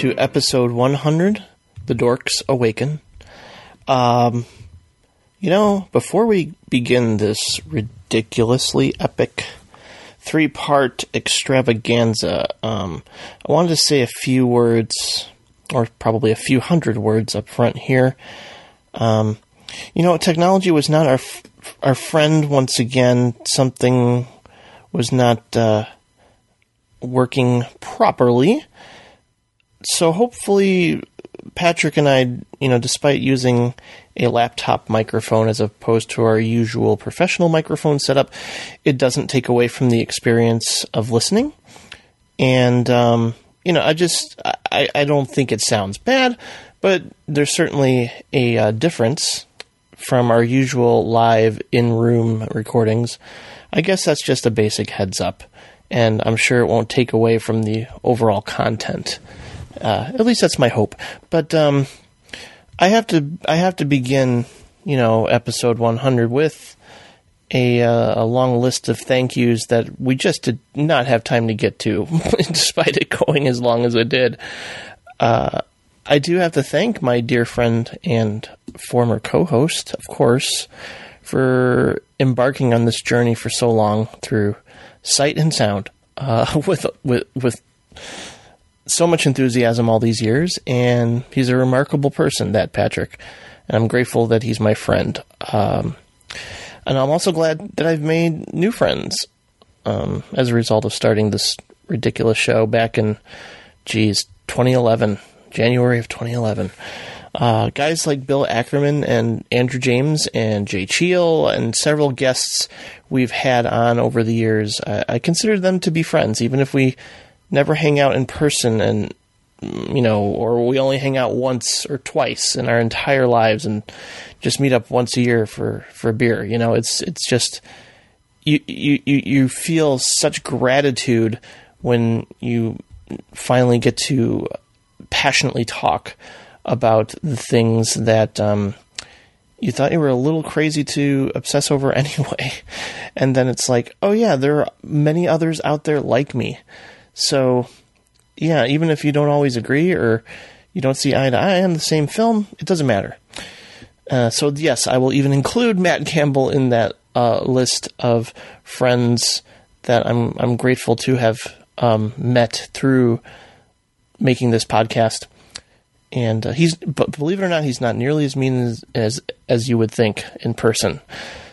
to episode 100, The Dorks Awaken. Um, you know, before we begin this ridiculously epic three part extravaganza, um, I wanted to say a few words, or probably a few hundred words up front here. Um, you know, technology was not our, f- our friend once again. Something was not, uh, working properly. So hopefully, Patrick and I, you know, despite using a laptop microphone as opposed to our usual professional microphone setup, it doesn't take away from the experience of listening. And, um, you know, I just, I, I don't think it sounds bad, but there's certainly a uh, difference from our usual live in room recordings. I guess that's just a basic heads up, and I'm sure it won't take away from the overall content. Uh, at least that's my hope. But um, I have to I have to begin, you know, episode 100 with a uh, a long list of thank yous that we just did not have time to get to, despite it going as long as it did. Uh, I do have to thank my dear friend and former co-host, of course, for embarking on this journey for so long through sight and sound uh, with with with so much enthusiasm all these years, and he's a remarkable person, that Patrick, and I'm grateful that he's my friend. Um, and I'm also glad that I've made new friends um, as a result of starting this ridiculous show back in, geez, 2011, January of 2011. Uh, guys like Bill Ackerman and Andrew James and Jay Cheel and several guests we've had on over the years, I, I consider them to be friends, even if we never hang out in person and you know, or we only hang out once or twice in our entire lives and just meet up once a year for, for beer. You know, it's it's just you you you feel such gratitude when you finally get to passionately talk about the things that um, you thought you were a little crazy to obsess over anyway, and then it's like, oh yeah, there are many others out there like me. So yeah, even if you don't always agree or you don't see eye to eye on the same film, it doesn't matter. Uh, so yes, I will even include Matt Campbell in that uh, list of friends that I'm I'm grateful to have um, met through making this podcast. And uh, he's, but believe it or not, he's not nearly as mean as, as as you would think in person.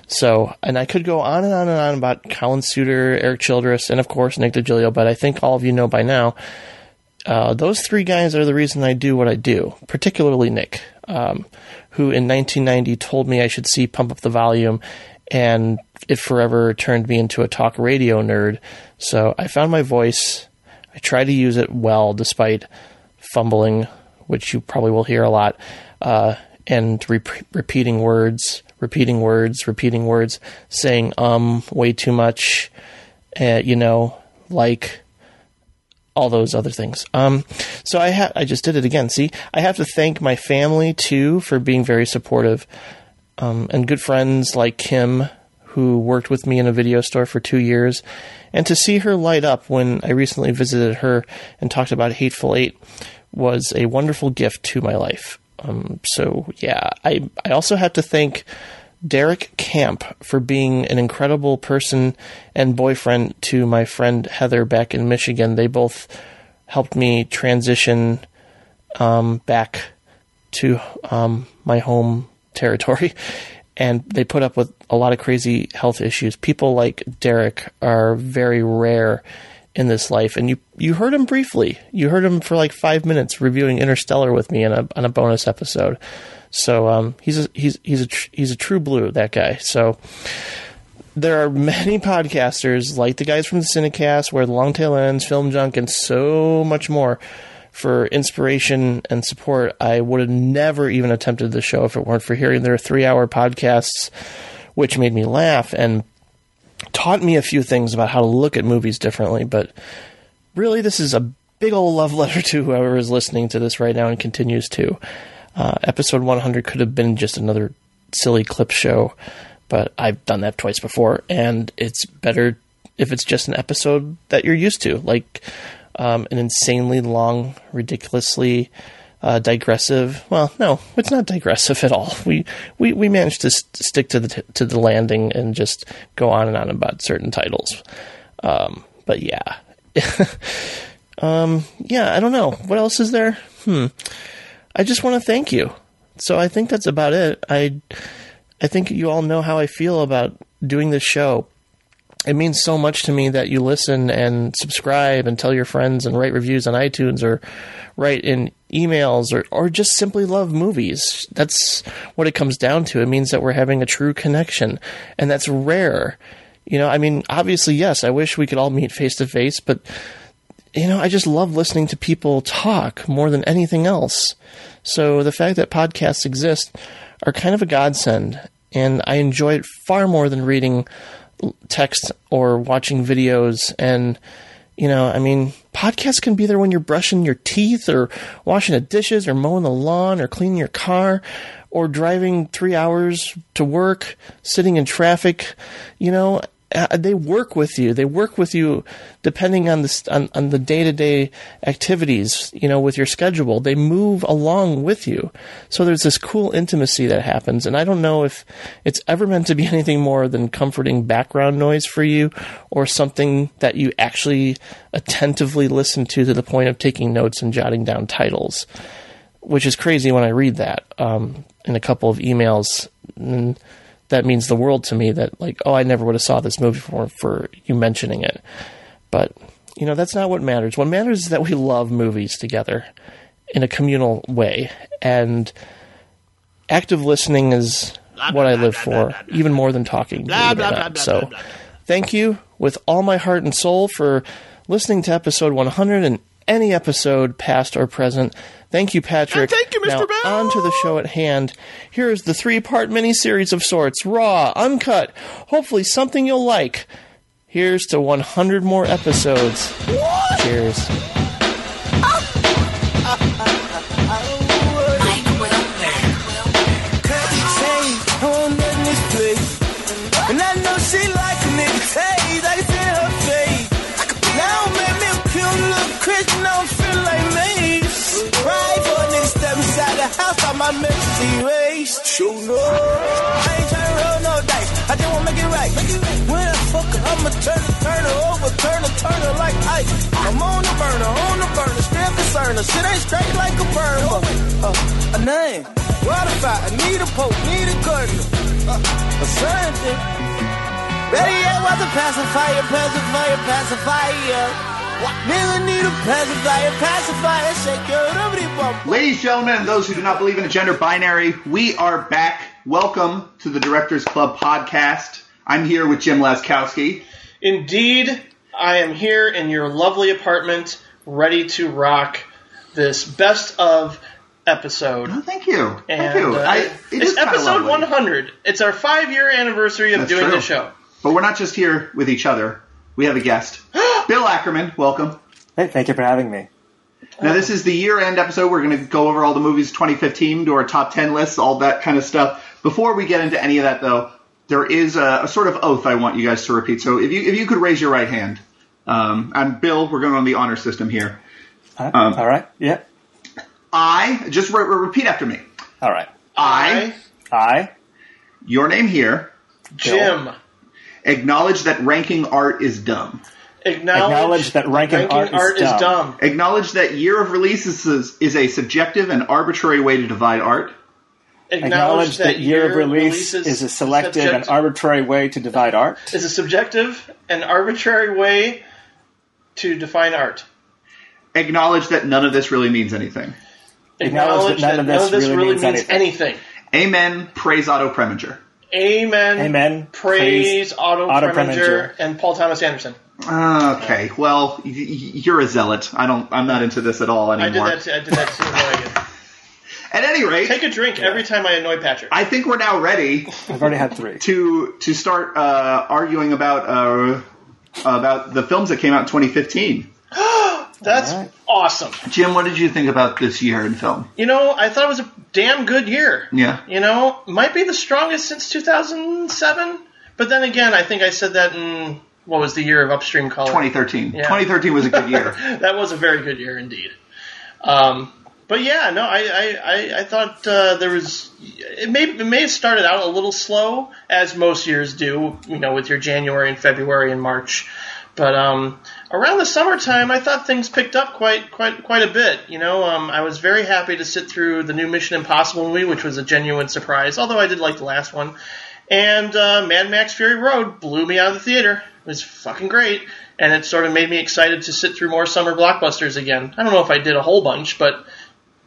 So, and I could go on and on and on about Colin Suter, Eric Childress, and of course Nick DiGilio, but I think all of you know by now uh, those three guys are the reason I do what I do, particularly Nick, um, who in 1990 told me I should see Pump Up the Volume, and it forever turned me into a talk radio nerd. So I found my voice. I try to use it well, despite fumbling, which you probably will hear a lot, uh, and re- repeating words, repeating words, repeating words, saying um way too much, uh, you know, like all those other things. Um, so I ha- I just did it again. See, I have to thank my family too for being very supportive, um, and good friends like Kim, who worked with me in a video store for two years, and to see her light up when I recently visited her and talked about Hateful Eight was a wonderful gift to my life. Um, so yeah, I I also have to thank Derek Camp for being an incredible person and boyfriend to my friend Heather back in Michigan. They both helped me transition um, back to um, my home territory. and they put up with a lot of crazy health issues. People like Derek are very rare in this life, and you you heard him briefly. You heard him for like five minutes reviewing Interstellar with me in a on a bonus episode. So um, he's a, he's he's a tr- he's a true blue that guy. So there are many podcasters like the guys from the Cinecast, where the long tail ends, film junk, and so much more for inspiration and support. I would have never even attempted the show if it weren't for hearing their three hour podcasts, which made me laugh and taught me a few things about how to look at movies differently. But really, this is a big old love letter to whoever is listening to this right now and continues to. Uh, episode 100 could have been just another silly clip show, but I've done that twice before, and it's better if it's just an episode that you're used to, like um, an insanely long, ridiculously uh, digressive. Well, no, it's not digressive at all. We we, we managed to st- stick to the t- to the landing and just go on and on about certain titles. Um, but yeah, um, yeah, I don't know what else is there. Hmm. I just want to thank you. So I think that's about it. I I think you all know how I feel about doing this show it means so much to me that you listen and subscribe and tell your friends and write reviews on iTunes or write in emails or, or just simply love movies. That's what it comes down to. It means that we're having a true connection, and that's rare. You know, I mean, obviously, yes, I wish we could all meet face to face, but, you know, I just love listening to people talk more than anything else. So the fact that podcasts exist are kind of a godsend, and I enjoy it far more than reading text or watching videos. And you know i mean podcasts can be there when you're brushing your teeth or washing the dishes or mowing the lawn or cleaning your car or driving three hours to work sitting in traffic you know uh, they work with you. They work with you depending on the on, on the day to day activities. You know, with your schedule, they move along with you. So there's this cool intimacy that happens, and I don't know if it's ever meant to be anything more than comforting background noise for you, or something that you actually attentively listen to to the point of taking notes and jotting down titles. Which is crazy when I read that um, in a couple of emails. And, that means the world to me that like oh I never would have saw this movie for for you mentioning it. But you know that's not what matters. What matters is that we love movies together in a communal way and active listening is what I live for, even more than talking. Blah, blah, blah, So, thank you with all my heart and soul for listening to episode 100 and any episode, past or present. Thank you, Patrick. And thank you, Mr. Now, Bell. on to the show at hand. Here is the three part miniseries of sorts raw, uncut, hopefully something you'll like. Here's to 100 more episodes. Cheers. House. I might make you see race. Sure no. I ain't tryna roll no dice. I just wanna make it right. When I fuck her, I'ma turn it, turn her over, turn her, turn her like ice. I'm on the burner, on the burner, still concerned. Her shit ain't straight like a burn. Uh, a name. Waterfly, I need a poke, need a curtain. Uh, a something. Better yet, was a pacifier, pacifier, pacifier. Nigga need a pacifier, pacifier, shake your rubbity bump. Ladies, and gentlemen, and those who do not believe in a gender binary, we are back. Welcome to the Directors Club podcast. I'm here with Jim Laskowski. Indeed, I am here in your lovely apartment, ready to rock this best of episode. Oh, thank you. And thank you. uh, I, it it's is episode 100. It's our five year anniversary of That's doing true. the show. But we're not just here with each other. We have a guest. Bill Ackerman, welcome. Hey, thank you for having me. Now, this is the year end episode. We're going to go over all the movies 2015, do our top 10 lists, all that kind of stuff. Before we get into any of that, though, there is a, a sort of oath I want you guys to repeat. So if you if you could raise your right hand. Um, and Bill, we're going on the honor system here. Uh, Um, all right. Yeah. I, just re- re- repeat after me. All right. I, I your name here, Jim, acknowledge that ranking art is dumb. acknowledge, Acknowledge that ranking art is dumb. Acknowledge that year of releases is, is a subjective and arbitrary way to divide art. Acknowledge, that, year, of release is a selective and arbitrary way to divide art. Is a subjective and arbitrary way to define art. Acknowledge that none of this really means anything. Acknowledge, that, none, of this, of this really, really, means, means anything. anything. Amen. Praise Otto Preminger. Amen. Amen. Praise, Praise Otto, Otto Preminger, Preminger, and Paul Thomas Anderson. Okay, well, you're a zealot. I don't. I'm not into this at all anymore. I did that. Too, I did that too. At any rate, take a drink every time I annoy Patrick. I think we're now ready. I've already had three. To to start uh, arguing about uh, about the films that came out in 2015. That's right. awesome. Jim, what did you think about this year in film? You know, I thought it was a damn good year. Yeah. You know, might be the strongest since 2007. But then again, I think I said that in what was the year of Upstream Color? 2013. Yeah. 2013 was a good year. that was a very good year indeed. Um, but yeah, no, I I, I, I thought uh, there was it may it may have started out a little slow as most years do, you know, with your January and February and March. But um, around the summertime, I thought things picked up quite quite quite a bit. You know, um, I was very happy to sit through the new Mission Impossible movie, which was a genuine surprise. Although I did like the last one, and uh, Mad Max Fury Road blew me out of the theater. It was fucking great, and it sort of made me excited to sit through more summer blockbusters again. I don't know if I did a whole bunch, but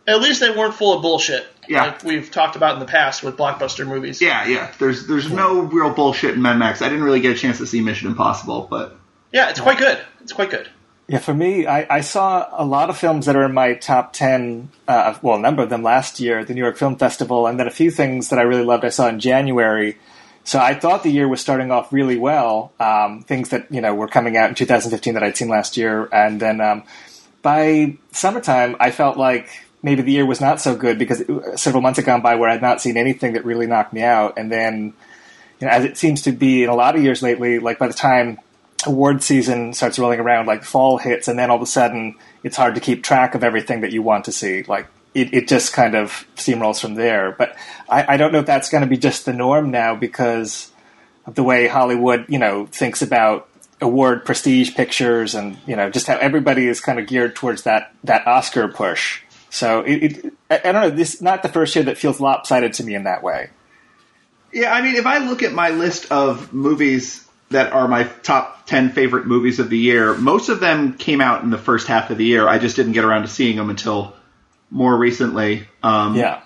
at least they weren't full of bullshit. Yeah. Like we've talked about in the past with blockbuster movies. Yeah, yeah. There's there's no real bullshit in Mad Max. I didn't really get a chance to see Mission Impossible, but yeah, it's quite good. It's quite good. Yeah, for me, I, I saw a lot of films that are in my top ten. Uh, well, a number of them last year at the New York Film Festival, and then a few things that I really loved. I saw in January. So I thought the year was starting off really well. Um, things that you know were coming out in 2015 that I'd seen last year, and then um, by summertime, I felt like maybe the year was not so good because several months had gone by where I'd not seen anything that really knocked me out, and then you know, as it seems to be in a lot of years lately, like by the time award season starts rolling around, like fall hits, and then all of a sudden it's hard to keep track of everything that you want to see. Like it, it just kind of steamrolls from there. But I, I don't know if that's going to be just the norm now because of the way Hollywood, you know, thinks about award prestige pictures and you know just how everybody is kind of geared towards that that Oscar push. So it, it I, I don't know. This is not the first year that feels lopsided to me in that way. Yeah, I mean, if I look at my list of movies that are my top 10 favorite movies of the year. Most of them came out in the first half of the year. I just didn't get around to seeing them until more recently. Um, yeah.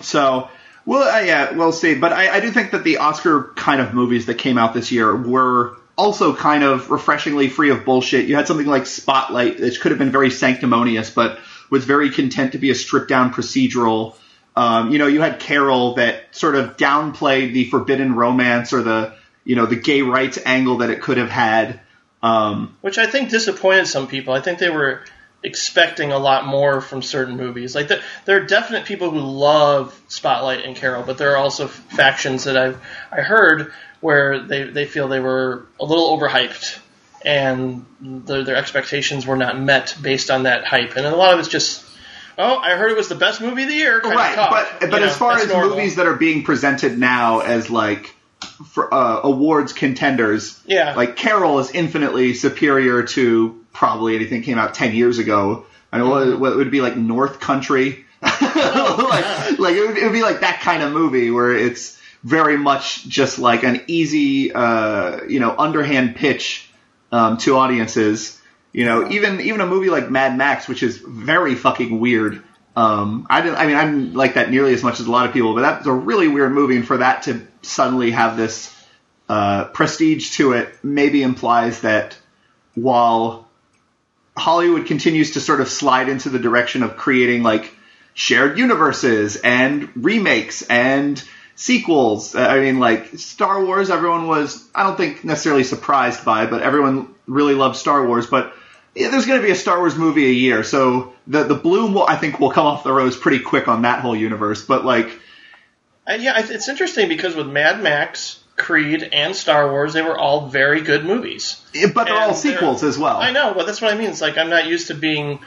So, well, uh, yeah, we'll see. But I, I do think that the Oscar kind of movies that came out this year were also kind of refreshingly free of bullshit. You had something like Spotlight, which could have been very sanctimonious, but was very content to be a stripped down procedural. Um, you know, you had Carol that sort of downplayed the forbidden romance or the you know the gay rights angle that it could have had. Um, Which I think disappointed some people. I think they were expecting a lot more from certain movies. Like the, there are definite people who love Spotlight and Carol, but there are also factions that I've I heard where they they feel they were a little overhyped and the, their expectations were not met based on that hype. And a lot of it's just oh, I heard it was the best movie of the year. right, but but as far as normal. movies that are being presented now as like for, uh, awards contenders. Yeah. Like Carol is infinitely superior to probably anything came out ten years ago. I know mm-hmm. what, would be like North Country. like, like it would, it would, be like that kind of movie where it's very much just like an easy, uh, you know, underhand pitch um, to audiences. You know, even even a movie like Mad Max, which is very fucking weird. Um, I didn't. I mean, I like that nearly as much as a lot of people, but that's a really weird movie, and for that to suddenly have this uh, prestige to it maybe implies that while Hollywood continues to sort of slide into the direction of creating like shared universes and remakes and sequels. I mean, like Star Wars, everyone was, I don't think necessarily surprised by, but everyone really loved Star Wars. But yeah, there's going to be a Star Wars movie a year, so the the bloom will, I think, will come off the rose pretty quick on that whole universe. But like, uh, yeah, it's interesting because with Mad Max, Creed, and Star Wars, they were all very good movies. But they're and all sequels they're, as well. I know, but that's what I mean. It's like I'm not used to being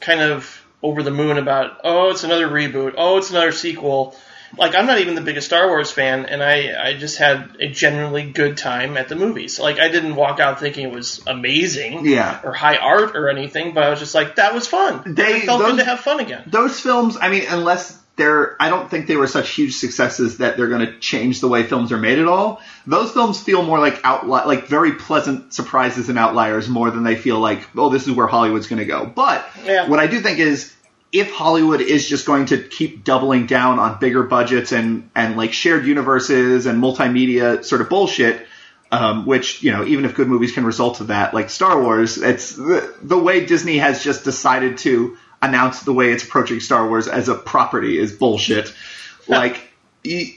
kind of over the moon about, oh, it's another reboot, oh, it's another sequel. Like I'm not even the biggest Star Wars fan, and I I just had a genuinely good time at the movies. Like I didn't walk out thinking it was amazing, yeah. or high art or anything, but I was just like that was fun. They it felt those, good to have fun again. Those films, I mean, unless they're I don't think they were such huge successes that they're going to change the way films are made at all. Those films feel more like outli- like very pleasant surprises and outliers more than they feel like oh this is where Hollywood's going to go. But Yeah. what I do think is if Hollywood is just going to keep doubling down on bigger budgets and and like shared universes and multimedia sort of bullshit, um, which you know even if good movies can result of that, like Star Wars, it's the, the way Disney has just decided to announce the way it's approaching Star Wars as a property is bullshit. like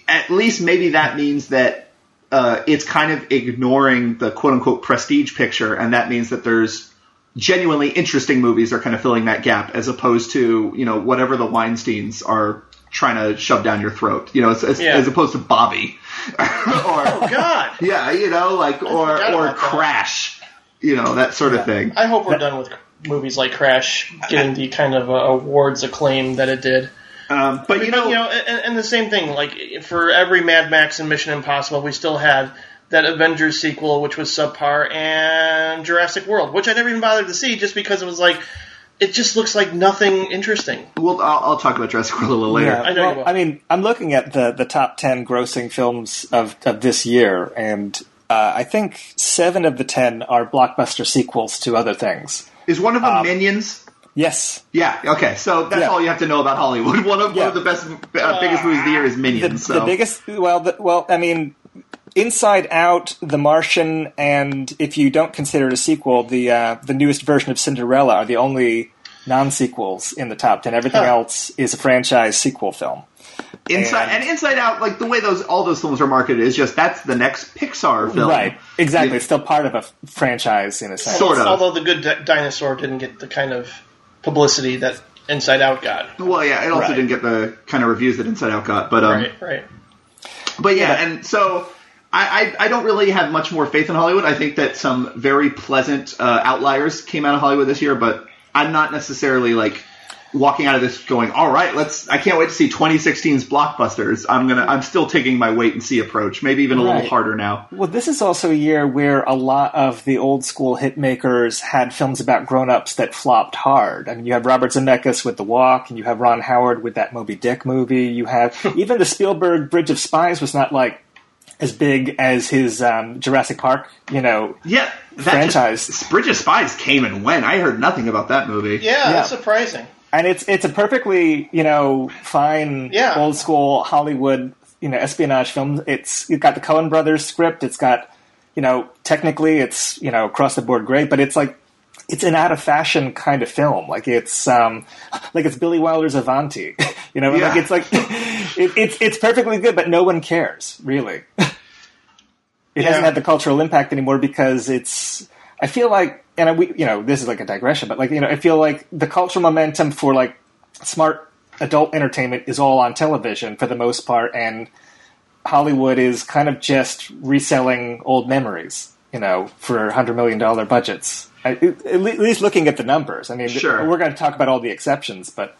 at least maybe that means that uh, it's kind of ignoring the quote unquote prestige picture, and that means that there's genuinely interesting movies are kind of filling that gap as opposed to you know whatever the Weinstein's are trying to shove down your throat you know as, as, Yeah. as opposed to Bobby or Oh God! yeah you know like or or about that. Crash you know that sort of thing I hope we're done with movies like Crash getting the kind of uh, awards acclaim that it did. um, but you know, you know, and, and the same thing. Like for every Mad Max and Mission Impossible, we still had that Avengers sequel, which was subpar, and Jurassic World, which I never even bothered to see, just because it was like, it just looks like nothing interesting. we'll, I'll, I'll talk about Jurassic World a little later Yeah, I know well. I mean, I'm looking at the the top ten grossing films of of this year, and uh, I think seven of the ten are blockbuster sequels to other things. is one of them Minions Yes, yeah okay so that's Yeah. all you have to know about Hollywood one of, one of the best uh, biggest movies of the year is the, Minions so the biggest. Well, the, well, I mean, Inside Out, The Martian, and if you don't consider it a sequel, the uh, the newest version of Cinderella are the only non sequels in the top ten. Everything Huh. else is a franchise sequel film. Inside and, And- Inside Out, like the way those all those films are marketed is just that's the next Pixar film. Right, exactly. Yeah. It's still part of a f- franchise in a sense. Sort of. Although the Good Di- Dinosaur didn't get the kind of publicity that Inside Out got. Well, yeah, it also Right. didn't get the kind of reviews that Inside Out got, but um, Right, right. but yeah, Yeah. and so I, I I don't really have much more faith in Hollywood. I think that some very pleasant uh, outliers came out of Hollywood this year, but I'm not necessarily like walking out of this going, all right, let's. I can't wait to see 2016's blockbusters. I'm gonna. I'm still taking my wait and see approach, maybe even a little harder now. Well, this is also a year where a lot of the old school hit makers had films about grown ups that flopped hard. I mean, you have Robert Zemeckis with The Walk, and you have Ron Howard with that Moby Dick movie. You have even the Spielberg Bridge of Spies was not like as big as his um, Jurassic Park, you know. Yeah, that Franchise. Just, Bridge of Spies came and went. I heard nothing about that movie. Yeah, Yeah. that's surprising. And it's it's a perfectly you know fine Yeah. old school Hollywood you know espionage film. It's you've got the Coen Brothers script. It's got you know technically it's you know across the board great, but it's like it's an out of fashion kind of film. Like it's um like it's Billy Wilder's Avanti. you know, Yeah. like it's like it, it's it's perfectly good, but no one cares really. it hasn't had the cultural impact anymore because it's. I feel like, and I, we, you know, this is like a digression, but like, you know, I feel like the cultural momentum for like smart adult entertainment is all on television for the most part, and Hollywood is kind of just reselling old memories, you know, for hundred million dollar budgets. I, at least looking at the numbers, I mean, Sure. we're going to talk about all the exceptions, but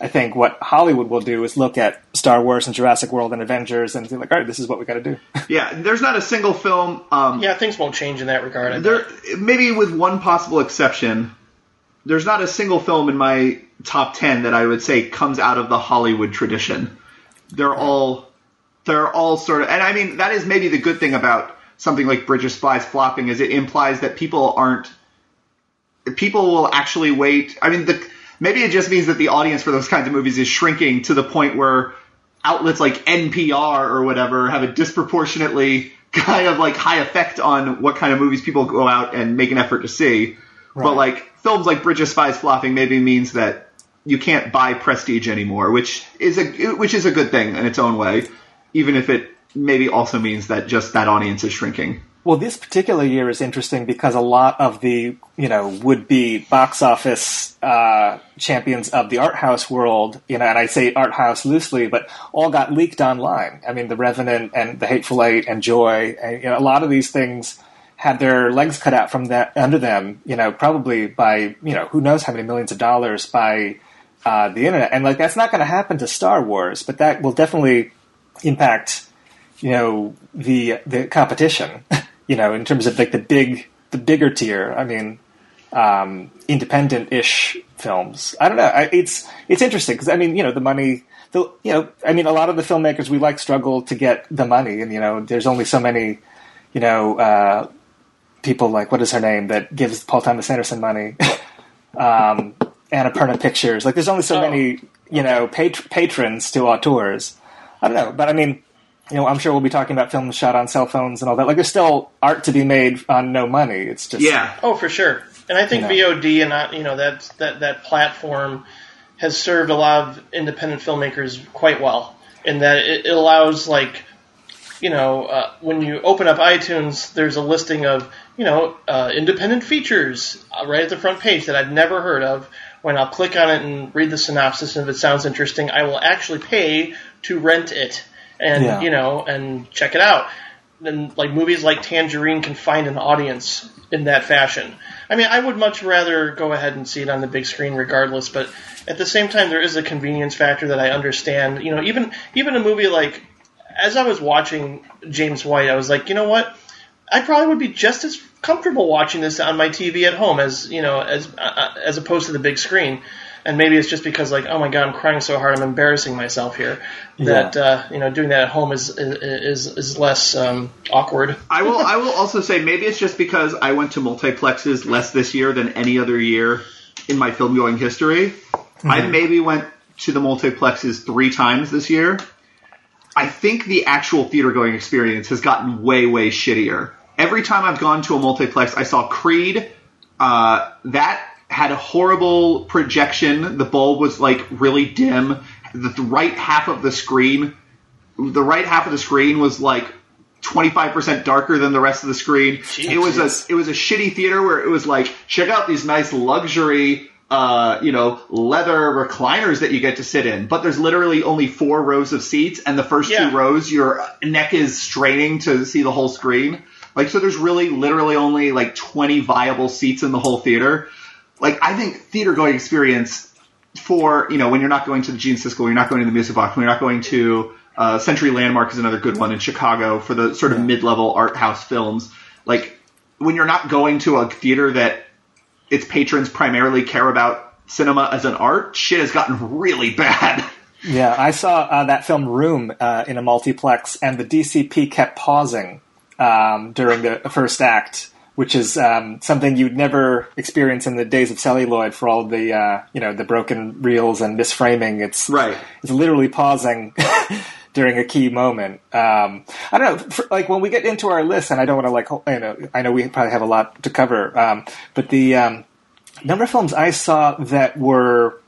I think what Hollywood will do is look at Star Wars and Jurassic World and Avengers and be like, all right, this is what we got to do. Yeah, there's not a single film. Um, Yeah, things won't change in that regard. There maybe with one possible exception there's not a single film in my top 10 that i would say comes out of the hollywood tradition they're all they're all sort of and i mean that is maybe the good thing about something like bridge of spies flopping is it implies that people aren't people will actually wait i mean the maybe it just means that the audience for those kinds of movies is shrinking to the point where outlets like NPR or whatever have a disproportionately kind of like high effect on what kind of movies people go out and make an effort to see. But like films like Bridge of Spies flopping maybe means that you can't buy prestige anymore, which is a which is a good thing in its own way, even if it maybe also means that just that audience is shrinking. Well, this particular year is interesting because a lot of the you know would be box office uh, champions of the art house world, you know, and I say art house loosely, but all got leaked online. I mean, The Revenant and The Hateful Eight and Joy, and you know, a lot of these things had their legs cut out from that under them, you know, probably by you know who knows how many millions of dollars by uh, the internet, and like that's not going to happen to Star Wars, but that will definitely impact you know the the competition you know in terms of like the big the bigger tier i mean um independent ish films i don't know I, it's it's interesting because i mean you know the money the you know, I mean, a lot of the filmmakers we like struggle to get the money, and you know, there's only so many, you know, uh, people like what is her name that gives Paul Thomas Anderson money, um, Annapurna Pictures. Like, there's only so Oh. many, you know, pat- patrons to auteurs. I don't know, but I mean, you know, I'm sure we'll be talking about films shot on cell phones and all that. Like, there's still art to be made on no money. It's just Yeah. Oh, for sure. And I think You VOD and uh, you know that that that platform has served a lot of independent filmmakers quite well in that it, it allows like you know uh, when you open up iTunes, there's a listing of you know uh, independent features uh, right at the front page that I've never heard of. When I'll click on it and read the synopsis, and if it sounds interesting, I will actually pay to rent it and Yeah. you know and check it out then like movies like Tangerine can find an audience in that fashion. I mean, I would much rather go ahead and see it on the big screen regardless, but at the same time there is a convenience factor that I understand. You know, even even a movie like as I was watching James White, I was like, you know what? I probably would be just as comfortable watching this on my TV at home as you know as uh, as opposed to the big screen. And maybe it's just because like, oh my god, I'm crying so hard, I'm embarrassing myself here. That uh, you know, doing that at home is is is less um, awkward. I will. I will also say maybe it's just because I went to multiplexes less this year than any other year in my film going history. I maybe went to the multiplexes three times this year. I think the actual theater going experience has gotten way way shittier. Every time I've gone to a multiplex, I saw Creed. Uh, that had a horrible projection. The bulb was like really dim. The, right half of the screen, the right half of the screen was like 25% darker than the rest of the screen. It was a it was a shitty theater where it was like check out these nice luxury uh, you know, leather recliners that you get to sit in, but there's literally only four rows of seats, and the first Yeah. two rows, your neck is straining to see the whole screen. Like, so there's really, literally only like 20 viable seats in the whole theater. Like, I think theater going experience for, you know, when you're not going to the Gene Siskel, you're not going to the Music Box, when you're not going to, uh, Century Landmark is another good one in Chicago for the sort of mid-level art house films. Like, when you're not going to a theater that its patrons primarily care about cinema as an art, shit has gotten really bad. Yeah, I saw uh, that film Room uh, in a multiplex, and the DCP kept pausing um, during the first act, which is um, something you'd never experience in the days of celluloid for all the uh, you know the broken reels and misframing. It's Right. It's literally pausing. During a key moment, um, I don't know. For, like when we get into our list, and I don't want to like, you know, I know we probably have a lot to cover, um, but the um, number of films I saw that were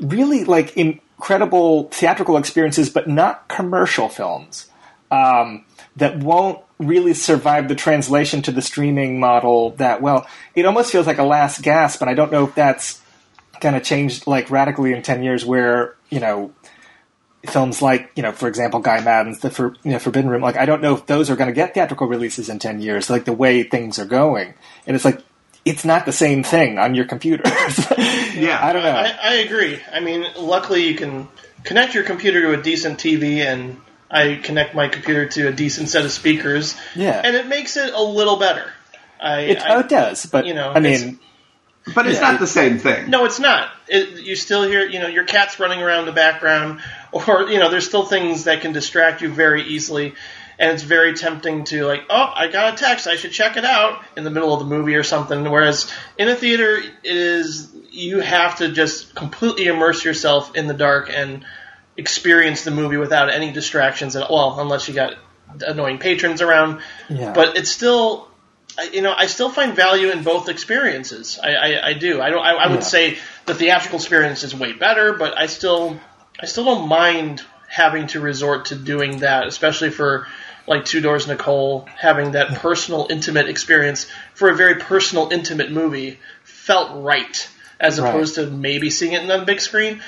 really like incredible theatrical experiences, but not commercial films um, that won't really survive the translation to the streaming model that well. It almost feels like a last gasp, and I don't know if that's going to change like radically in ten years, where you know. Films like, you know, for example, Guy Maddin's The For, you know, Forbidden Room. Like, I don't know if those are going to get theatrical releases in ten years. Like the way things are going, and it's like it's not the same thing on your computer. Yeah. I don't know. I, I agree. I mean, luckily you can connect your computer to a decent TV, and I connect my computer to a decent set of speakers. Yeah. and it makes it a little better. I, It, I oh, it does, but you know, I it's- mean, But it's Yeah. not the same thing. no, it's not. It, you still hear, you know, your cat's running around the background, or you know, there's still things that can distract you very easily, and it's very tempting to like, oh, I got a text, I should check it out in the middle of the movie or something. Whereas in a theater, it is you have to just completely immerse yourself in the dark and experience the movie without any distractions at all, well, unless you got annoying patrons around. Yeah. But it's still, you know, I still find value in both experiences. I, I, I do. I don't. I, I would Yeah. say the theatrical experience is way better, but I still, I still don't mind having to resort to doing that, especially for like Tu dors Nicole, having that personal, intimate experience for a very personal, intimate movie felt right, as Right. opposed to maybe seeing it on the big screen.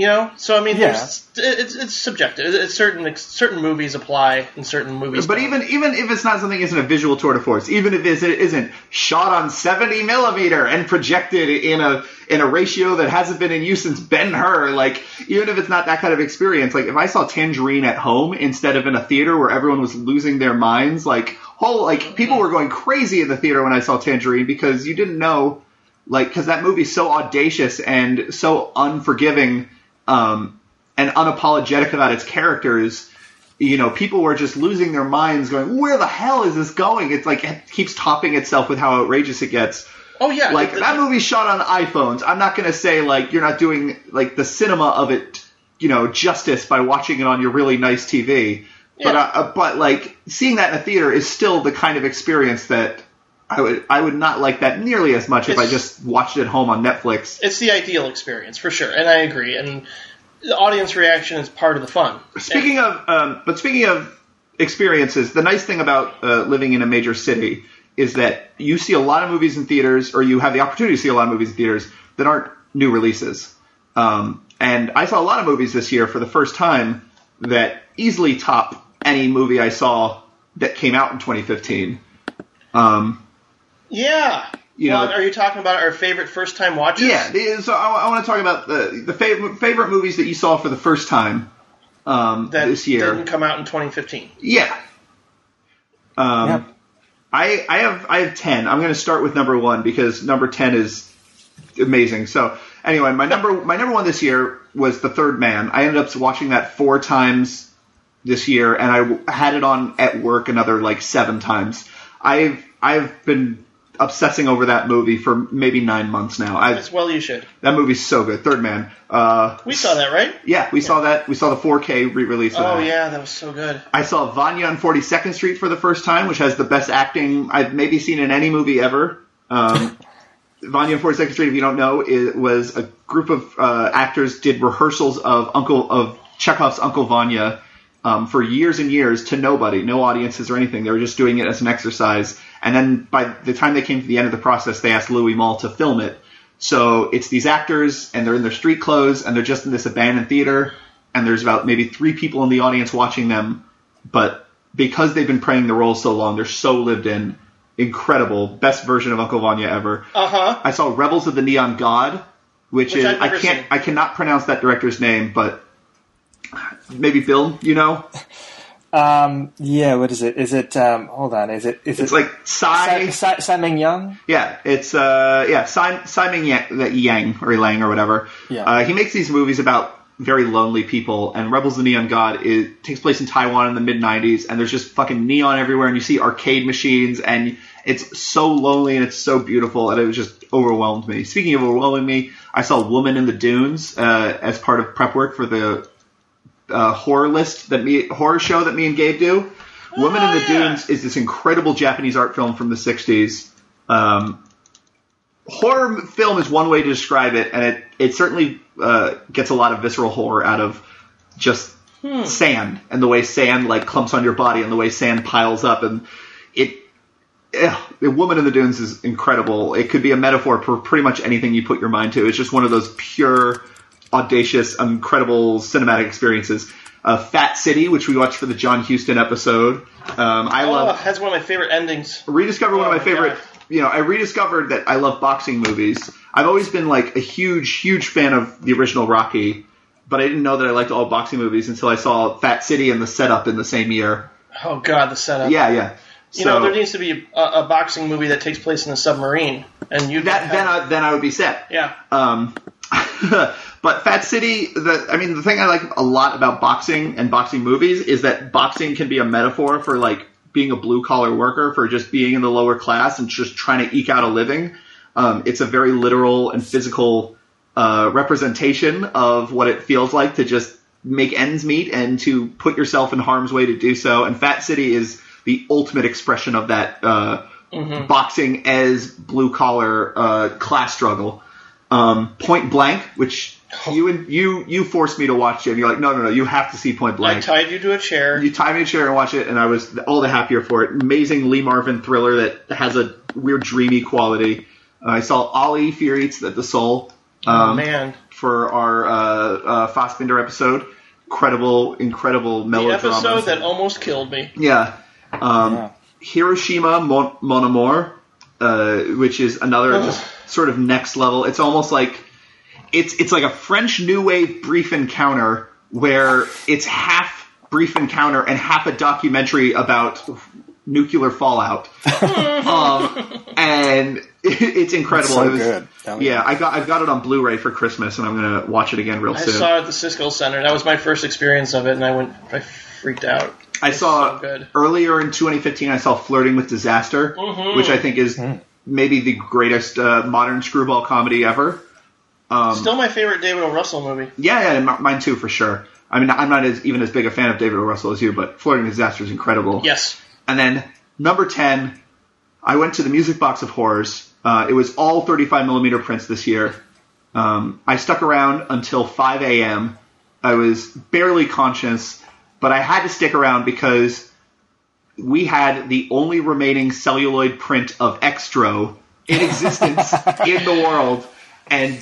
You know, so I mean, Yeah. there's, it's it's subjective. It's certain certain movies apply and certain movies. But don't. even even if it's not something isn't a visual tour de force, even if it isn't shot on 70 millimeter and projected in a in a ratio that hasn't been in use since Ben Hur, like even if it's not that kind of experience, like if I saw Tangerine at home instead of in a theater where everyone was losing their minds, like whole like people mm-hmm. were going crazy in the theater when I saw Tangerine because you didn't know like because that movie's so audacious and so unforgiving um, and unapologetic about its characters, you know, people were just losing their minds, going, "Where the hell is this going?" It's like it keeps topping itself with how outrageous it gets. Oh yeah, Like the- that movie's shot on iPhones. I'm not gonna say like you're not doing like the cinema of it, you know, justice by watching it on your really nice TV. But uh, but like seeing that in a theater is still the kind of experience that I would I would not like that nearly as much if I just watched it at home on Netflix. it's the ideal experience for sure, and I agree. And the audience reaction is part of the fun. Speaking of, um, but speaking of experiences, the nice thing about uh, living in a major city is that you see a lot of movies in theaters, or you have the opportunity to see a lot of movies in theaters that aren't new releases. Um, and I saw a lot of movies this year for the first time that easily top any movie I saw that came out in 2015. Um, yeah. You well, know- are you talking about our favorite first time watches? yeah, so I, I want to talk about the the favorite favorite movies that you saw for the first time um, that this year. didn't come out in 2015. Yeah. Um, Yep. I I have I have ten. I'm going to start with number one because number ten is amazing. So anyway, my number my number one this year was The Third Man. I ended up watching that four times this year, and I had it on at work another like seven times. I've I've been obsessing over that movie for maybe nine months now. I As well, you should. that movie's so good. Third Man. Uh, We saw that, right? yeah, we saw that. We saw the 4K re-release. Of that. Oh that. yeah, that was so good. I saw Vanya on 42nd Street for the first time, which has the best acting I've maybe seen in any movie ever. Um, Vanya on 42nd Street, if you don't know, it was a group of uh, actors did rehearsals of Uncle of Chekhov's Uncle Vanya um, for years and years to nobody, no audiences or anything. They were just doing it as an exercise. And then by the time they came to the end of the process, they asked Louis Malle to film it. So it's these actors, and they're in their street clothes, and they're just in this abandoned theater, and there's about maybe three people in the audience watching them, but because they've been playing the role so long, they're so lived in. Incredible, best version of Uncle Vanya ever. Uh huh. I saw Rebels of the Neon God, which, Which is I can't seen. I cannot pronounce that director's name, but maybe Bill, you know, Um, yeah, what is it? Is it? Um, hold on. Is it? Is it's it like Psy. Sa- Sa- Simon Young? Yeah, it's uh yeah Simon, Simon Yang, Yang or Lang or whatever. Yeah. Uh, he makes these movies about very lonely people, and Rebels of the Neon God is, takes place in Taiwan in the mid '90s, and there's just fucking neon everywhere, and you see arcade machines, and it's so lonely and it's so beautiful, and it just overwhelmed me. Speaking of overwhelming me, I saw Woman in the Dunes uh, as part of prep work for the uh, horror list that me horror show that me and Gabe do. Woman in the yeah. Dunes is this incredible Japanese art film from the '60s. Um, horror film is one way to describe it, and it it certainly uh, gets a lot of visceral horror out of just sand and the way sand like clumps on your body and the way sand piles up and it. eh, the woman in the dunes is incredible. It could be a metaphor for pretty much anything you put your mind to. It's just one of those pure, audacious, incredible cinematic experiences. Uh, Fat City, which we watched for the John Huston episode. Um, I Oh, love has one of my favorite endings. rediscovered one Oh of my my favorite. God. You know, I rediscovered that I love boxing movies. I've always been like a huge, huge fan of the original Rocky, but I didn't know that I liked all boxing movies until I saw Fat City and The Setup in the same year. Oh god, the setup. Yeah, yeah. You so know, there needs to be a, a boxing movie that takes place in a submarine, and you that then I, then I would be set. yeah. Um, but Fat City, the I mean, the thing I like a lot about boxing and boxing movies is that boxing can be a metaphor for like being a blue collar worker, for just being in the lower class and just trying to eke out a living. Um, it's a very literal and physical uh, representation of what it feels like to just make ends meet and to put yourself in harm's way to do so. And Fat City is the ultimate expression of that uh, boxing as blue collar uh, class struggle. Um, Point Blank, which you and you you forced me to watch it. And you're like, no, no, no, you have to see Point Blank. I tied you to a chair. you tied me to a chair and watch it, and I was all the happier for it. Amazing Lee Marvin thriller that has a weird dreamy quality. Uh, I saw Ali Fear Eats at the Soul oh um, man, for our uh, uh, Fassbinder episode. Incredible, incredible melodrama. the episode that almost killed me. Yeah. Um, Yeah. Hiroshima Mon, Mon Amour, uh, which is another Ugh. just sort of next level. It's almost like it's it's like a French New Wave brief encounter where it's half brief encounter and half a documentary about nuclear fallout, um, and it's incredible. so It was- good. Yeah, I got I've got it on Blu-ray for Christmas, and I'm gonna watch it again real I soon. I saw it at the Siskel Center. That was my first experience of it, and I went, I freaked out. I saw so good. earlier in 2015. I saw Flirting with Disaster, Mm-hmm. which I think is maybe the greatest uh, modern screwball comedy ever. Um, Still my favorite David O. Russell movie. Yeah, yeah, mine too for sure. I mean, I'm not as, even as big a fan of David O. Russell as you, but Flirting Disaster is incredible. Yes. And then number 10, I went to the Music Box of Horrors. Uh, it was all 35 millimeter prints this year. Um, I stuck around until 5 a.m. I was barely conscious, but I had to stick around because we had the only remaining celluloid print of Xtro in existence in the world, and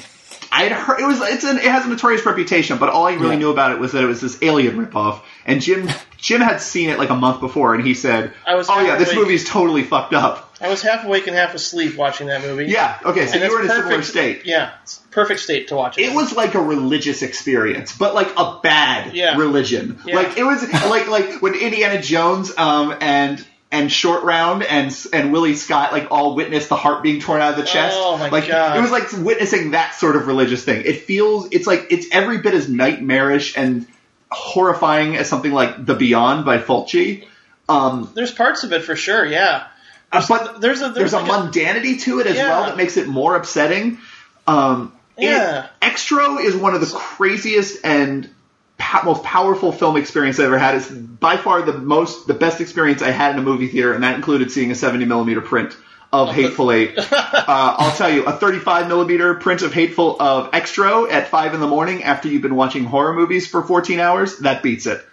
I had heard it was it's an, it has a notorious reputation, but all I really Yeah. knew about it was that it was this alien ripoff. And Jim Jim had seen it like a month before, and he said, I was "Oh yeah, this halfway- movie's totally fucked up." I was half awake and half asleep watching that movie. Yeah, okay, so And you were in a similar perfect- state. Yeah, it's perfect state to watch it. It was like a religious experience, but like a bad Yeah. religion. Yeah. Like it was like like when Indiana Jones um and and Short Round and and Willie Scott like all witnessed the heart being torn out of the chest. Oh, my like God. it was like witnessing that sort of religious thing. It feels it's like it's every bit as nightmarish and horrifying as something like The Beyond by Fulci. Um, There's parts of it for sure. Yeah. Uh, but there's a there's, there's, a like mundanity to it as Yeah. well that makes it more upsetting. Um, Yeah. Xtro is one of the craziest and po- most powerful film experience I ever had. It's by far the most, the best experience I had in a movie theater, and that included seeing a 70 millimeter print of Hateful Eight. uh, I'll tell you, a 35 millimeter print of Hateful of Xtro at five in the morning after you've been watching horror movies for 14 hours, that beats it.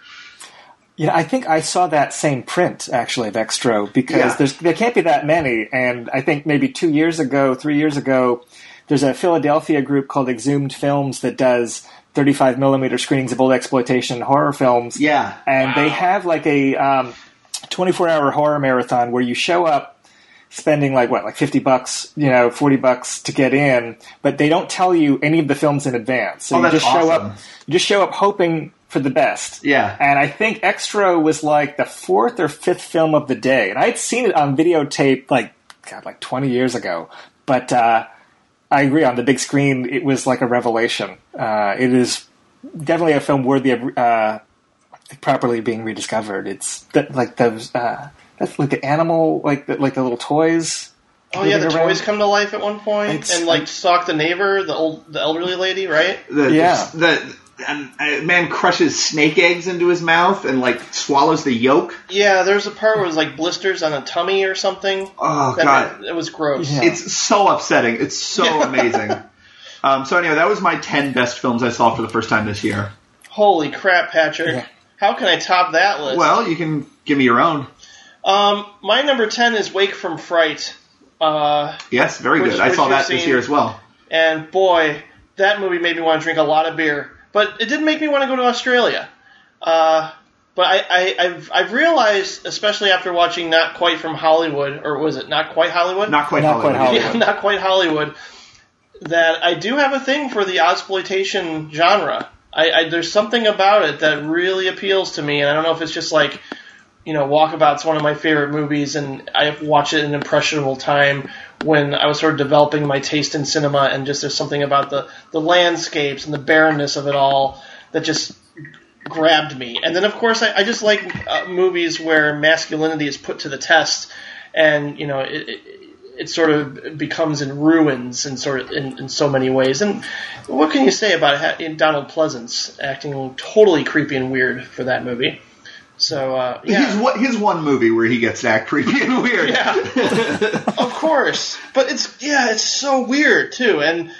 Yeah, I think I saw that same print actually of Xtro because Yeah. there's there can't be that many, and I think maybe two years ago, three years ago, there's a Philadelphia group called Exhumed Films that does 35 millimeter screenings of old exploitation horror films. Yeah. and they have like a um, 24 hour horror marathon where you show up spending like what like 50 bucks you know 40 bucks to get in but they don't tell you any of the films in advance so Oh, you that's just show awesome. up you just show up hoping for the best Yeah. and i think Xtro was like the fourth or fifth film of the day and i'd seen it on videotape like god like 20 years ago but uh I agree. On the big screen, it was like a revelation. Uh, it is definitely a film worthy of uh, properly being rediscovered. It's that like those uh, that's like the animal, like the, like the little toys. Oh yeah, the around. toys come to life at one point It's- and like stalk the neighbor, the old the elderly lady, right? The, Yeah. the, the and a man crushes snake eggs into his mouth and like swallows the yolk. Yeah, there's a part where it was like blisters on a tummy or something. Oh That- god, it was gross. Yeah. it's so upsetting. It's so amazing. Um, so anyway, that was my ten best films I saw for the first time this year. Holy crap, Patrick! Yeah. How can I top that list? Well, you can give me your own. um, my number ten is Wake from Fright. Uh, Yes, very Which- good. I saw you've that this year as well. and boy, that movie made me want to drink a lot of beer. But it didn't make me want to go to Australia. Uh, but I, I, I've, I've realized, especially after watching Not Quite from Hollywood, or was it Not Quite Hollywood? Not quite Not quite Hollywood. Hollywood. Yeah, not quite Hollywood. That I do have a thing for the exploitation genre. I, I there's something about it that really appeals to me, and I don't know if it's just like, you know, Walkabout's one of my favorite movies, and I watched it in an impressionable time when I was sort of developing my taste in cinema, and just there's something about the the landscapes and the barrenness of it all that just grabbed me. And then, of course, I, I just like uh, movies where masculinity is put to the test, and you know, it, it, it sort of becomes in ruins in sort of in, in so many ways. And what can you say about? Donald Pleasence acting totally creepy and weird for that movie? So uh, yeah, His, his one movie where he gets to act creepy and weird. yeah, of course. But it's yeah, it's so weird too. And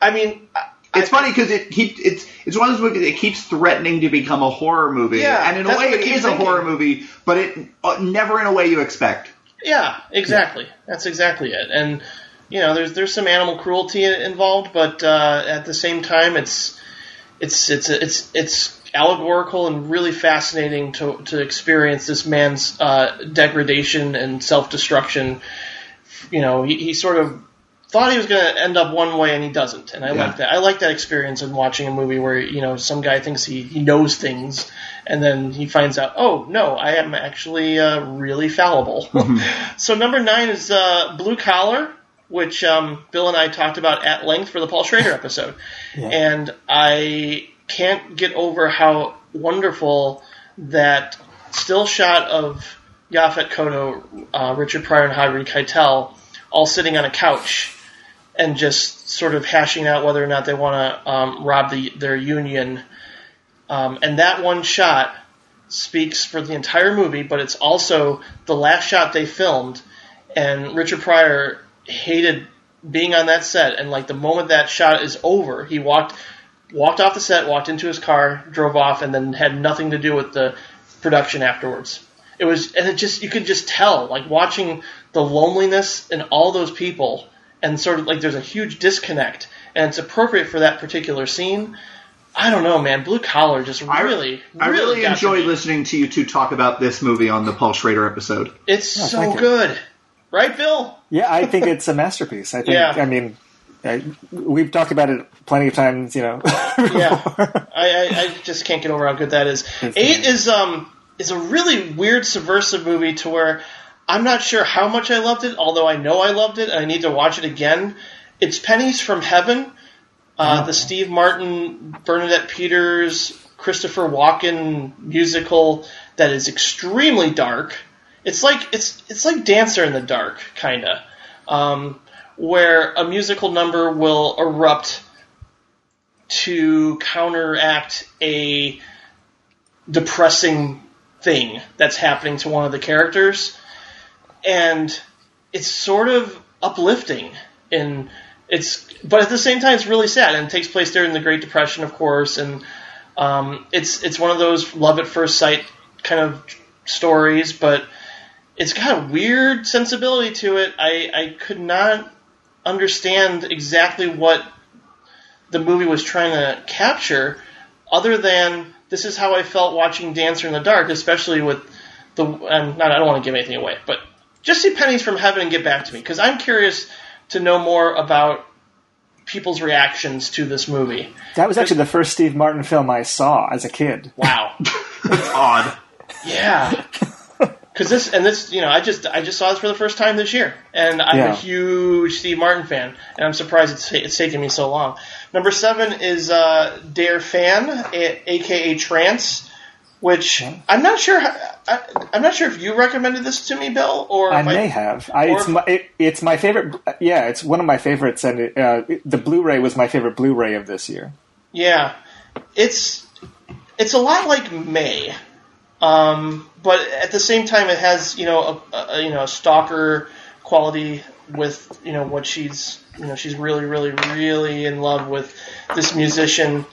I mean, I- It's funny because it keep, it's it's one of those movies that keeps threatening to become a horror movie, Yeah, and in a way it is I is a horror movie, but it uh, never in a way you expect. Yeah, exactly. That's exactly it. And you know, there's there's some animal cruelty involved, but uh, at the same time, it's it's it's it's it's allegorical and really fascinating to to experience this man's uh, degradation and self destruction. You know, he, he sort of thought he was going to end up one way and he doesn't, and I Yeah. like that. I like that experience in watching a movie where you know some guy thinks he, he knows things, and then he finds out, oh no, I am actually uh, really fallible. so number nine is uh, Blue Collar, which um, Bill and I talked about at length for the Paul Schrader episode, and I can't get over how wonderful that still shot of Yaphet Kotto, uh, Richard Pryor, and Harvey Keitel all sitting on a couch and just sort of hashing out whether or not they want to um, rob the, their union. Um, and that one shot speaks for the entire movie, but it's also the last shot they filmed. And Richard Pryor hated being on that set. And like the moment that shot is over, he walked walked off the set, walked into his car, drove off, and then had nothing to do with the production afterwards. It was, and it just you could just tell, like watching the loneliness in all those people, and sort of like there's a huge disconnect, and it's appropriate for that particular scene. I don't know, man. Blue collar just I really, I really got to enjoy listening to you two talk about this movie on the Paul Schrader episode. It's oh, so good, right, Bill? Yeah, I think it's a masterpiece. I think. Yeah. I mean, we've talked about it plenty of times. You know. Yeah, I, I, I just can't get over how good that is. Eight is um is a really weird subversive movie to where I'm not sure how much I loved it, although I know I loved it and I need to watch it again. It's Pennies from Heaven, uh, the Steve Martin, Bernadette Peters, Christopher Walken musical that is extremely dark. It's like it's it's like Dancer in the Dark, kind of, um, where a musical number will erupt to counteract a depressing thing that's happening to one of the characters. And it's sort of uplifting and it's but at the same time it's really sad and it takes place during the Great Depression of course and um, it's it's one of those love at first sight kind of stories but it's got a weird sensibility to it. I, I could not understand exactly what the movie was trying to capture, other than this is how I felt watching Dancer in the Dark, especially with the. Um, not, I don't want to give anything away, but just see Pennies from Heaven and get back to me because I'm curious to know more about people's reactions to this movie. that was actually the first Steve Martin film I saw as a kid. Wow. That's odd. Yeah. Because this and this, you know, I just I just saw this for the first time this year, and I'm Yeah. a huge Steve Martin fan, and I'm surprised it's it's taken me so long. Number seven is uh, Der Fan, a- aka Trance, which I'm not sure. I, I'm not sure if you recommended this to me, Bill, or I may have. I, it's, my, it, it's my favorite. Yeah, it's one of my favorites, and it, uh, the Blu-ray was my favorite Blu-ray of this year. Yeah, it's it's a lot like May, um, but at the same time, it has you know a, a you know a stalker quality with you know what she's you know she's really really really in love with this musician.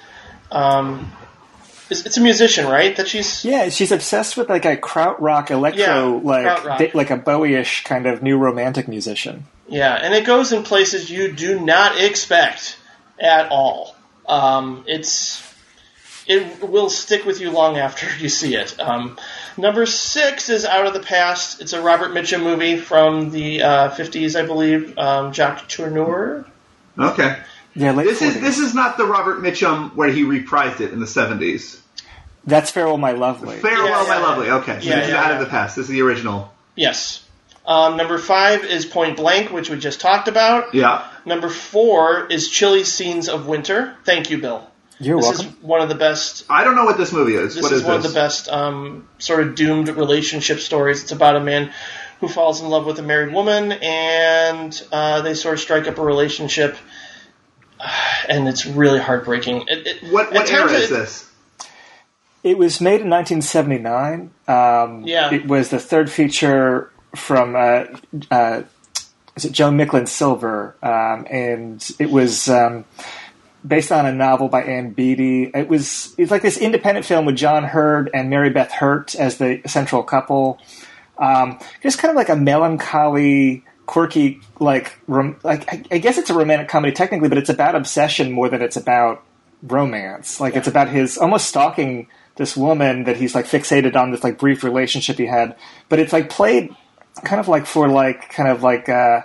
Um, it's, it's a musician, right? That she's Yeah, she's obsessed with like a krautrock electro, Yeah, like krautrock. di- like a Bowie-ish kind of new romantic musician. Yeah, and it goes in places you do not expect at all. Um, it's it will stick with you long after you see it. Um, number six is Out of the Past. It's a Robert Mitchum movie from the uh, 50s, I believe. Um, Jacques Tourneur. Okay. Yeah, late This is this is not the Robert Mitchum where he reprised it in the seventies. That's Farewell, My Lovely. Farewell, Yeah, my yeah, lovely. Okay, so Yeah, this is yeah, out of the past. This is the original. Yes. Um, number five is Point Blank, which we just talked about. Yeah. Number four is Chilly Scenes of Winter. Thank you, Bill. You're this welcome. is one of the best I don't know what this movie is. This what is, is, one this? of the best um, sort of doomed relationship stories. It's about a man who falls in love with a married woman, and uh, they sort of strike up a relationship, and it's really heartbreaking. It, it, What what era is it- this? It was made in 1979. Um, Yeah. It was the third feature from, uh, uh, is it Joan Micklin Silver? Um, and it was um, based on a novel by Ann Beattie. It was it's like this independent film with John Heard and Mary Beth Hurt as the central couple. Um, just kind of like a melancholy, quirky, like rom- like I, I guess it's a romantic comedy technically, but it's about obsession more than it's about romance. Like it's about his almost stalking this woman that he's like fixated on this like brief relationship he had, but it's like played kind of like for like kind of like uh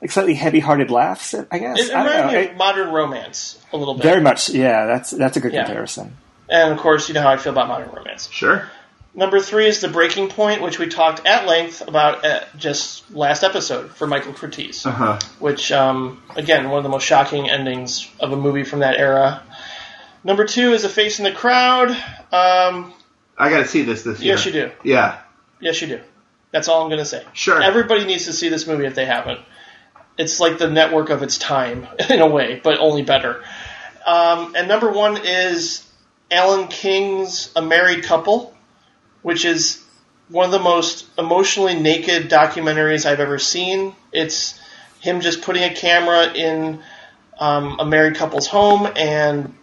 like slightly heavy-hearted laughs. I guess It, it I don't reminded know. me of modern romance a little bit. very much, yeah. That's that's a good Yeah. comparison. and of course, you know how I feel about modern romance. Sure. Number three is the breaking point, which we talked at length about at just last episode for Michael Curtiz, Uh huh. which, um, again, one of the most shocking endings of a movie from that era. Number two is A Face in the Crowd. Um, I got to see this this year. yes, you do. Yeah. Yes, you do. That's all I'm going to say. Sure. Everybody needs to see this movie if they haven't. It's like the network of its time, in a way, but only better. Um, and number one is Allan King's A Married Couple, which is one of the most emotionally naked documentaries I've ever seen. It's him just putting a camera in um, a married couple's home and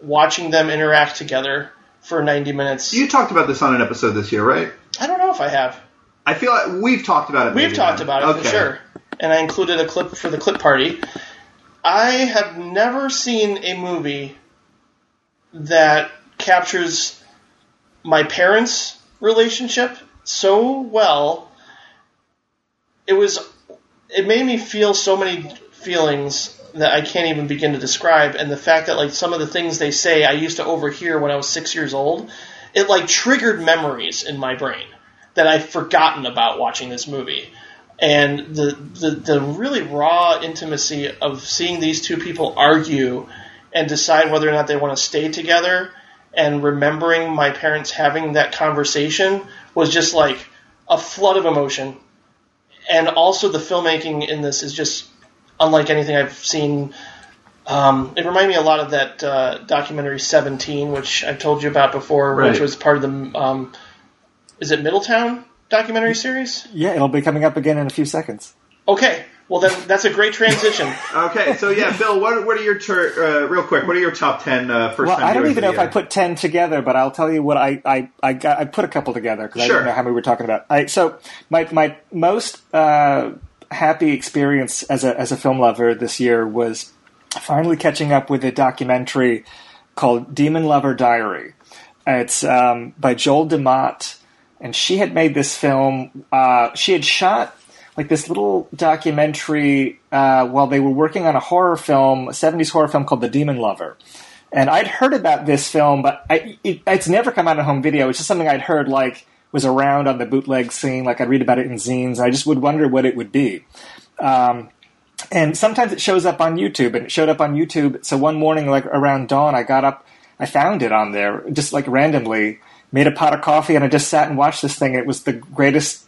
watching them interact together for 90 minutes. You talked about this on an episode this year, right? I don't know if I have. I feel like we've talked about it. We've talked about it okay. for sure. And I included a clip for the clip party. I have never seen a movie that captures my parents' relationship so well. It was it made me feel so many feelings that I can't even begin to describe and the fact that like some of the things they say I used to overhear when I was 6 years old, it like triggered memories in my brain that I've forgotten about watching this movie. And the, the the really raw intimacy of seeing these two people argue and decide whether or not they want to stay together and remembering my parents having that conversation was just like a flood of emotion. And also the filmmaking in this is just unlike anything I've seen. Um, it reminded me a lot of that uh, documentary Seventeen, which I've told you about before, which was part of the um, is it Middletown documentary series? Yeah, it'll be coming up again in a few seconds. Okay, well then that's a great transition. Okay, so yeah, Bill, what, what are your tur- uh, real quick? What are your top ten uh, first Well, time? I don't even know the if I put ten together, but I'll tell you what I I I, got, I put a couple together because I Sure. didn't know how many we were talking about. I, so my my most uh, happy experience as a as a film lover this year was finally catching up with a documentary called Demon Lover Diary. It's um, by Joel DeMott, and she had made this film. Uh, she had shot like this little documentary uh, while they were working on a horror film, a 70s horror film called The Demon Lover. And I'd heard about this film, but I, it, it's never come out on home video. It's just something I'd heard like was around on the bootleg scene. Like I'd read about it in zines. I just would wonder what it would be. Um, and sometimes it shows up on YouTube, and it showed up on YouTube. So one morning, like around dawn, I got up, I found it on there, just like randomly, made a pot of coffee, and I just sat and watched this thing. It was the greatest,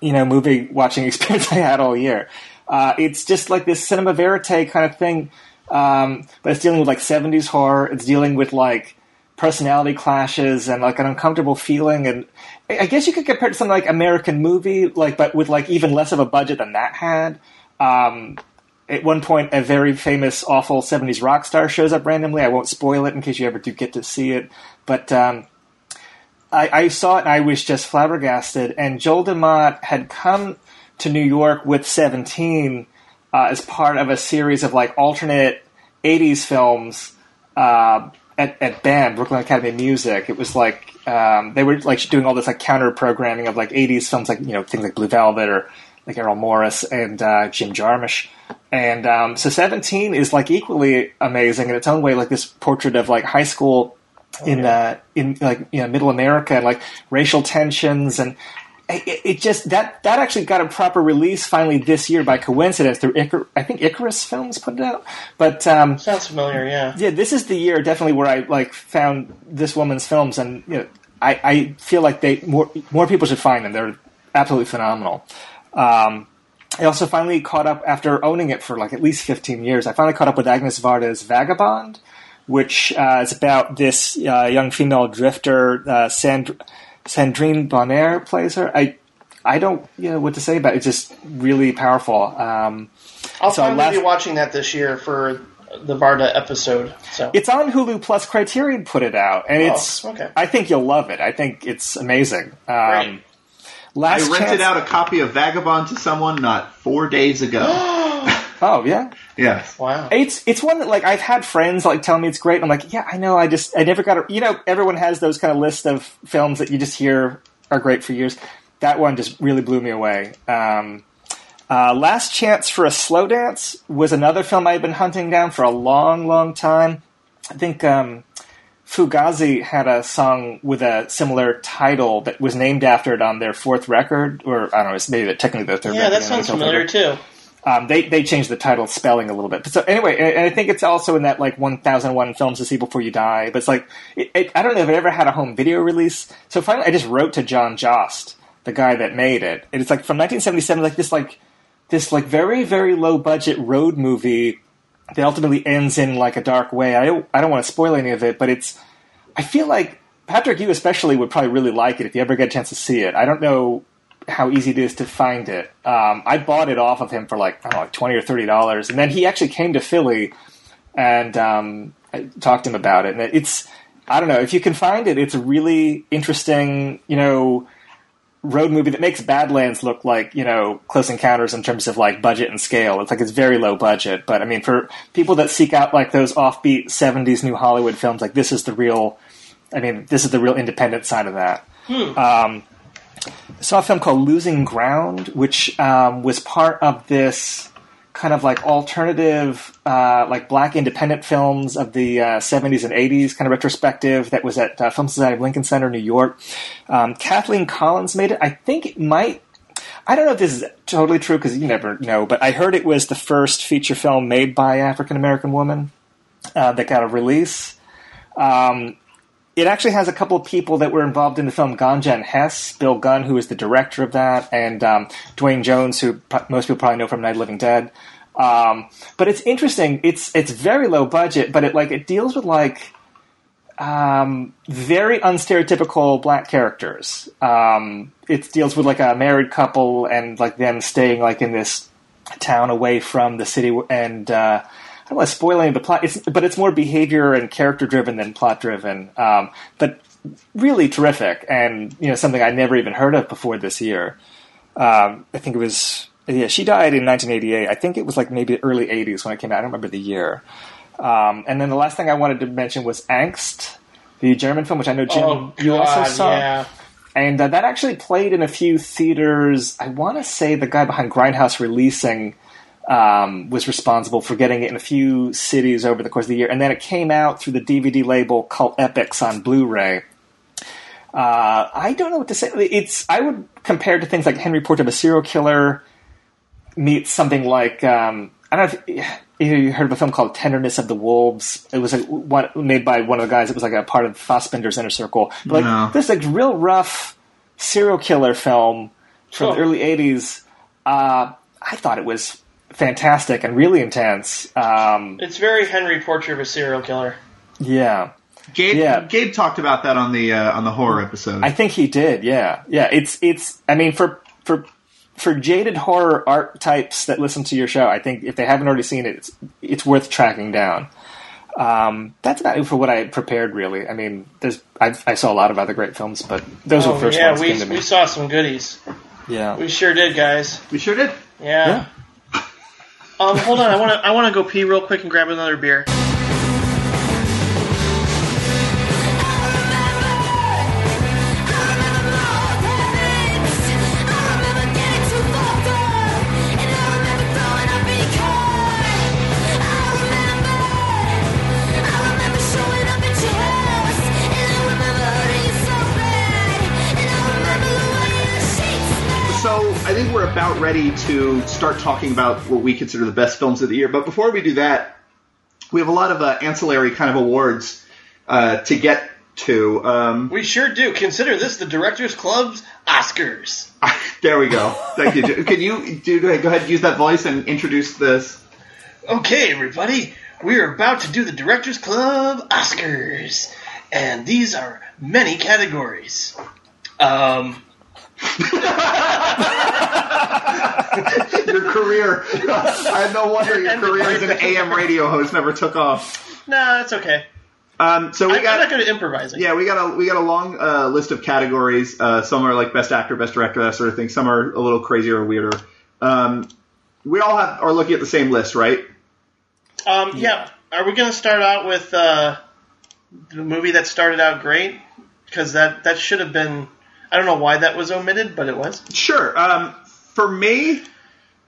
you know, movie watching experience I had all year. Uh, it's just like this cinema verite kind of thing, um, but it's dealing with like '70s horror. It's dealing with like personality clashes and like an uncomfortable feeling and I guess you could compare it to something like American movie, like but with like even less of a budget than that had. Um, at one point, a very famous, awful '70s rock star shows up randomly. I won't spoil it in case you ever do get to see it, but um, I, I saw it and I was just flabbergasted. And Joel DeMott had come to New York with Seventeen uh, as part of a series of like alternate '80s films uh, at, at BAM, Brooklyn Academy of Music. It was like um, they were like doing all this like counter programming of like '80s films, like you know things like Blue Velvet or like Errol Morris and uh, Jim Jarmusch. And um, so Seventeen is like equally amazing in its own way, like this portrait of like high school in uh, in like you know middle America and like racial tensions and it, it just that that actually got a proper release finally this year by coincidence through Icar- I think Icarus Films put it out, but um, Sounds familiar, yeah. yeah, this is the year definitely where I like found this woman's films, and you know, I, I feel like they more more people should find them. They're absolutely phenomenal. Um, I also finally caught up after owning it for like at least fifteen years. I finally caught up with Agnes Varda's Vagabond, which uh, is about this uh, young female drifter. Uh, Sand- Sandrine Bonnaire plays her. I I don't you know what to say about it. It's just really powerful. Um, I'll So probably last- be watching that this year for the Varda episode. So It's on Hulu Plus. Criterion put it out, and it's. Oh, okay. I think you'll love it. I think it's amazing. Um, Great. I rented chance- out a copy of Vagabond to someone not four days ago. Oh yeah, yes. wow. it's it's one that like I've had friends like tell me it's great. And I'm like, yeah, I know. I just I never got. A, you know, everyone has those kind of list of films that you just hear are great for years. That one just really blew me away. Um, Uh, Last Chance for a Slow Dance was another film I'd been hunting down for a long, long time. I think um, Fugazi had a song with a similar title that was named after it on their fourth record, or I don't know, it's maybe technically their third Yeah, record. that sounds familiar too. Um, they they changed the title spelling a little bit. But so anyway, and, I think it's also in that like 1001 films to see before you die. But it's like it, it, I don't know if it ever had a home video release. So finally, I just wrote to Jon Jost, the guy that made it. And it's like from 1977, like this like this like very very low budget road movie that ultimately ends in like a dark way. I don't, I don't want to spoil any of it, but it's I feel like Patrick, you especially would probably really like it if you ever get a chance to see it. I don't know how easy it is to find it. Um, I bought it off of him for like I don't know, like twenty or thirty dollars, and then he actually came to Philly and um, I talked to him about it. And it's I don't know if you can find it. It's a really interesting, you know, road movie that makes Badlands look like you know Close Encounters in terms of like budget and scale. It's like it's very low budget, but I mean for people that seek out like those offbeat '70s New Hollywood films, like this is the real. I mean, this is the real independent side of that. Um, I saw a film called Losing Ground, which um, was part of this kind of like alternative, uh, like black independent films of the uh, 70s and 80s, kind of retrospective that was at uh, Film Society of Lincoln Center, New York. Um, Kathleen Collins made it. I think it might. I don't know if this is totally true because you never know, but I heard it was the first feature film made by African American woman uh, that got a release. Um, it actually has a couple of people that were involved in the film Ganja and Hess. Bill Gunn, who is the director of that, and um, Duane Jones, who most people probably know from Night of Living Dead. Um, but it's interesting. It's it's very low budget, but it like it deals with like um, very unstereotypical black characters. Um, it deals with like a married couple and like them staying like in this town away from the city and. Uh, I don't want to spoil any of the plot, it's, but it's more behavior and character driven than plot driven. Um, but really terrific, and you know something I never even heard of before this year. Um, I think it was yeah, she died in 1988. I think it was like maybe early 80s when it came out. I don't remember the year. Um, and then the last thing I wanted to mention was Angst, the German film, which I know Jim Oh you also saw. yeah. And uh, that actually played in a few theaters. I want to say the guy behind Grindhouse Releasing um, was responsible for getting it in a few cities over the course of the year. And then it came out through the DVD label Cult Epics on Blu ray. Uh, I don't know what to say. It's I would compare it to things like Henry Portrait of a Serial Killer meets something like um, I don't know if you heard of a film called Tenderness of the Wolves. It was a, one, made by one of the guys. It was like a part of Fassbinder's Inner Circle. But like No. this like real rough serial killer film from the early '80s. Uh, I thought it was fantastic and really intense. Um, It's very Henry Portrait of a Serial Killer. yeah. Gabe, Yeah. Gabe talked about that on the uh, on the horror episode. I think he did. Yeah, yeah. It's it's. I mean, for for for jaded horror archetypes that listen to your show, I think if they haven't already seen it, it's it's worth tracking down. Um, that's about it for what I prepared. Really, I mean, there's I, I saw a lot of other great films, but those were Oh, the first yeah, ones that we, came to me. we saw some goodies. yeah, We sure did, guys. we sure did. Yeah. Um, hold on, I want to I want to go pee real quick and grab another beer. Ready to start talking about what we consider the best films of the year. But before we do that, we have a lot of uh, ancillary kind of awards uh, to get to. Um, We sure do. Consider this the Directors Club's Oscars. there we go. Thank you. Can you do go ahead, go ahead and use that voice and introduce this? Okay, everybody, we are about to do the Directors Club Oscars, and these are many categories. Um, Your career. I no wonder your career as an AM radio host never took off. nah, it's okay. Um, so we I'm got not good at improvising. Yeah, we got a we got a long uh, list of categories. Uh, some are like best actor, best director, that sort of thing. Some are a little crazier or weirder. Um, we all have are looking at the same list, right? Um, yeah. Are we going to start out with uh, the movie that started out great? Because that that should have been. I don't know why that was omitted, but it was. Sure. Um, for me,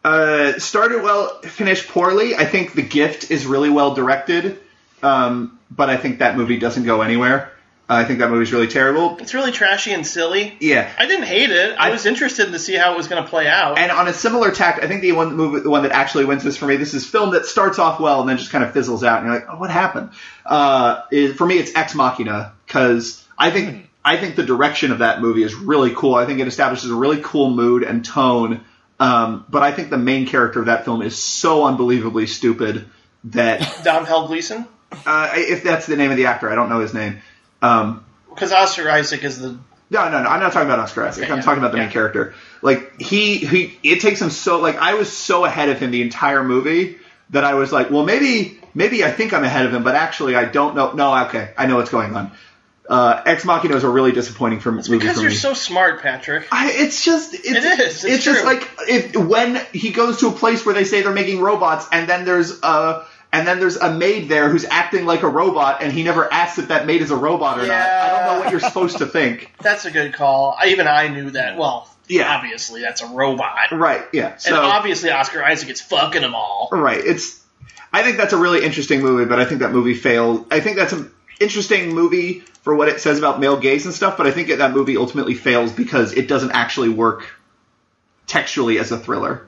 Uh, started well, finished poorly. I think The Gift is really well directed, um, but I think that movie doesn't go anywhere. Uh, I think that movie's really terrible. It's really trashy and silly. Yeah. I didn't hate it. I, I- was interested to see how it was going to play out. And on a similar tack, I think the one movie, the one that actually wins this for me, this is film that starts off well and then just kind of fizzles out, and you're like, oh, what happened? Uh, is, for me, it's Ex Machina because I think I think the direction of that movie is really cool. I think it establishes a really cool mood and tone. Um, but I think the main character of that film is so unbelievably stupid that Domhnall Gleeson, uh, if that's the name of the actor, I don't know his name. Um, because Oscar Isaac is the no, no, no. I'm not talking about Oscar Isaac. Okay, I'm yeah, talking about the yeah. main character. Like he, he, it takes him so. Like I was so ahead of him the entire movie that I was like, well, maybe, maybe I think I'm ahead of him, but actually I don't know. No, okay, I know what's going on. Uh, Ex Machina is a really disappointing for, movie because for you're me. so smart, Patrick. I, it's just it's, It is, it's just true. like if when he goes to a place where they say they're making robots, and then there's a and then there's a maid there who's acting like a robot, and he never asks if that maid is a robot or not. I don't know what you're supposed to think. That's a good call. I, even I knew that. Well, Yeah. obviously that's a robot, Right? Yeah. and obviously Oscar Isaac is fucking them all. right, it's. I think that's a really interesting movie, but I think that movie failed. I think that's an interesting movie for what it says about male gaze and stuff, but I think that, that movie ultimately fails because it doesn't actually work textually as a thriller.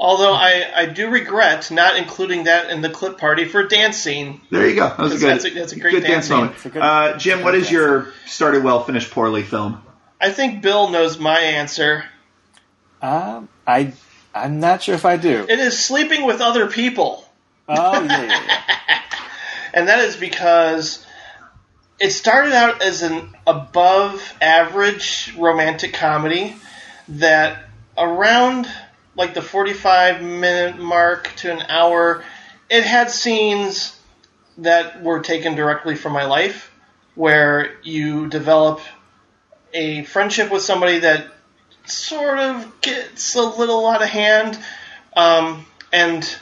Although I, I do regret not including that in the clip party for dance scene. There you go. That was a good. That's a- that's a great good dance dance scene. moment. Good- uh, Jim, what is your started well, finished poorly film? I think Bill knows my answer. Um, I I'm not sure if I do. It is sleeping with other people. Oh yeah, yeah, yeah. And that is because it started out as an above average romantic comedy that around like the 45 minute mark to an hour, it had scenes that were taken directly from my life where you develop a friendship with somebody that sort of gets a little out of hand. Um, and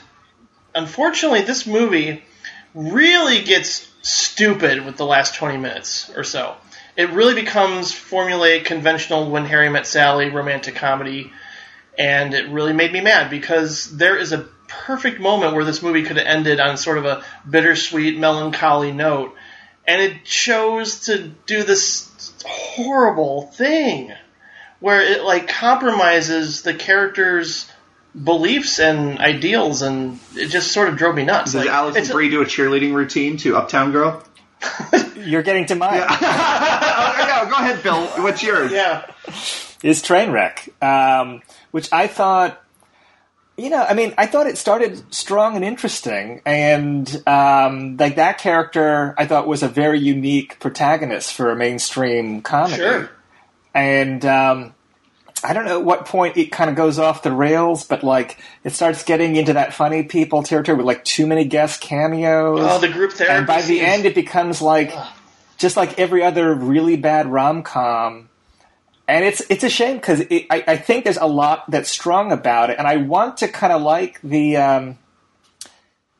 unfortunately, this movie really gets stupid with the last 20 minutes or so. It really becomes formulaic, conventional When Harry Met Sally romantic comedy, and it really made me mad because there is a perfect moment where this movie could have ended on sort of a bittersweet, melancholy note, and it chose to do this horrible thing where it like compromises the characters' beliefs and ideals, and it just sort of drove me nuts. Does Like, Alison it's a- Brie do a cheerleading routine to Uptown Girl? You're getting to mine. oh, yeah, go ahead, Bill. What's yours? yeah. is Trainwreck, um, which I thought, you know, I mean, I thought it started strong and interesting, and um, like that character, I thought was a very unique protagonist for a mainstream comedy. Sure. And um, I don't know at what point it kind of goes off the rails, but like it starts getting into that funny people territory with like too many guest cameos. Oh, the group therapy. and by the end, it becomes like just like every other really bad rom com. And it's it's a shame because I, I think there's a lot that's strong about it, and I want to kind of like the um,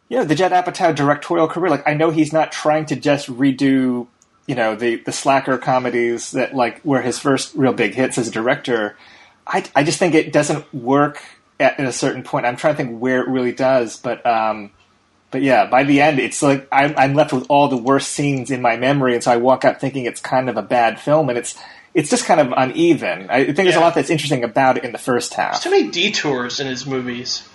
you know the Judd Apatow directorial career. Like I know he's not trying to just redo you know the the slacker comedies that like were his first real big hits as a director. I I just think it doesn't work at, at a certain point. I'm trying to think where it really does, but um, but yeah, by the end, it's like I'm, I'm left with all the worst scenes in my memory, and so I walk out thinking it's kind of a bad film, and it's it's just kind of uneven. I think there's a lot that's interesting about it in the first half. There's too many detours in his movies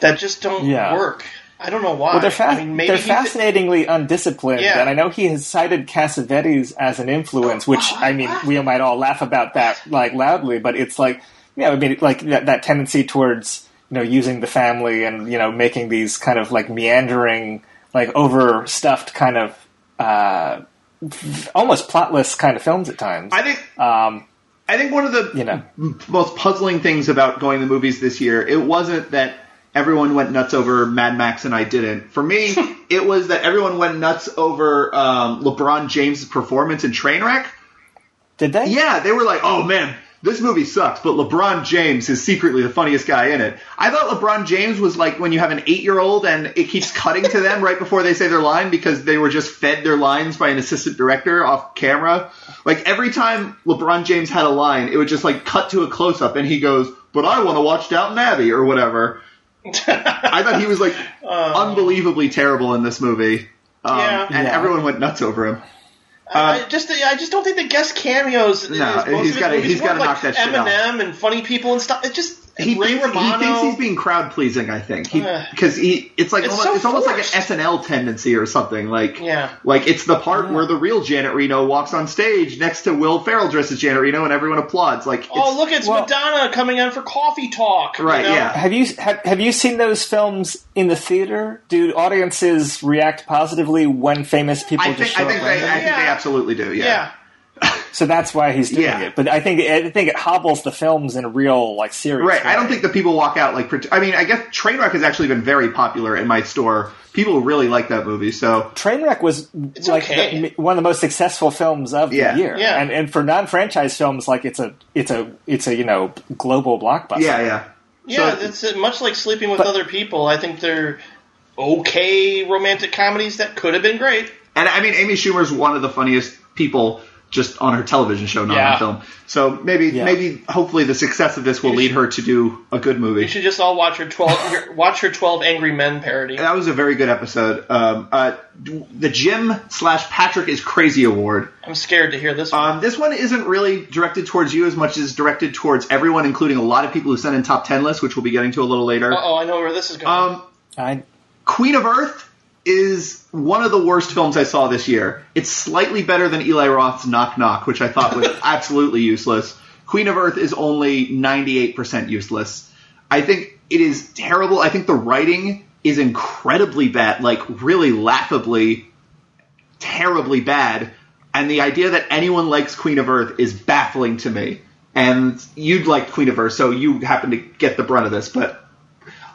that just don't Yeah. work. I don't know why. Well, they're, fa- I mean, maybe they're he- fascinatingly undisciplined, Yeah. and I know he has cited Cassavetes as an influence, which I mean, we might all laugh about that like loudly, but it's like, yeah, I mean, like that, that tendency towards you know using the family and you know making these kind of like meandering, like overstuffed kind of uh, almost plotless kind of films at times. I think Um, I think one of the You know. most puzzling things about going to the movies this year, it wasn't that everyone went nuts over Mad Max and I didn't. For me, it was that everyone went nuts over um, LeBron James' performance in Trainwreck. did they? Yeah, they were like, "Oh man, this movie sucks," but LeBron James is secretly the funniest guy in it. I thought LeBron James was like when you have an eight-year-old and it keeps cutting to them right before they say their line because they were just fed their lines by an assistant director off camera. Like every time LeBron James had a line, it would just like cut to a close-up and he goes, but I want to watch Downton Abbey or whatever. I thought he was like unbelievably terrible in this movie. Um, Yeah. and Yeah. everyone went nuts over him. I just I just don't think the guest cameos. No, is most he's of his gotta- he's gotta work, knock like that shit off. Eminem and funny people and stuff. It just He Ray thinks, he thinks he's being crowd pleasing. I think because uh. he, it's like It's almost, so it's almost like an forced. SNL tendency or something. Like Yeah. like it's the part where the real Janet Reno walks on stage next to Will Ferrell dressed as Janet Reno and everyone applauds. Like oh, it's, oh look, it's well- Madonna coming on for coffee talk. you Right, know? yeah. Have you have, have you seen those films in the theater? Do audiences react positively when famous people I just think show I think up they I randomly? think they absolutely do. Yeah. Yeah. So that's why he's doing Yeah. it. But I think I think it hobbles the films in a real like serious. Right. I don't think that people walk out like. I mean, I guess Trainwreck has actually been very popular in my store. People really like that movie. So Trainwreck was like okay. the, one of the most successful films of Yeah. the year. Yeah. And and for non-franchise films, like it's a it's a it's a you know global blockbuster. yeah, yeah. Yeah, So- it's uh, much like sleeping with But- other people. I think they're okay romantic comedies that could have been great. And I mean, Amy Schumer's one of the funniest people just on her television show, not Yeah. on film. So maybe, Yeah. maybe, hopefully, the success of this will lead her to do a good movie. You should just all watch her twelve watch her Twelve Angry Men parody. That was a very good episode. Um, uh, the Jim slash Patrick is Crazy Award. I'm scared to hear this one. Um, this one isn't really directed towards you as much as directed towards everyone, including a lot of people who sent in top ten lists, which we'll be getting to a little later. oh, I know where this is going. Um, I Queen of Earth is one of the worst films I saw this year. It's slightly better than Eli Roth's Knock Knock, which I thought was absolutely useless. Queen of Earth is only 98% useless. I think it is terrible. I think the writing is incredibly bad, like really laughably, terribly bad. And the idea that anyone likes Queen of Earth is baffling to me. And you'd like Queen of Earth, so you happen to get the brunt of this, but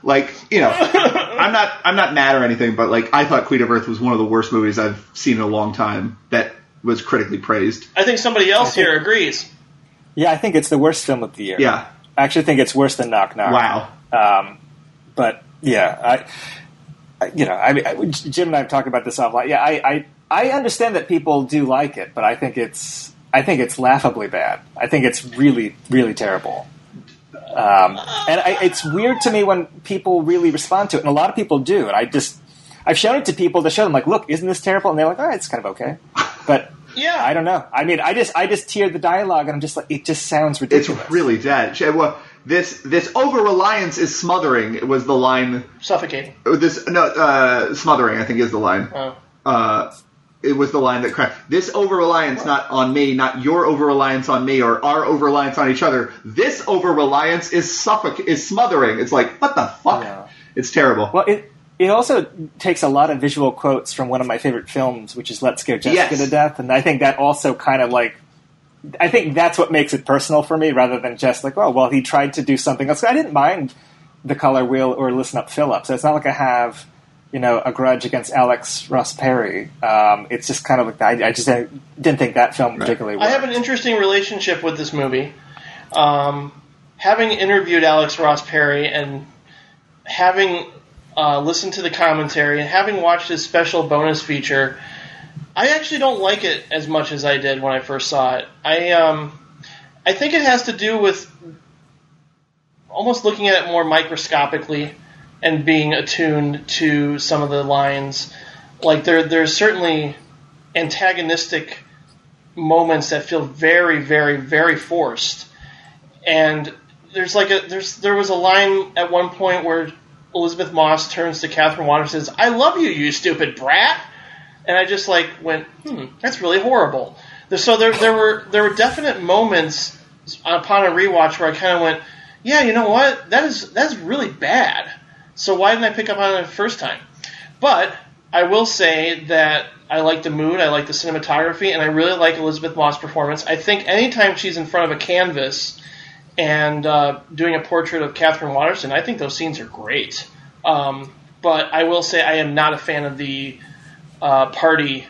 like, you know, I'm not I'm not mad or anything, but like I thought Queen of Earth was one of the worst movies I've seen in a long time that was critically praised. I think somebody else here agrees. yeah, I think it's the worst film of the year. Yeah. I actually think it's worse than Knock Knock. Wow. Um, but yeah, I, I you know, I mean, I- Jim and I have talked about this offline. Yeah, I, I, I understand that people do like it, but I think it's, I think it's laughably bad. I think it's really, really terrible. Um, and I, it's weird to me when people really respond to it, and a lot of people do. And I just, I've shown it to people to show them, like, look, isn't this terrible? And they're like, oh, it's kind of okay. But Yeah. I don't know. I mean, I just, I just hear the dialogue, and I'm just like, it just sounds ridiculous. It's really dead. Well, this this over reliance is smothering. It was the line. Suffocating. oh, This no uh, smothering. I think is the line. Oh. Uh, it was the line that cracked. This over reliance, not on me, not your over reliance on me, or our over reliance on each other. This over reliance is suffoc is smothering. It's like what the fuck? Yeah. It's terrible. Well, it it also takes a lot of visual quotes from one of my favorite films, which is "Let's Scare Jessica Yes. to Death," and I think that also kind of like. I think that's what makes it personal for me, rather than just like, oh, well, he tried to do something else. I didn't mind the color wheel or listen up Philip, so it's not like I have, you know, a grudge against Alex Ross Perry. Um, it's just kind of like I, I just didn't, didn't think that film particularly. I have an interesting relationship with this movie. Um, having interviewed Alex Ross Perry and having uh, listened to the commentary and having watched his special bonus feature, I actually don't like it as much as I did when I first saw it. I um, I think it has to do with almost looking at it more microscopically and being attuned to some of the lines. Like there, there's certainly antagonistic moments that feel very, very, very forced. And there's like a there's there was a line at one point where Elisabeth Moss turns to Catherine Waters and says, "I love you, you stupid brat," and I just like went, "Hmm, that's really horrible." So there there were there were definite moments upon a rewatch where I kind of went, "Yeah, you know what? That is that's really bad." So why didn't I pick up on it the first time? But I will say that I like the mood, I like the cinematography, and I really like Elisabeth Moss' performance. I think anytime she's in front of a canvas and uh, doing a portrait of Katherine Waterston, I think those scenes are great. Um, but I will say I am not a fan of the uh, party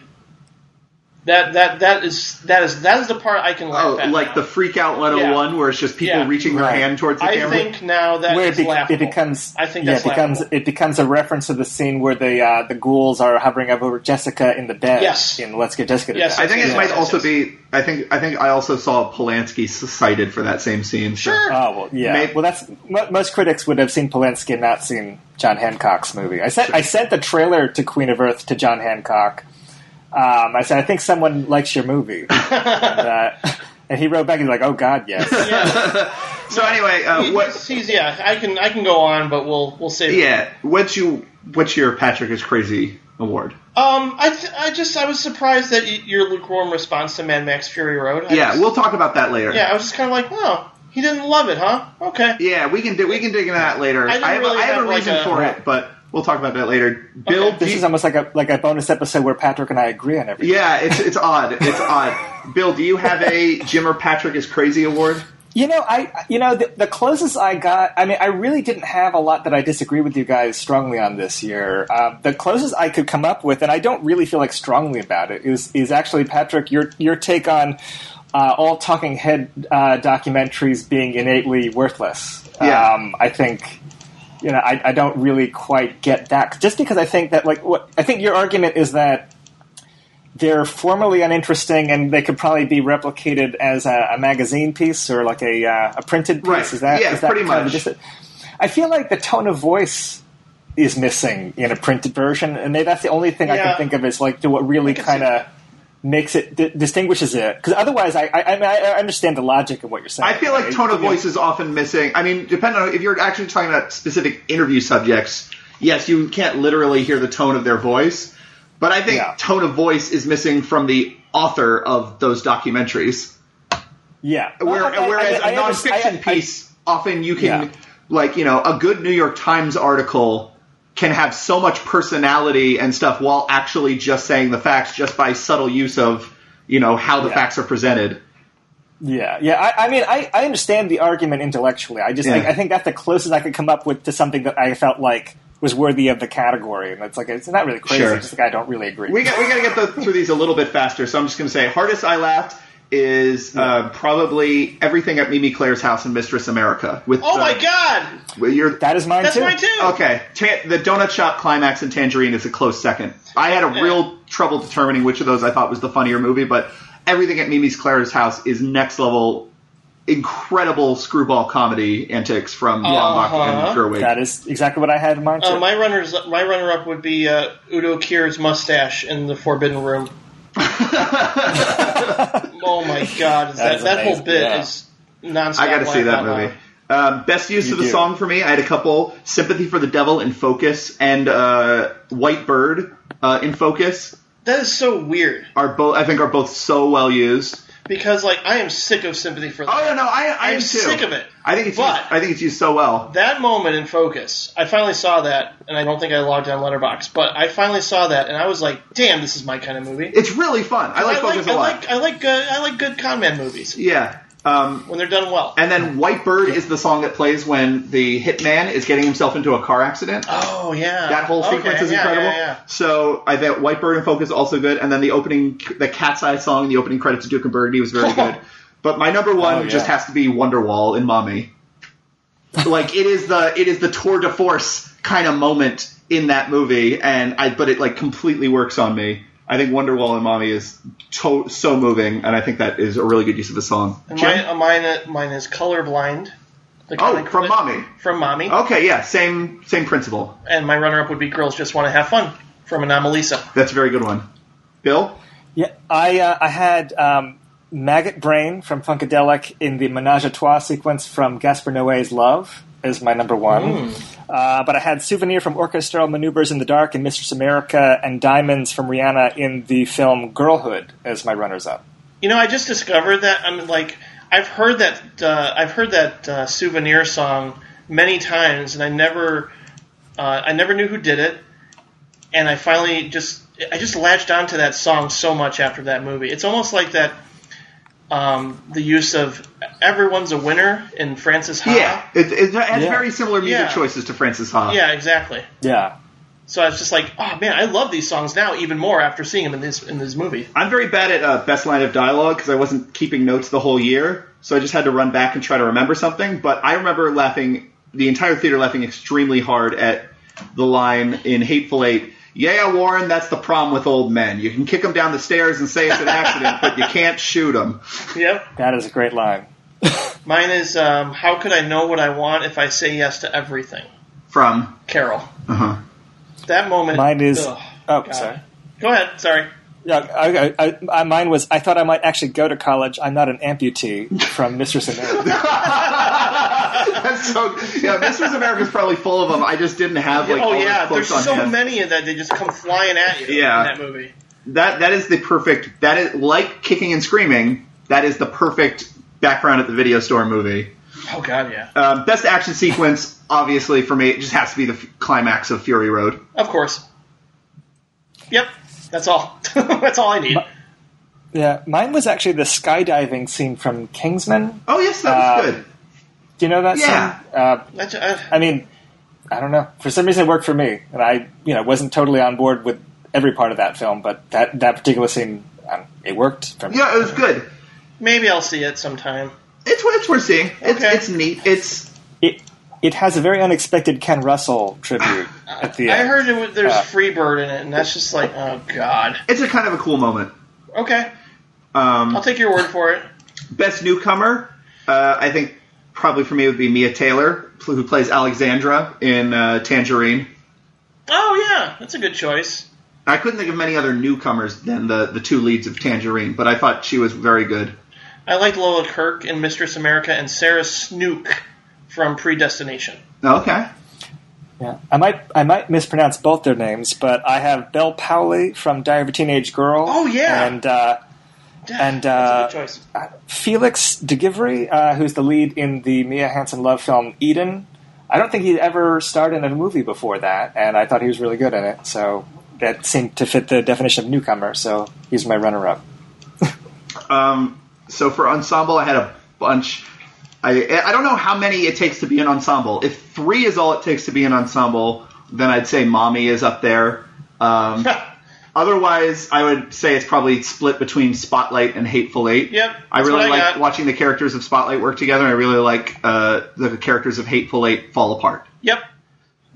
That that that is that is that is the part I can laugh Oh, at. like now. the Freak Out 101, where it's just people Yeah. reaching their hand towards the I camera. I think now that where it, is be- it becomes I think yeah, it becomes laughable. it becomes a reference to the scene where the uh, the ghouls are hovering over Jessica in the bed. Yes. in Let's Get Jessica to Yes, I think it Yes, might yes, also yes. be. I think. I think I also saw Polanski cited for that same scene. so- Sure. Oh well, yeah. Maybe- well, that's mo- most critics would have seen Polanski and not seen John Hancock's movie. I sent I sent the trailer to Queen of Earth to John Hancock. Um, I said I think someone likes your movie, and, uh, and he wrote back. And he's like, "Oh God, yes." So anyway, uh, He- what? he's, he's- yeah, I can I can go on, but we'll we'll save it. Yeah, what's you? What's your Patrick is crazy award? Um, I th- I just I was surprised that y- your lukewarm response to Mad Max Fury Road. I Yeah, just- we'll talk about that later. yeah, I was just kind of like, oh, he didn't love it, huh? Okay. Yeah, we can do, we can dig into that later. I I, have, really I have have a like reason a- for it, but we'll talk about that later. Bill, Okay. This you- is almost like a like a bonus episode where Patrick and I agree on everything. yeah, it's it's odd. It's odd. Bill, do you have a Jim or Patrick is crazy award? You know, I you know the, the closest I got. I mean, I really didn't have a lot that I disagree with you guys strongly on this year. Um, the closest I could come up with, and I don't really feel like strongly about it, is is actually Patrick your your take on uh, all talking head uh, documentaries being innately worthless. Yeah. Um, I think. You know, I, I don't really quite get that. Just because I think that, like, what I think your argument is that they're formally uninteresting and they could probably be replicated as a, a magazine piece or like a, uh, a printed piece. Right. Is that Yeah, is that pretty of much. just a- I feel like the tone of voice is missing in a printed version, and maybe that's the only thing I can think of is like to what really kind of makes it di- distinguishes it. Because otherwise, I, I I I understand the logic of what you're saying. I feel like It- tone of voice is often missing. I mean, depending on if you're actually talking about specific interview subjects, yes, you can't literally hear the tone of their voice. But I think Yeah. tone of voice is missing from the author of those documentaries. Yeah. Where, Well, whereas I- I a nonfiction piece, often you can, Yeah. like, you know, a good New York Times article can have so much personality and stuff while actually just saying the facts just by subtle use of, you know, how the Yeah. facts are presented. Yeah, yeah. I, I mean, I, I understand the argument intellectually. I just think Yeah. I think that's the closest I could come up with to something that I felt like was worthy of the category. And it's like it's not really crazy. Sure. It's just like I don't really agree. We got we got to get the, through these a little bit faster. So I'm just going to say, hardest I laughed is uh, probably everything at Mimi Claire's house in Mistress America. With Oh uh, my god, with your that is mine that's too. mine too. okay. Ta- the donut shop climax and Tangerine is a close second. I had a Yeah. real trouble determining which of those I thought was the funnier movie, but everything at Mimi's Claire's house is next level. Incredible screwball comedy antics from Baumbach Uh-huh. and Gerwig. That is exactly what I had in mind too. Uh, my runners, my runner up would be uh, Udo Kier's mustache in the Forbidden Room. oh my god, That that is that whole bit yeah. is nonstop. I got to see that movie. Um, best use You of the do. song for me, I had a couple: "Sympathy for the Devil" in Focus and uh, "White Bird" uh, in Focus That is so weird are both. I think are both so well used. Because like I am sick of sympathy for. the Oh no, no, I, I I'm too. sick of it. I think it's But- used, I think it's used so well. that moment in focus, I finally saw that, and I don't think I logged on Letterboxd, but I finally saw that, and I was like, "Damn, this is my kind of movie." It's really fun. I like I Focus like, a I lot. like, I like, good, I like good con man movies yeah. Um, when they're done well. and then "White Bird" is the song that plays when the hitman is getting himself into a car accident. oh yeah, That whole Okay, sequence is yeah, incredible. Yeah, yeah. So I bet White Bird and Focus also good, and then the opening, the Cat's Eye song, the opening credits to Duke and Burgundy was very good. But my number one Oh, just has to be Wonderwall in Mommy. like it is the it is the tour de force kind of moment in that movie, and I but it like completely works on me. I think Wonderwall and Mommy is to, so moving, and I think that is a really good use of the song. And mine, uh, mine, uh, mine is colorblind. The oh, comic- from Mommy. From mommy. Okay, yeah, same same principle. And my runner-up would be Girls Just Want to Have Fun from Anomalisa. That's a very good one. Bill. Yeah, I uh, I had um, Maggot Brain from Funkadelic in the Menage a Trois sequence from Gaspar Noé's Love as my number one. Uh, but I had Souvenir from Orchestral Maneuvers in the Dark and Mistress America and Diamonds from Rihanna in the film Girlhood as my runners up. You know, I just discovered that. I'm like, I've heard that. Uh, I've heard that uh, souvenir song many times, and I never, uh, I never knew who did it. And I finally just, I just latched onto that song so much after that movie. It's almost like that. Um, the use of "Everyone's a Winner" in Frances Ha. Yeah, it, it has Yeah. very similar music Yeah. choices to Frances Ha. Yeah, exactly. Yeah. So I was just like, oh man, I love these songs now even more after seeing them in this in this movie. I'm very bad at uh, best line of dialogue because I wasn't keeping notes the whole year, so I just had to run back and try to remember something. But I remember laughing, the entire theater laughing extremely hard at the line in Hateful Eight. Yeah, Warren, that's the problem with old men. You can kick them down the stairs and say it's an accident, but you can't shoot them. Yep. That is a great line. Mine is um, how could I know what I want if I say yes to everything? From Carol. uh huh. That moment. Mine is. ugh, oh, God. sorry. Go ahead. Sorry. Yeah, I, I, I, mine was. I thought I might actually go to college. I'm not an amputee from Mistress America. That's so yeah. Mistress America's probably full of them. I just didn't have like oh all yeah, there's on so hand. many of that they just come flying at you Yeah. in that movie. That that is the perfect. That is like kicking and screaming. That is the perfect background at the video store movie. Oh god, yeah. Um, best action sequence, obviously for me, it just has to be the f- climax of Fury Road. Of course. Yep. That's all. That's all I need. yeah, mine was actually the skydiving scene from Kingsman. Oh yes, that was Uh, good. Do you know that Yeah. scene? Uh, That's- uh, I mean, I don't know. For some reason, it worked for me, and I, you know, wasn't totally on board with every part of that film, but that that particular scene, um, it worked for me. Yeah, it was good. maybe I'll see it sometime. It's it's worth seeing. It's Okay. it's neat. It's It it has a very unexpected Ken Russell tribute at the end. I heard it there's Uh. Freebird in it, and that's just like, oh god. it's a kind of a cool moment. Okay, Um, I'll take your word for it. best newcomer, uh, I think probably for me would be Mia Taylor, who plays Alexandra in uh, Tangerine. Oh yeah, that's a good choice. I couldn't think of many other newcomers than the the two leads of Tangerine, but I thought she was very good. I liked Lola Kirke in Mistress America and Sarah Snook from Predestination. Okay. Yeah, I might I might mispronounce both their names, but I have Bel Powley from Diary of a Teenage Girl. Oh, yeah. and uh, And, that's a uh, good choice. Félix de Givry, uh, who's the lead in the Mia Hansen-Løve film Eden. I don't think he'd ever starred in a movie before that, and I thought he was really good in it. So that seemed to fit the definition of newcomer. So he's my runner-up. Um, so for ensemble, I had a bunch. I I don't know how many it takes to be an ensemble. If three is all it takes to be an ensemble, then I'd say Mommy is up there. Um, otherwise, I would say it's probably split between Spotlight and Hateful Eight. Yep, I really like watching the characters of Spotlight work together. I really like uh, the characters of Hateful Eight fall apart. Yep,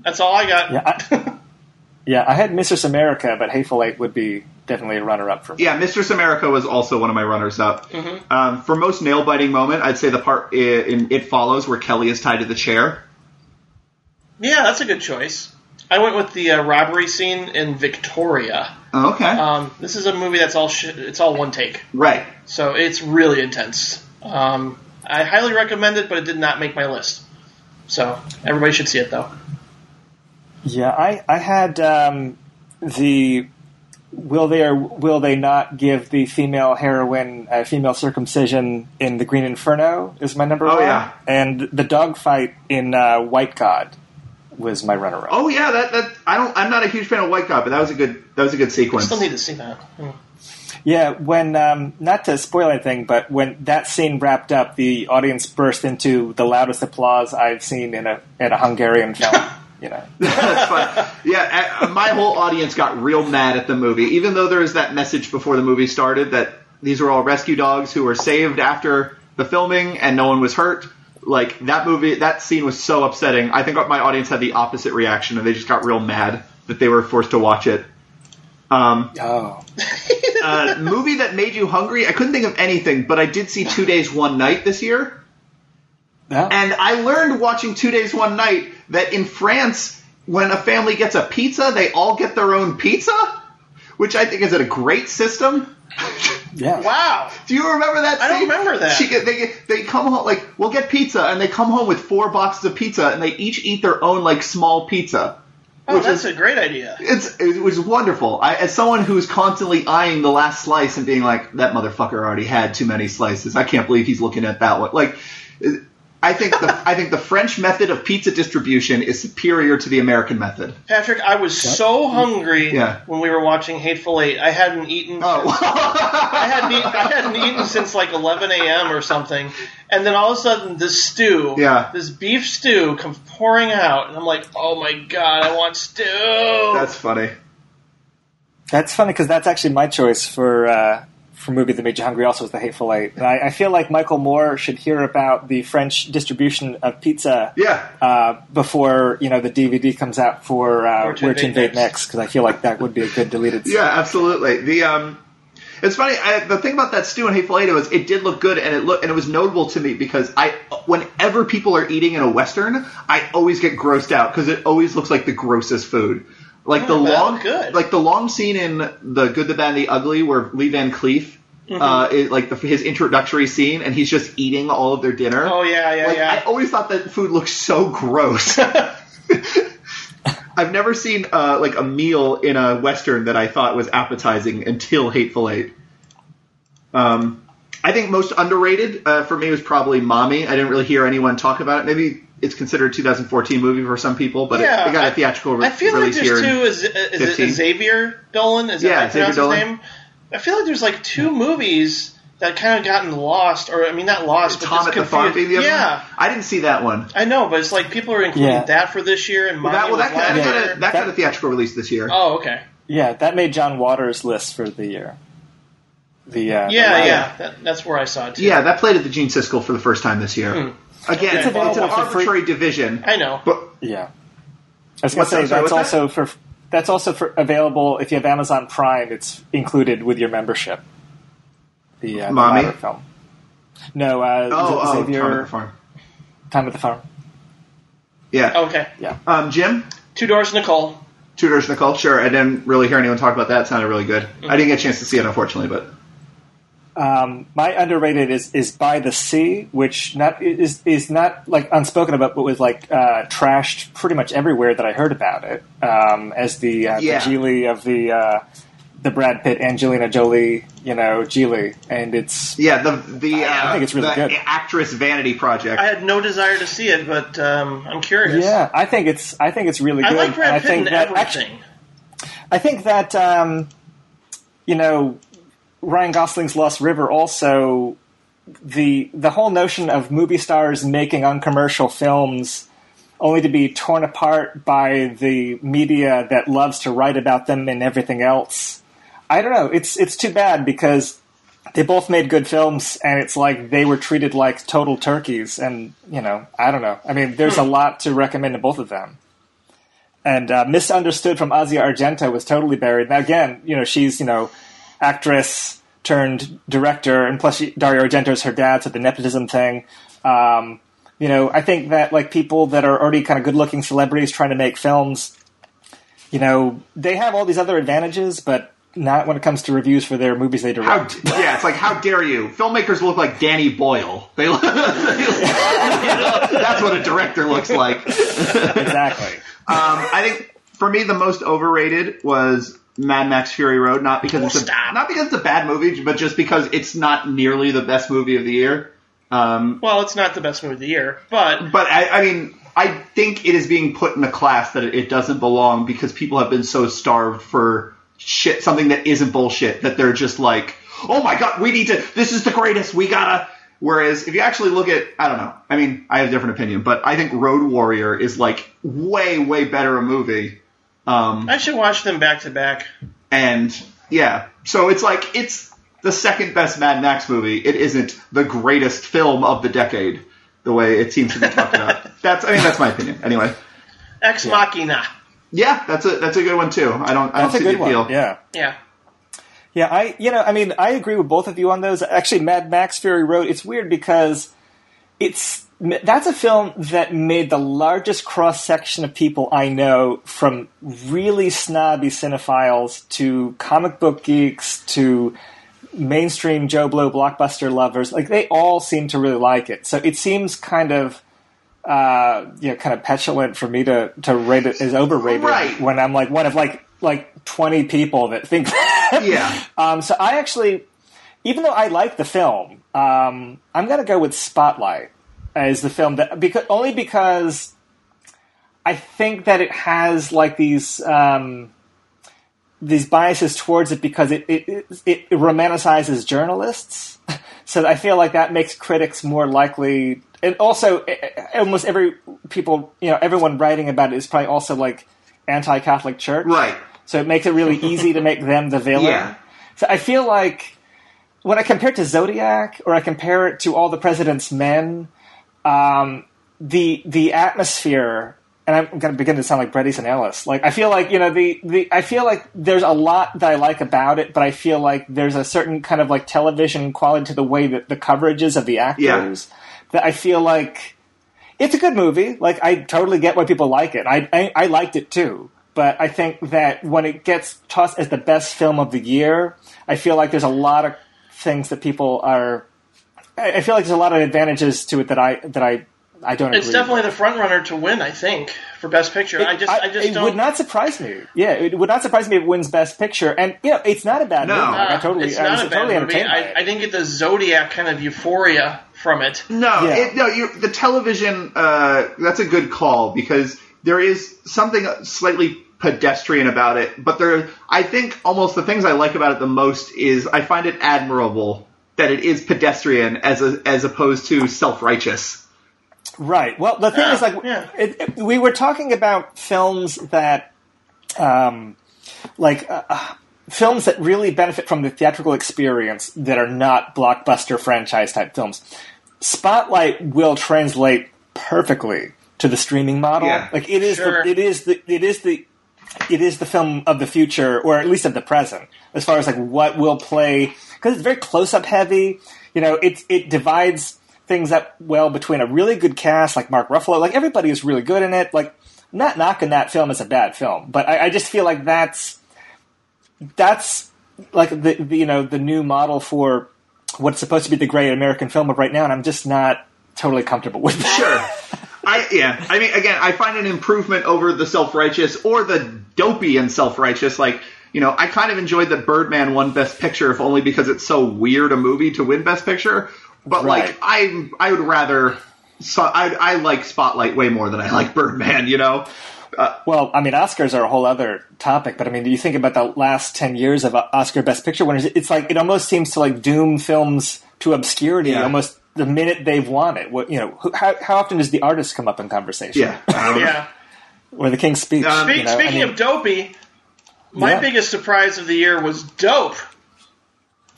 that's all I got. Yeah, I, yeah, I had Mistress America, but Hateful Eight would be definitely a runner-up for me. Yeah, Mistress America was also one of my runners up. Mm-hmm. Um, for most nail biting moment, I'd say the part in It Follows where Kelly is tied to the chair. Yeah, that's a good choice. I went with the uh, robbery scene in Victoria. Oh, okay. Um, this is a movie that's all sh- it's all one take, right. so it's really intense. Um, I highly recommend it, but it did not make my list. So everybody should see it though. Yeah, I, I had um, the will they or will they not give the female heroine a female circumcision in the Green Inferno is my number Oh, one, yeah. and the dogfight in uh, White God was my runner-up. Oh yeah, that that I don't. I'm not a huge fan of White God, but that was a good that was a good I sequence. still need to see that. Hmm. Yeah, when um, not to spoil anything, but when that scene wrapped up, the audience burst into the loudest applause I've seen in a in a Hungarian film. you know, Yeah, uh, my whole audience got real mad at the movie, even though there was that message before the movie started that these were all rescue dogs who were saved after the filming and no one was hurt. Like that movie, that scene was so upsetting. I think my audience had the opposite reaction, and they just got real mad that they were forced to watch it. Um, oh, uh, movie that made you hungry? I couldn't think of anything, but I did see Two Days One Night this year. yeah. And I learned watching Two Days One Night that in France, when a family gets a pizza, they all get their own pizza, which I think is a great system. yeah. Wow. Do you remember that? Scene? I don't remember that. She get, they get, they come home like we'll get pizza, and they come home with four boxes of pizza, and they each eat their own like small pizza. Oh, Which that's is- a great idea. It's it was wonderful. I, as someone who's constantly eyeing the last slice and being like, "That motherfucker already had too many slices. I can't believe he's looking at that one." Like, it- I think the I think the French method of pizza distribution is superior to the American method. Patrick, I was so hungry Yeah. when we were watching Hateful Eight. I hadn't eaten. Oh, I hadn't eaten, I hadn't eaten since like 11 a.m. or something, and then all of a sudden this stew, Yeah. this beef stew, comes pouring out, and I'm like, oh my god, I want stew. that's funny. That's funny because that's actually my choice for uh, for movie that made you hungry. Also, was The Hateful Eight, and I, I feel like Michael Moore should hear about the French distribution of pizza Yeah. uh, before you know the DVD comes out for uh, Where to Invade Invade Next because I feel like that would be a good deleted. scene. Yeah, absolutely. The um, it's funny. I, the thing about that stew and Hateful Eight was it did look good, and it look and it was notable to me because I, whenever people are eating in a western, I always get grossed out because it always looks like the grossest food. Like the long, good. like the long scene in the Good, the Bad, and the Ugly, where Lee Van Cleef, Mm-hmm. uh, is, like the, his introductory scene, and he's just eating all of their dinner. Oh yeah, yeah, Like, yeah. I always thought that food looked so gross. I've never seen uh, like a meal in a western that I thought was appetizing until Hateful Eight. Um, I think most underrated uh, for me was probably Mommy. I didn't really hear anyone talk about it. Maybe it's considered a 2014 movie for some people, but yeah, it, it got I- a theatrical re- I feel like release here. there's in- two. Is, is it Xavier Dolan? Is that Yeah, how you pronounce Xavier his Dolan. name? I feel like there's like two movies that kind of gotten lost, or I mean, not lost, but Tom just at the farm confused. being the other Yeah, one? I didn't see that one. I know, but it's like people are including Yeah. that for this year, and Well, that, well, that, was got, last that, got a, that got a theatrical release this year. Oh, okay. Yeah, that made John Waters' list for the year. The uh, Yeah, last- yeah, that, that's where I saw it too. Yeah, that played at the Gene Siskel for the first time this year. Again, It's it's, an available for free- arbitrary division, I know. but yeah. I was gonna say? Sorry, that's what's that? also for that's also for available if you have Amazon Prime. It's included with your membership. The, uh, the Mommy? latter film. No, uh, oh, oh, Xavier Tom at the farm. Tom at the Farm. Yeah. Okay. Yeah. Um, Jim, Tu dors Nicole. Tu dors Nicole. Sure, I didn't really hear anyone talk about that. It sounded really good. I didn't get a chance to see it, unfortunately, but Um, my underrated is is By the Sea, which not is is not like unspoken about, but was like uh, trashed pretty much everywhere that I heard about it. Um, as the uh, Yeah. the Gigli of the uh, the Brad Pitt Angelina Jolie, you know, Gigli, and it's yeah, the the uh, I think it's really the good. actress vanity project. I had no desire to see it, but um, I'm curious. yeah, I think it's I think it's really I good. like And Brad I Pitt think in that everything. actu- I think that um, you know Ryan Gosling's Lost River also the the whole notion of movie stars making uncommercial films only to be torn apart by the media that loves to write about them and everything else. I don't know. It's it's too bad because they both made good films and it's like they were treated like total turkeys and you know i don't know i mean there's a lot to recommend to both of them and uh, misunderstood from Asia Argento was totally buried. Now again, you know she's you know actress turned director, and plus she, Dario Argento is her dad, so the nepotism thing. Um, you know, I think that like people that are already kind of good-looking celebrities trying to make films, you know, they have all these other advantages, but not when it comes to reviews for their movies they How, direct. yeah, it's like how dare you? Filmmakers look like Danny Boyle. They, look- that's what a director looks like. exactly. Um, I think for me the most overrated was Mad Max Fury Road, not because it's a, stop. not because it's a bad movie, but just because it's not nearly the best movie of the year. Um, Well, it's not the best movie of the year, but but I, I mean, I think it is being put in a class that it doesn't belong because people have been so starved for shit, something that isn't bullshit, that they're just like, oh my god, we need to, this is the greatest, we gotta. Whereas if you actually look at, I don't know, I mean, I have a different opinion, but I think Road Warrior is like way, way better a movie. Um, I should watch them back to back. and yeah, so it's like it's the second best Mad Max movie. It isn't the greatest film of the decade, the way it seems to be talked about. That's I mean that's my opinion. Anyway, Ex Machina. yeah, that's a that's a good one too. I don't I That's a don't see good the appeal. one. Yeah. Yeah. Yeah, I you know, I mean, I agree with both of you on those. Actually, Mad Max Fury Road, it's weird because it's that's a film that made the largest cross section of people I know from really snobby cinephiles to comic book geeks to mainstream Joe Blow blockbuster lovers. Like they all seem to really like it. So it seems kind of uh, you know, kind of petulant for me to to rate it as overrated Right. when I'm like one of like like twenty people that think that. Yeah. Um, so I actually, even though I like the film, um, I'm going to go with Spotlight. As the film that because only because I think that it has like these um, these biases towards it because it it, it, it romanticizes journalists. So I feel like that makes critics more likely, and also almost every people, you know, everyone writing about it is probably also like anti-Catholic Church, Right. So it makes it really easy to make them the villain. Yeah. So I feel like when I compare it to Zodiac or I compare it to All the President's Men, um, the the atmosphere, and I'm going to begin to sound like Bret Easton Ellis. Like I feel like you know the the I feel like there's a lot that I like about it, but I feel like there's a certain kind of like television quality to the way that the coverage is of the actors that I feel like it's a good movie. Like I totally get why people like it. I, I I liked it too. But I think that when it gets tossed as the best film of the year, I feel like there's a lot of things that people are. I I feel like there's a lot of advantages to it that I that I I don't. It's agree definitely with. the front runner to win, I think, for Best Picture. I just, I, just it don't. would not surprise me. Yeah, it would not surprise me if it wins Best Picture. And you know, it's not a bad No. movie. Like, I totally, it's I was not a bad totally movie. I. I didn't get the Zodiac kind of euphoria from it. No, Yeah. it, no. You, the television. Uh, that's a good call because there is something slightly pedestrian about it. But there, I think almost the things I like about it the most is I find it admirable that it is pedestrian as a, as opposed to self righteous. Right. Well, the thing Yeah, is, like, yeah. it, it- we were talking about films that, um, like, uh, uh, films that really benefit from the theatrical experience that are not blockbuster franchise type films. Spotlight will translate perfectly to the streaming model. Yeah. Like, it is Sure. the, it is the, it is the, it is the film of the future, or at least of the present, as far as like what will play because it's very close up heavy. You know, it it divides things up well between a really good cast like Mark Ruffalo, like everybody is really good in it. Like, I'm not knocking that film as a bad film, but I, I just feel like that's that's like the, the you know the new model for what's supposed to be the great American film of right now, and I'm just not totally comfortable with that. Sure. I yeah. I mean, again, I find an improvement over the self righteous or the dopey and self righteous. Like, you know, I kind of enjoyed that Birdman won Best Picture, if only because it's so weird a movie to win Best Picture. But Right. like, I I would rather. So I, I like Spotlight way more than I like Birdman. You know. Uh, well, I mean, Oscars are a whole other topic, but I mean, you think about the last 10 years of Oscar Best Picture winners? It's like, it almost seems to like doom films to obscurity Yeah. almost the minute they've won it. What, you know, who, how, how often does the artist come up in conversation? Yeah. Um, Yeah. Or the King's Speech. Um, you Speak, know, I speaking mean- of dopey, my Yeah. biggest surprise of the year was Dope.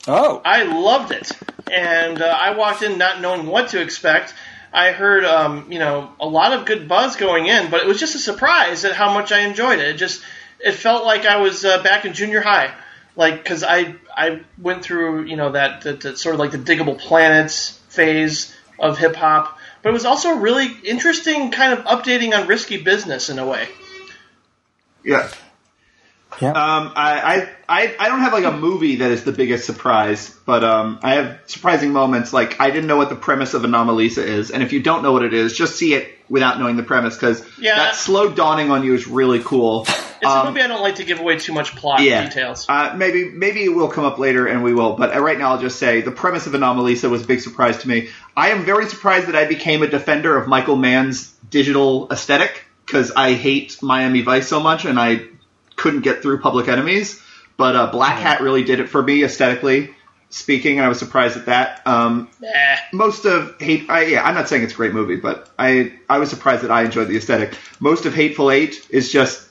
Oh, I loved it, and uh, I walked in not knowing what to expect. I heard, um, you know, a lot of good buzz going in, but it was just a surprise at how much I enjoyed it. It just, it felt like I was uh, back in junior high, like because I I went through, you know, that, that, that sort of like the Digable Planets phase of hip hop, but it was also really interesting, kind of updating on risky business in a way. Yeah. yeah. Um, I, I, I I don't have like a movie that is the biggest surprise, but um, I have surprising moments. Like I didn't know what the premise of Anomalisa is, and if you don't know what it is, just see it without knowing the premise because Yeah. that slow dawning on you is really cool. It's a movie I don't like to give away too much plot Um, yeah. details. Uh, maybe maybe it will come up later, and we will. But uh, right now, I'll just say the premise of Anomalisa was a big surprise to me. I am very surprised that I became a defender of Michael Mann's digital aesthetic because I hate Miami Vice so much, and I couldn't get through Public Enemies. But uh, Black Hat really did it for me aesthetically speaking, and I was surprised at that. Um, Eh. most of hate I, yeah i'm not saying it's a great movie but i i was surprised that i enjoyed the aesthetic most of hateful eight is just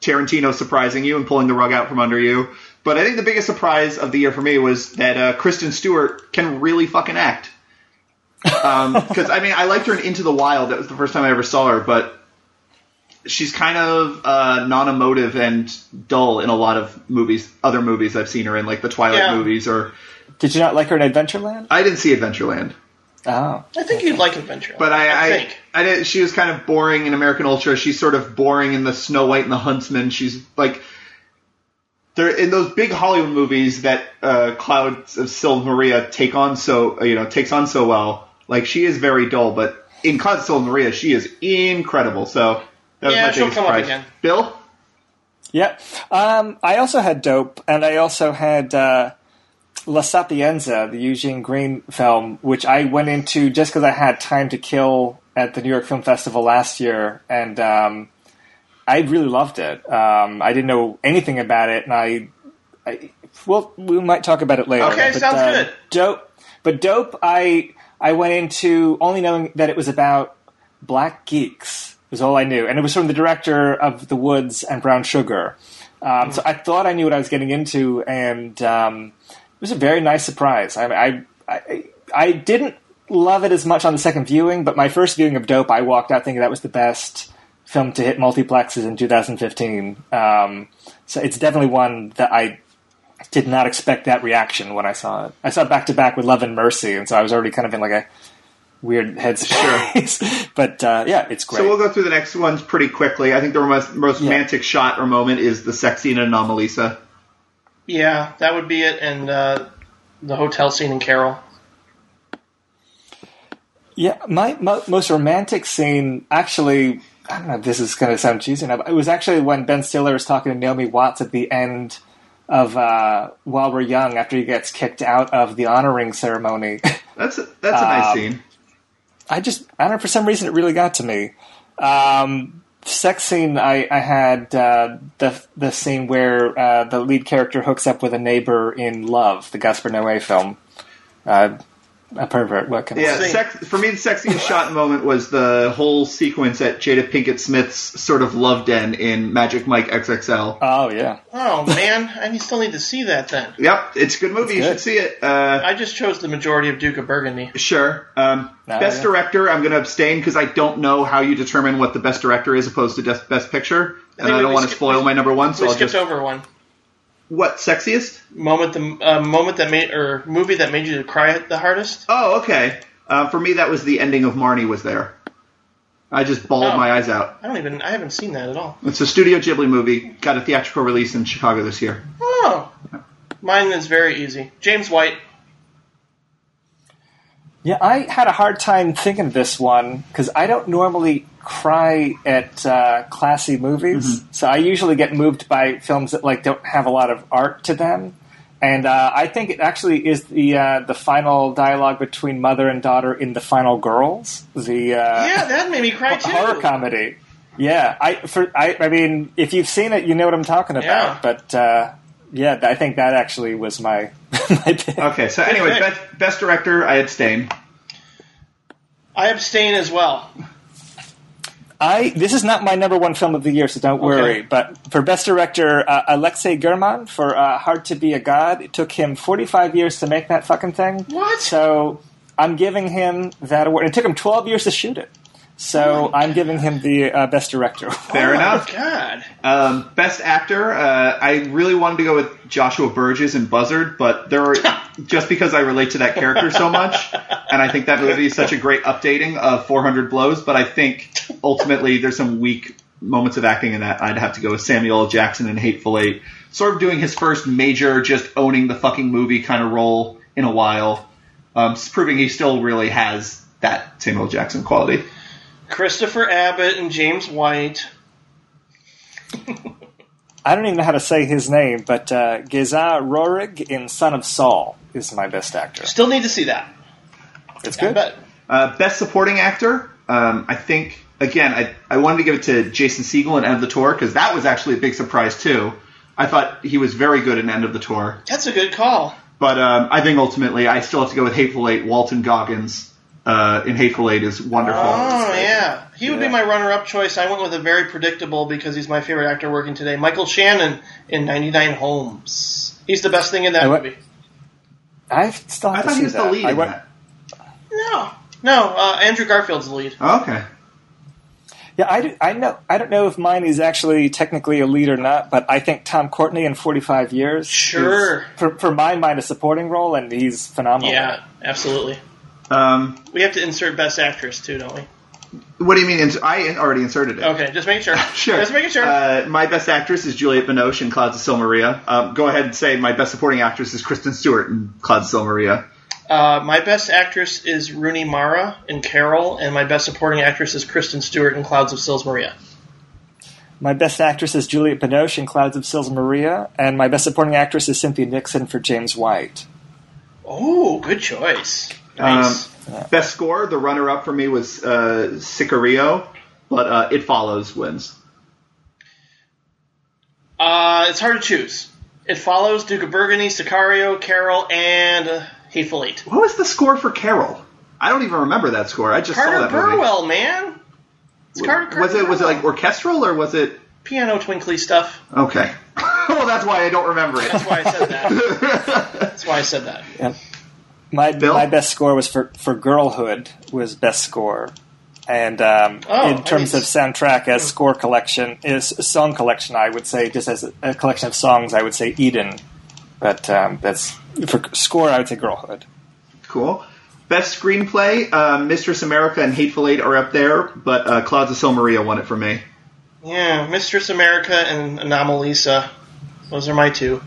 tarantino surprising you and pulling the rug out from under you but i think the biggest surprise of the year for me was that uh, kristen stewart can really fucking act because i mean i liked her in into the wild that was the first time i ever saw her but she's kind of uh, non-emotive and dull in a lot of movies other movies i've seen her in like the twilight Yeah. movies or Did you not like her in Adventureland? i didn't see adventureland Oh. I think you'd like Adventureland. But I, I, think. I, did, she was kind of boring in American Ultra. She's sort of boring in the Snow White and the Huntsman. She's like, they're in those big Hollywood movies that uh, Clouds of Sils Maria take on so you know takes on so well. Like she is very dull, but in Clouds of Sils Maria, she is incredible. So that was Yeah, my she'll biggest come up again. Bill, Yeah. Um, I also had Dope, and I also had uh, La Sapienza, the Eugene Green film, which I went into just because I had time to kill at the New York Film Festival last year, and um, I really loved it. Um, I didn't know anything about it, and I, I, well, we might talk about it later. Okay, but, sounds uh, good. Dope, but dope. I I went into only knowing that it was about black geeks. Was all I knew, and it was from the director of The Woods and Brown Sugar. Um, so I thought I knew what I was getting into, and um, it was a very nice surprise. I, I, I, I didn't love it as much on the second viewing, but my first viewing of Dope, I walked out thinking that was the best film to hit multiplexes in 2015. Um, so it's definitely one that I did not expect that reaction when I saw it. I saw it back to back with Love and Mercy, and so I was already kind of in like a weird headspace. Sure. but uh, yeah, it's great. So we'll go through the next ones pretty quickly. I think the most, most Yeah. romantic shot or moment is the sex scene in Anomalisa. Yeah, that would be it. And uh, the hotel scene in Carol. Yeah, my mo- most romantic scene actually. I don't know if this is going to sound cheesy enough. It was actually when Ben Stiller was talking to Naomi Watts at the end of uh, While We're Young after he gets kicked out of the honoring ceremony. That's a, that's a nice Um, scene. I just, I don't know, for some reason it really got to me. Um, sex scene, I, I had uh, the the scene where uh, the lead character hooks up with a neighbor in Love, the Gaspar Noé film. Uh, a pervert, what can I Yeah, say? sex, for me, the sexiest shot moment was the whole sequence at Jada Pinkett Smith's sort of love den in Magic Mike XXL. Oh, yeah. Oh man, I need- still need to see that then. Yep, it's a good movie. You good. should see it. Uh, I just chose the majority of Duke of Burgundy. Sure. Um, No, best yeah. director, I'm going to abstain because I don't know how you determine what the best director is opposed to best picture, and think I don't want to spoil my number one. So we I'll skipped just over one what sexiest? moment. The uh, moment that made or movie that made you cry the hardest. Oh, okay. Uh, for me, that was the ending of Marnie. Was there? I just bawled Oh. my eyes out. I don't even. I haven't seen that at all. It's a Studio Ghibli movie. Got a theatrical release in Chicago this year. Oh, mine is very easy. James White. Yeah, I had a hard time thinking of this one because I don't normally cry at uh, classy movies. So I usually get moved by films that like don't have a lot of art to them. And uh, I think it actually is the uh, the final dialogue between mother and daughter in The Final Girls, the uh, Yeah, that made me cry too. horror comedy. Yeah, I for I, I mean, if you've seen it, you know what I'm talking about. Yeah. But uh, yeah, I think that actually was my. Okay, so anyway, pick. best, best director, I abstain. I abstain as well. I this is not my number one film of the year, so don't worry. Okay. But for best director, uh, Alexei German for uh, Hard to Be a God. It took him 45 years to make that fucking thing. What? So I'm giving him that award. It took him 12 years to shoot it. So I'm giving him the uh, best director. Fair oh enough. My God. Um, best actor, uh, I really wanted to go with Joshua Burgess and Buzzard, but there were just because I relate to that character so much, and I think that movie is such a great updating of 400 Blows. But I think ultimately there's some weak moments of acting in that. I'd have to go with Samuel L. Jackson in Hateful Eight, sort of doing his first major, just owning the fucking movie kind of role in a while, um, proving he still really has that Samuel Jackson quality. Christopher Abbott and James White. I don't even know how to say his name, but uh, Géza Röhrig in Son of Saul is my best actor. Still need to see that. It's good. Uh, best supporting actor, um, I think again, I, I wanted to give it to Jason Segel in End of the Tour because that was actually a big surprise too. I thought he was very good in End of the Tour, That's a good call. but um, I think ultimately I still have to go with Hateful Eight. Walton Goggins uh, in Hateful Eight is wonderful. Oh yeah, he would Yeah. be my runner-up choice. I went with a very predictable because he's my favorite actor working today, Michael Shannon in 99 Homes. He's the best thing in that I went- movie. I still have I thought he was that. the lead I went- No, no, uh, Andrew Garfield's the lead. Oh, okay. Yeah, I, do, I know. I don't know if mine is actually technically a lead or not, but I think Tom Courtenay in 45 years, Sure. is, for for my mind, a supporting role, and he's phenomenal. Yeah, absolutely. Um, We have to insert best actress too, don't we? what do you mean? I already inserted it. Okay, just making sure. Sure. Just making sure. Uh, my best actress is Juliette Binoche in Clouds of Sils Maria. Um, go ahead and say my best supporting actress is Kristen Stewart in Clouds of Sils Maria. Uh, my best actress is Rooney Mara in Carol, and my best supporting actress is Kristen Stewart in Clouds of Sils Maria. My best actress is Juliette Binoche in Clouds of Sils Maria, and my best supporting actress is Cynthia Nixon for James White. Oh, good choice. Nice. Um, best score, the runner-up for me was uh, Sicario, but uh, It Follows wins. uh, it's hard to choose. It follows Duke of Burgundy, Sicario, Carol, and uh, Hateful Eight. What was the score for Carol? I don't even remember that score. I just Carter saw that movie. Burwell, man. It's Carter, was it was it like orchestral or was it piano twinkly stuff? okay? well, that's why I don't remember it. That's why I said that. That's why I said that. Yeah. My Bill? my best score was for for Girlhood was best score, and um, Oh, in terms I of soundtrack as score collection is song collection, I would say just as a, a collection of songs, I would say Eden, but um, that's for score, I would say Girlhood. Cool. Best screenplay, uh, Mistress America and Hateful Eight are up there, but uh, Clouds of Sils Maria won it for me. Yeah, Mistress America and Anomalisa. Those are my two.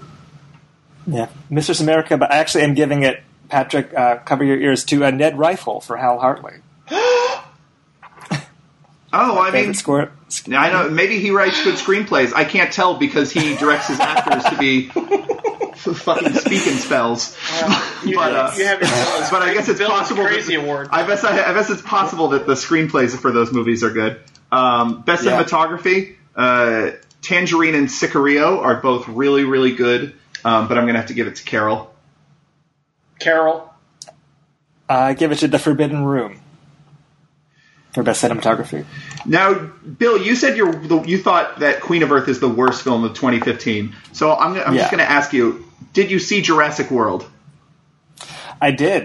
Yeah, Mistress America, but I actually am giving it Patrick. Uh, cover your ears to a Ned Rifle for Hal Hartley. Oh, I mean, score. I know maybe he writes good screenplays. I can't tell because he directs his actors to be fucking speaking spells. You, But, uh, you have your but I guess it's possible. Crazy that, Award. I guess I, I guess it's possible that the screenplays for those movies are good. Um, best Yeah. cinematography, uh, Tangerine and Sicario are both really really good, um, but I'm gonna have to give it to Carol. Carol. I give it to The Forbidden Room for best cinematography. Now, Bill, you said you're you thought that Queen of Earth is the worst film of 2015. So I'm, I'm Yeah. just going to ask you: Did you see Jurassic World? I did.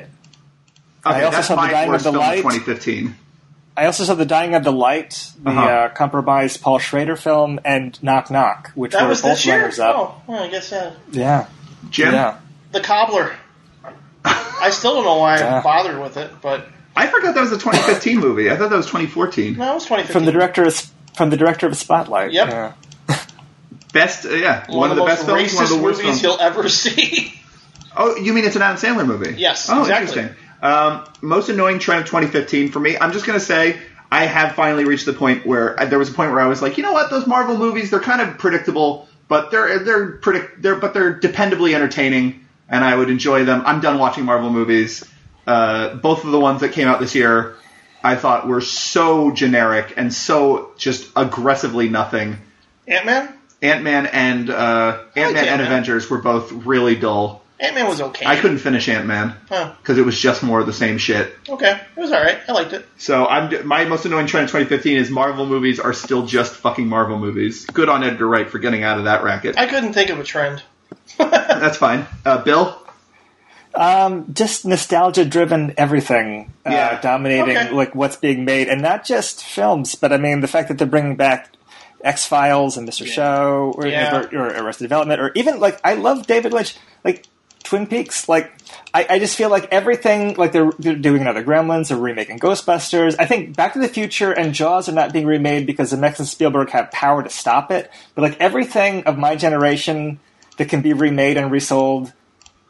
Okay, I also that's saw The my Dying of the film of Light. 2015. I also saw The Dying of the Light, the Uh-huh. uh compromised Paul Schrader film, and Knock Knock, which That were was both this year? runners up. Oh, well, I guess that. Yeah, Jim, yeah. The Cobbler. I still don't know why Yeah. I bothered with it, but I forgot that was a 2015 movie. I thought that was 2014. no, it was 2015. From the director of from the director of Spotlight. Yep. Yeah. Best, uh, yeah, one, one, of the, most best films, one of the racist worst movies films. you'll ever see. Oh, you mean it's an Adam Sandler movie? Yes, Oh, exactly. interesting. Um, most annoying trend of 2015 for me. I'm just going to say I have finally reached the point where uh, there was a point where I was like, you know what, those Marvel movies they're kind of predictable, but they're they're predict they're but they're dependably entertaining, and I would enjoy them. I'm done watching Marvel movies. Uh, both of the ones that came out this year, I thought were so generic and so just aggressively nothing. Ant Man. Ant Man and uh, Ant Man and Avengers were both really dull. Ant Man was okay. I couldn't finish Ant Man Huh. because it was just more of the same shit. Okay, it was all right. I liked it. So I'm my most annoying trend in 2015 is Marvel movies are still just fucking Marvel movies. Good on Edgar Wright for getting out of that racket. I couldn't think of a trend. That's fine. Uh, Bill, Um, just nostalgia-driven everything uh, Yeah. dominating Okay. like what's being made, and not just films, but I mean the fact that they're bringing back X Files and Mr. Show, or, Yeah. or, or Arrested Development, or even like I love David Lynch, like Twin Peaks. Like I, I just feel like everything, like they're, they're doing another Gremlins, they're remaking Ghostbusters. I think Back to the Future and Jaws are not being remade because Zemeckis and Spielberg have power to stop it. But like everything of my generation that can be remade and resold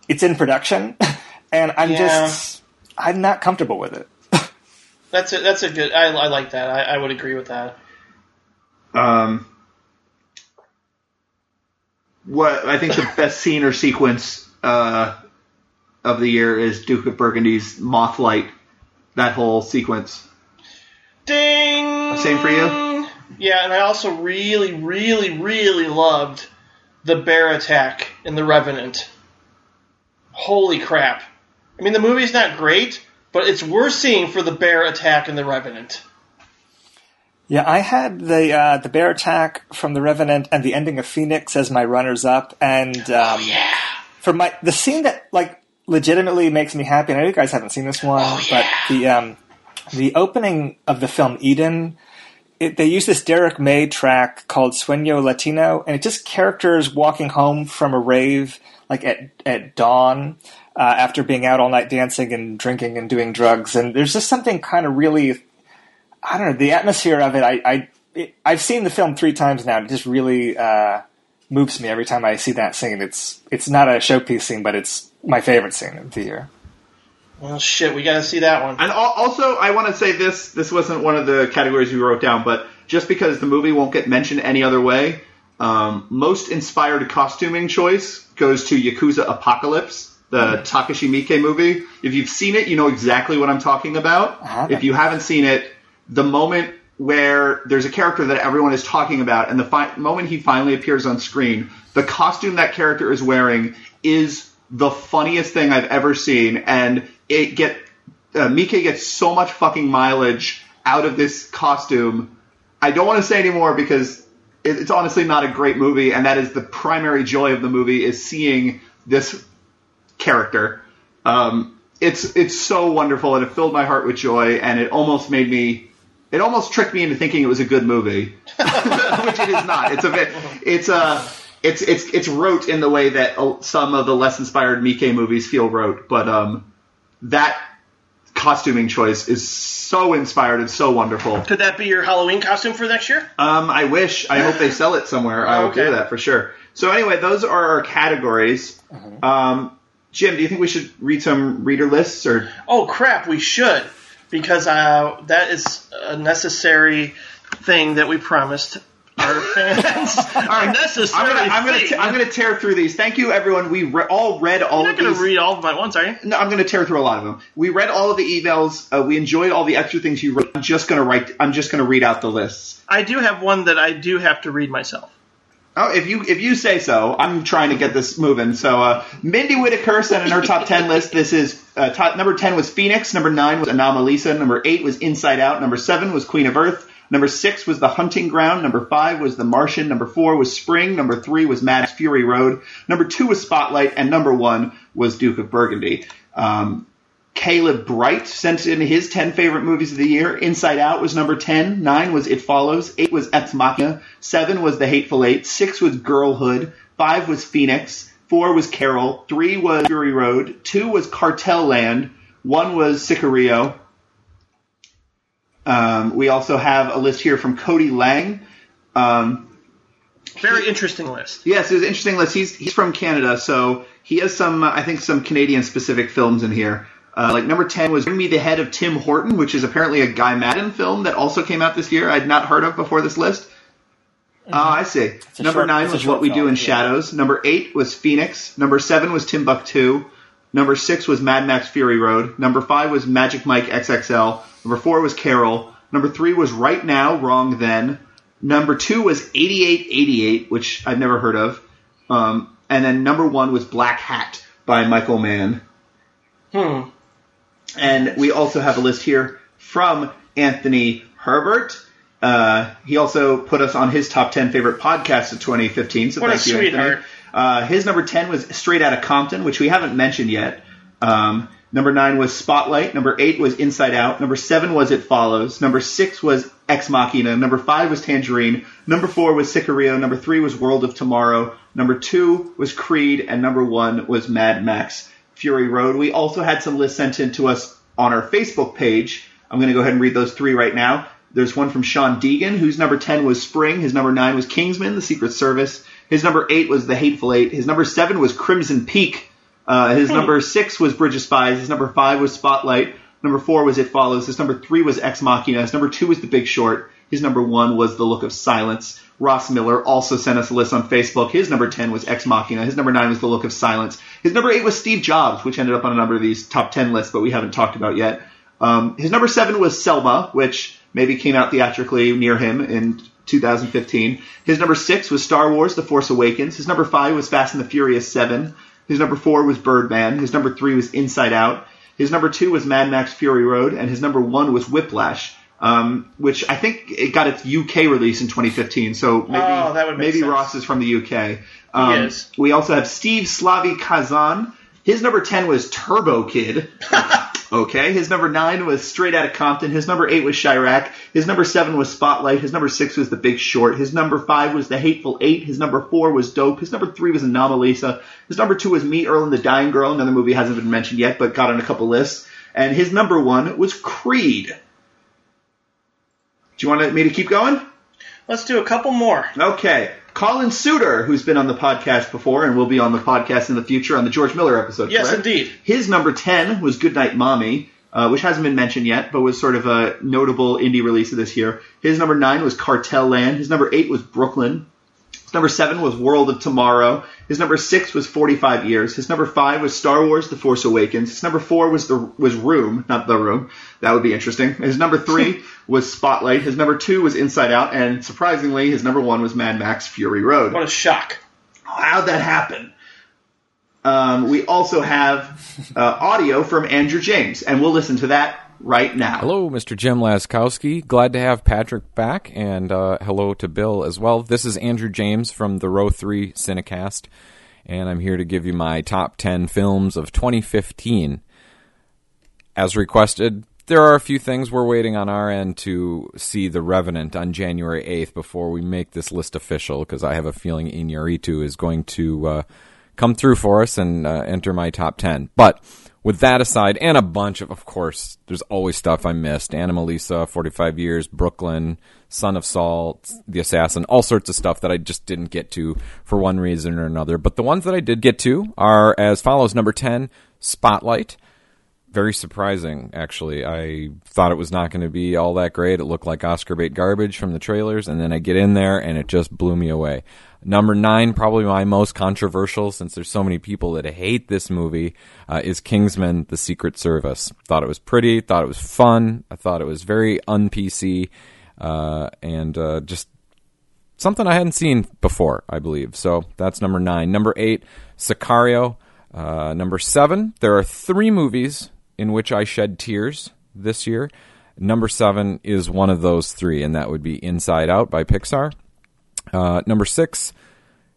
it's in production, and I'm Yeah. just I'm not comfortable with it. That's a, that's a good. I, I like that. I, I would agree with that. um, what I think the best scene or sequence uh, of the year is Duke of Burgundy's Mothlight. That whole sequence. Ding. Same for you? Yeah, and I also really, really, really loved the bear attack in The Revenant. Holy crap! I mean, the movie's not great, but it's worth seeing for the bear attack in The Revenant. Yeah, I had the uh, the bear attack from the Revenant and the ending of Phoenix as my runners up, and um, Yeah. for my the scene that like legitimately makes me happy. And I know you guys haven't seen this one, Oh, yeah. but the um, the opening of the film Eden. It, they use this Derrick May track called Sueño Latino, and it's just characters walking home from a rave, like at at dawn, uh, after being out all night dancing and drinking and doing drugs. And there's just something kind of really, I don't know, the atmosphere of it. I, I it, I've seen the film three times now. It just really uh, moves me every time I see that scene. It's it's not a showpiece scene, but it's my favorite scene of the year. Well, shit, we got to see that one. And al- also, I want to say this: this wasn't one of the categories we wrote down, but just because the movie won't get mentioned any other way, um, most inspired costuming choice goes to Yakuza Apocalypse, the the Takashi Miike movie. If you've seen it, you know exactly what I'm talking about. haven't. If you haven't seen it, the moment where there's a character that everyone is talking about, and the fi- moment he finally appears on screen, the costume that character is wearing is the funniest thing I've ever seen, and it get uh, Mike gets so much fucking mileage out of this costume. I don't want to say anymore because it, it's honestly not a great movie, and that is the primary joy of the movie is seeing this character. Um, it's it's so wonderful, and it filled my heart with joy, and it almost made me. It almost tricked me into thinking it was a good movie, which it is not. It's a bit. It's a. It's it's it's rote in the way that uh, some of the less inspired Mike movies feel rote, but um, that costuming choice is so inspired and so wonderful. Could that be your Halloween costume for next year? Um, I wish. I hope they sell it somewhere. I will Okay. do that for sure. So anyway, those are our categories. Um, Jim, do you think we should read some reader lists or? Oh crap, we should because uh, that is a necessary thing that we promised our fans. necessary I'm gonna, I'm gonna, I'm gonna tear through these. Thank you, everyone. We re- all read all You're of not going these. to read all of them at once, are you? no, I'm going to tear through a lot of them. We read all of the emails. Uh, we enjoyed all the extra things you wrote. I'm just going to write. I'm just going to read out the lists. I do have one that I do have to read myself. Oh, if you if you say so, I'm trying to get this moving. So, uh, Mindy Whitaker sent in her top ten list. This is uh, top number ten was Phoenix, number nine was Anomalisa, number eight was Inside Out, number seven was Queen of Earth, number six was The Hunting Ground, number five was The Martian, number four was Spring, number three was Mad Max Fury Road, number two was Spotlight, and number one was Duke of Burgundy. Um, Caleb Bright sent in his 10 favorite movies of the year. Inside Out was number 10. 9 was It Follows. 8 was Ex Machina. 7 was The Hateful Eight. 6 was Girlhood. 5 was Phoenix. 4 was Carol. 3 was Fury Road. 2 was Cartel Land. 1 was Sicario. Um, we also have a list here from Cody Lang. Um, Very interesting list. Yes, it was an interesting list. He's he's from Canada, so he has some uh, I think some Canadian specific films in here. Uh, like number ten was Bring Me the Head of Tim Horton, which is apparently a Guy Maddin film that also came out this year. I'd not heard of before this list. Ah, I see. Number short- nine was What We Do in yeah. Shadows. Number eight was Phoenix. Number seven was Timbuktu. Number six was Mad Max Fury Road. Number five was Magic Mike XXL. Number four was Carol. Number three was Right Now, Wrong Then. Number two was 8888, which I've never heard of. Um, and then number one was Black Hat by Michael Mann. Hmm. And we also have a list here from Anthony Herbert. Uh, he also put us on his top 10 favorite podcasts of 2015. So What a thank you, sweetheart. Anthony. Uh, his number 10 was Straight Outta Compton, which we haven't mentioned yet. Um, number 9 was Spotlight. Number 8 was Inside Out. Number 7 was It Follows. Number 6 was Ex Machina. Number 5 was Tangerine. Number 4 was Sicario. Number 3 was World of Tomorrow. Number 2 was Creed. And number 1 was Mad Max Fury Road. We also had some lists sent in to us on our Facebook page. I'm going to go ahead and read those three right now. There's one from Sean Deegan, whose number 10 was Spring. His number 9 was Kingsman, The Secret Service. His number 8 was The Hateful Eight. His number 7 was Crimson Peak. Uh, his number 6 was Bridge of Spies. His number 5 was Spotlight. Number 4 was It Follows. His number 3 was Ex Machina. His number 2 was The Big Short. His number 1 was The Look of Silence. Ross Miller also sent us a list on Facebook. His number 10 was Ex Machina. His number 9 was The Look of Silence. His number 8 was Steve Jobs, which ended up on a number of these top 10 lists, but we haven't talked about yet. Um, his number 7 was Selma, which maybe came out theatrically near him in 2015. His number 6 was Star Wars The Force Awakens. His number 5 was Fast and the Furious 7. His number 4 was Birdman. His number 3 was Inside Out. His number 2 was Mad Max Fury Road. And his number 1 was Whiplash. Um, which I think it got its UK release in 2015, so maybe Oh, maybe sense. Ross is from the UK. Um, is. We also have Steve Slavi Kazan. His number 10 was Turbo Kid. Okay, his number nine was Straight Outta Compton. His number eight was Chi-Raq. His number seven was Spotlight. His number six was The Big Short. His number five was The Hateful Eight. His number four was Dope. His number three was Anomalisa. His number two was Me, Earl, and the Dying Girl. Another movie hasn't been mentioned yet, but got on a couple lists. And his number one was Creed. Do you want me to keep going? Let's do a couple more. Okay. Colin Suter, who's been on the podcast before and will be on the podcast in the future on the George Miller episode. Yes, correct? indeed. His number 10 was Goodnight Mommy, uh, which hasn't been mentioned yet, but was sort of a notable indie release of this year. His number 9 was Cartel Land. His number 8 was Brooklyn. Number seven was World of Tomorrow. His number six was 45 Years. His number five was Star Wars: The Force Awakens. His number four was the was Room, not The Room. That would be interesting. His number three was Spotlight. His number two was Inside Out, and surprisingly, his number one was Mad Max: Fury Road. What a shock. How'd that happen? Um, we also have uh, audio from Andrew James, and we'll listen to that right now. Hello, Mr. Jim Laskowski. Glad to have Patrick back, and uh, hello to Bill as well. This is Andrew James from the Row 3 Cinecast, and I'm here to give you my top 10 films of 2015. As requested, there are a few things we're waiting on our end to see The Revenant on January 8th before we make this list official, because I have a feeling Iñárritu is going to uh, come through for us and uh, enter my top 10. But with that aside, and a bunch of, of course, there's always stuff I missed. Anomalisa, 45 Years, Brooklyn, Son of Saul, The Assassin, all sorts of stuff that I just didn't get to for one reason or another. But the ones that I did get to are as follows. Number 10, Spotlight. Very surprising, actually. I thought it was not going to be all that great. It looked like Oscar bait garbage from the trailers, and then I get in there and it just blew me away. Number nine, probably my most controversial, since there's so many people that hate this movie, uh, is Kingsman: The Secret Service. Thought it was pretty, thought it was fun, I thought it was very un PC, uh, and uh, just something I hadn't seen before, I believe. So that's number nine. Number eight, Sicario. Uh, number seven, there are three movies in which I shed tears this year. Number seven is one of those three, and that would be Inside Out by Pixar. Uh, number six,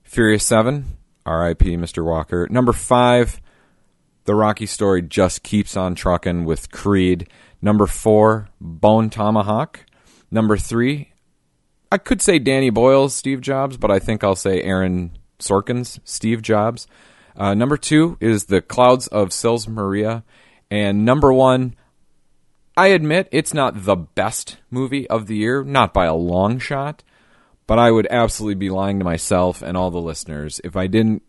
Furious Seven, R.I.P. Mr. Walker. Number five, The Rocky Story just keeps on trucking with Creed. Number four, Bone Tomahawk. Number three, I could say Danny Boyle's Steve Jobs, but I think I'll say Aaron Sorkin's Steve Jobs. Uh, number two is The Clouds of Sils Maria. And number one, I admit it's not the best movie of the year, not by a long shot, but I would absolutely be lying to myself and all the listeners if I didn't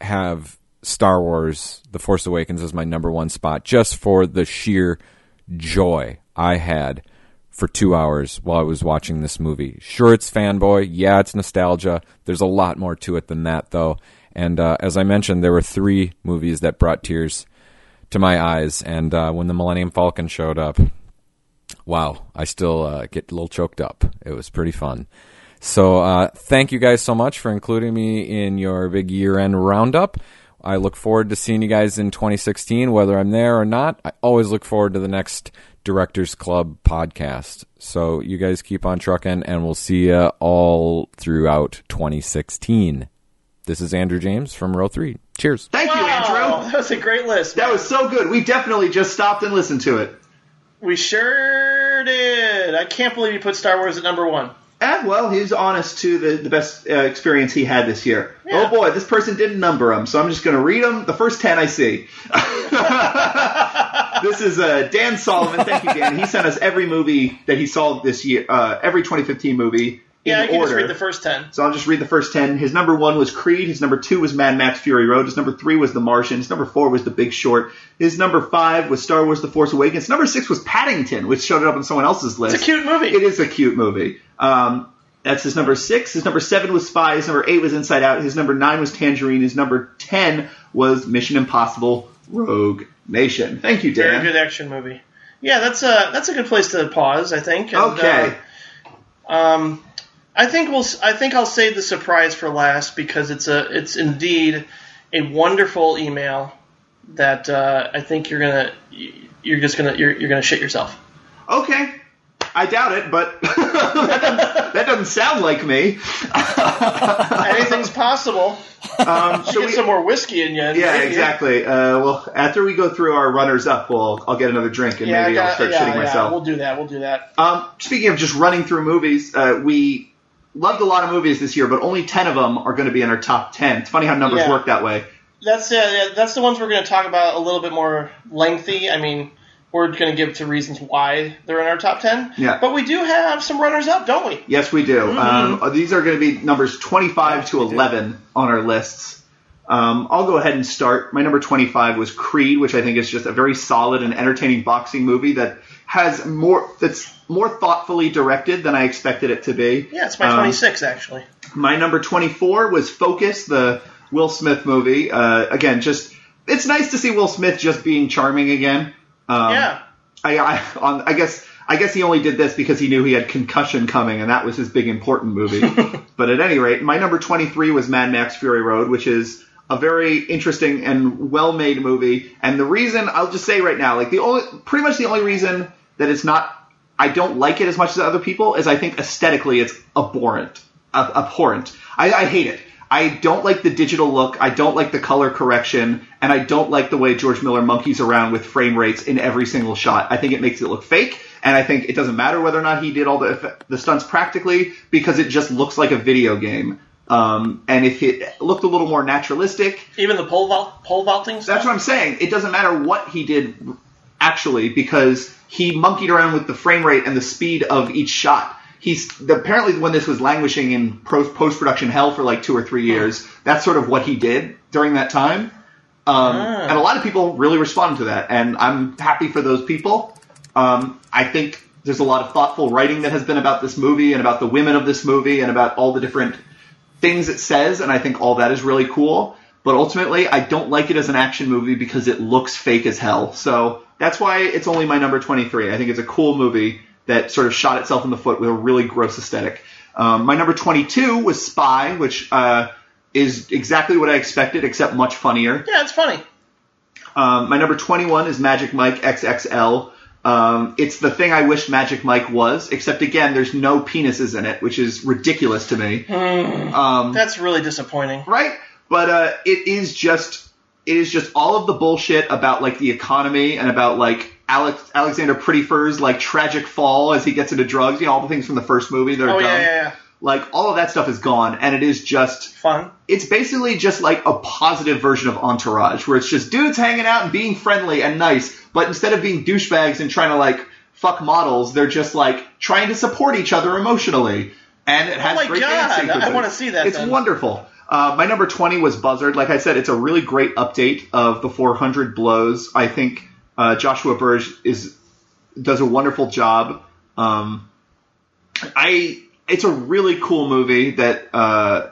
have Star Wars The Force Awakens as my number one spot just for the sheer joy I had for two hours while I was watching this movie. Sure, it's fanboy. Yeah, it's nostalgia. There's a lot more to it than that, though. And uh, as I mentioned, there were three movies that brought tears to my eyes. And uh, when the Millennium Falcon showed up, wow, I still uh, get a little choked up. It was pretty fun. So uh, thank you guys so much for including me in your big year end roundup. I look forward to seeing you guys in 2016, whether I'm there or not. I always look forward to the next Directors Club podcast. So you guys keep on trucking, and we'll see you all throughout 2016. This is Andrew James from Row 3. Cheers. Thank you. That was a great list. That was so good. We definitely just stopped and listened to it. we sure did. I can't believe you put Star Wars at number one. Eh, well, he's honest to the, the best uh, experience he had this year. Yeah. Oh boy, this person didn't number them, so I'm just going to read them. The first 10 I see. this is uh, Dan Solomon. Thank you, Dan. He sent us every movie that he saw this year, uh, every 2015 movie Yeah, I can order. just read the first ten. So I'll just read the first 10. His number one was Creed. His number two was Mad Max Fury Road. His number three was The Martian. His number four was The Big Short. His number five was Star Wars The Force Awakens. Number six was Paddington, which showed up on someone else's list. It's a cute movie. It is a cute movie. Um, that's his number six. His number seven was Spy. His number eight was Inside Out. His number nine was Tangerine. His number ten was Mission Impossible Rogue Nation. Thank you, Very Dan. good action movie. Yeah, that's a that's a good place to pause. I think. And, Okay. uh, um, I think we'll. I think I'll save the surprise for last because it's a. It's indeed a wonderful email that uh, I think you're gonna. You're just gonna. You're, you're gonna shit yourself. Okay. I doubt it, but that, doesn't, that doesn't sound like me. Anything's possible. Um, so get we- some more whiskey in you. yeah, maybe. exactly. Uh, well, after we go through our runners up, we'll I'll get another drink and Yeah, maybe I I'll start yeah, shitting yeah, myself. We'll do that. We'll do that. Um, speaking of just running through movies, uh, we loved a lot of movies this year, but only ten of them are going to be in our top ten. It's funny how numbers Yeah. work that way. That's uh, yeah, that's the ones we're going to talk about a little bit more lengthy. I mean, we're going to give to reasons why they're in our top ten. Yeah. But we do have some runners up, don't we? Yes, we do. Mm-hmm. Um, these are going to be numbers 25 to 11 on our lists. Um, I'll go ahead and start. My number 25 was Creed, which I think is just a very solid and entertaining boxing movie that has more. That's more thoughtfully directed than I expected it to be. Yeah, it's my Um, 26 actually. my number 24 was Focus, the Will Smith movie. Uh, again, just it's nice to see Will Smith just being charming again. Um, yeah. I, I, on, I guess I guess he only did this because he knew he had concussion coming, and that was his big important movie. but at any rate, my number 23 was Mad Max Fury Road, which is a very interesting and well-made movie. And the reason I'll just say right now, like the only, pretty much the only reason that it's not, I don't like it as much as other people is I think aesthetically it's abhorrent, ab- abhorrent. I, I hate it. I don't like the digital look. I don't like the color correction, and I don't like the way George Miller monkeys around with frame rates in every single shot. I think it makes it look fake, and I think it doesn't matter whether or not he did all the the stunts practically because it just looks like a video game. Um, and if it looked a little more naturalistic, Even the pole vault, pole vaulting stuff. that's what I'm saying. It doesn't matter what he did actually because he monkeyed around with the frame rate and the speed of each shot. He's apparently when this was languishing in post production hell for like two or three years. That's sort of what he did during that time. Um, And a lot of people really responded to that, and I'm happy for those people. Um, I think there's a lot of thoughtful writing that has been about this movie and about the women of this movie and about all the different things it says, and I think all that is really cool. But ultimately, I don't like it as an action movie because it looks fake as hell. So that's why it's only my number 23. I think it's a cool movie that sort of shot itself in the foot with a really gross aesthetic. Um, my number 22 was Spy, which uh, is exactly what I expected, except much funnier. yeah, it's funny. Um, my number 21 is Magic Mike XXL. Um, it's the thing I wish Magic Mike was, except again, there's no penises in it, which is ridiculous to me. Um, That's really disappointing. right? But uh, it is just is just all of the bullshit about like the economy and about like Alex Alexander Pettyfer's like tragic fall as he gets into drugs. You know all the things from the first movie that are Oh dumb. yeah, yeah, yeah. Like all of that stuff is gone, and it is just Fun. it's basically just like a positive version of Entourage, where it's just dudes hanging out and being friendly and nice, but instead of being douchebags and trying to like fuck models, they're just like trying to support each other emotionally. And it has Oh my great God, dance I sequences. wanna see that It's then. wonderful. Uh, my number 20 was Buzzard. Like I said, it's a really great update of the 400 blows. I think uh, Joshua Burge is does a wonderful job. Um, I it's a really cool movie that uh,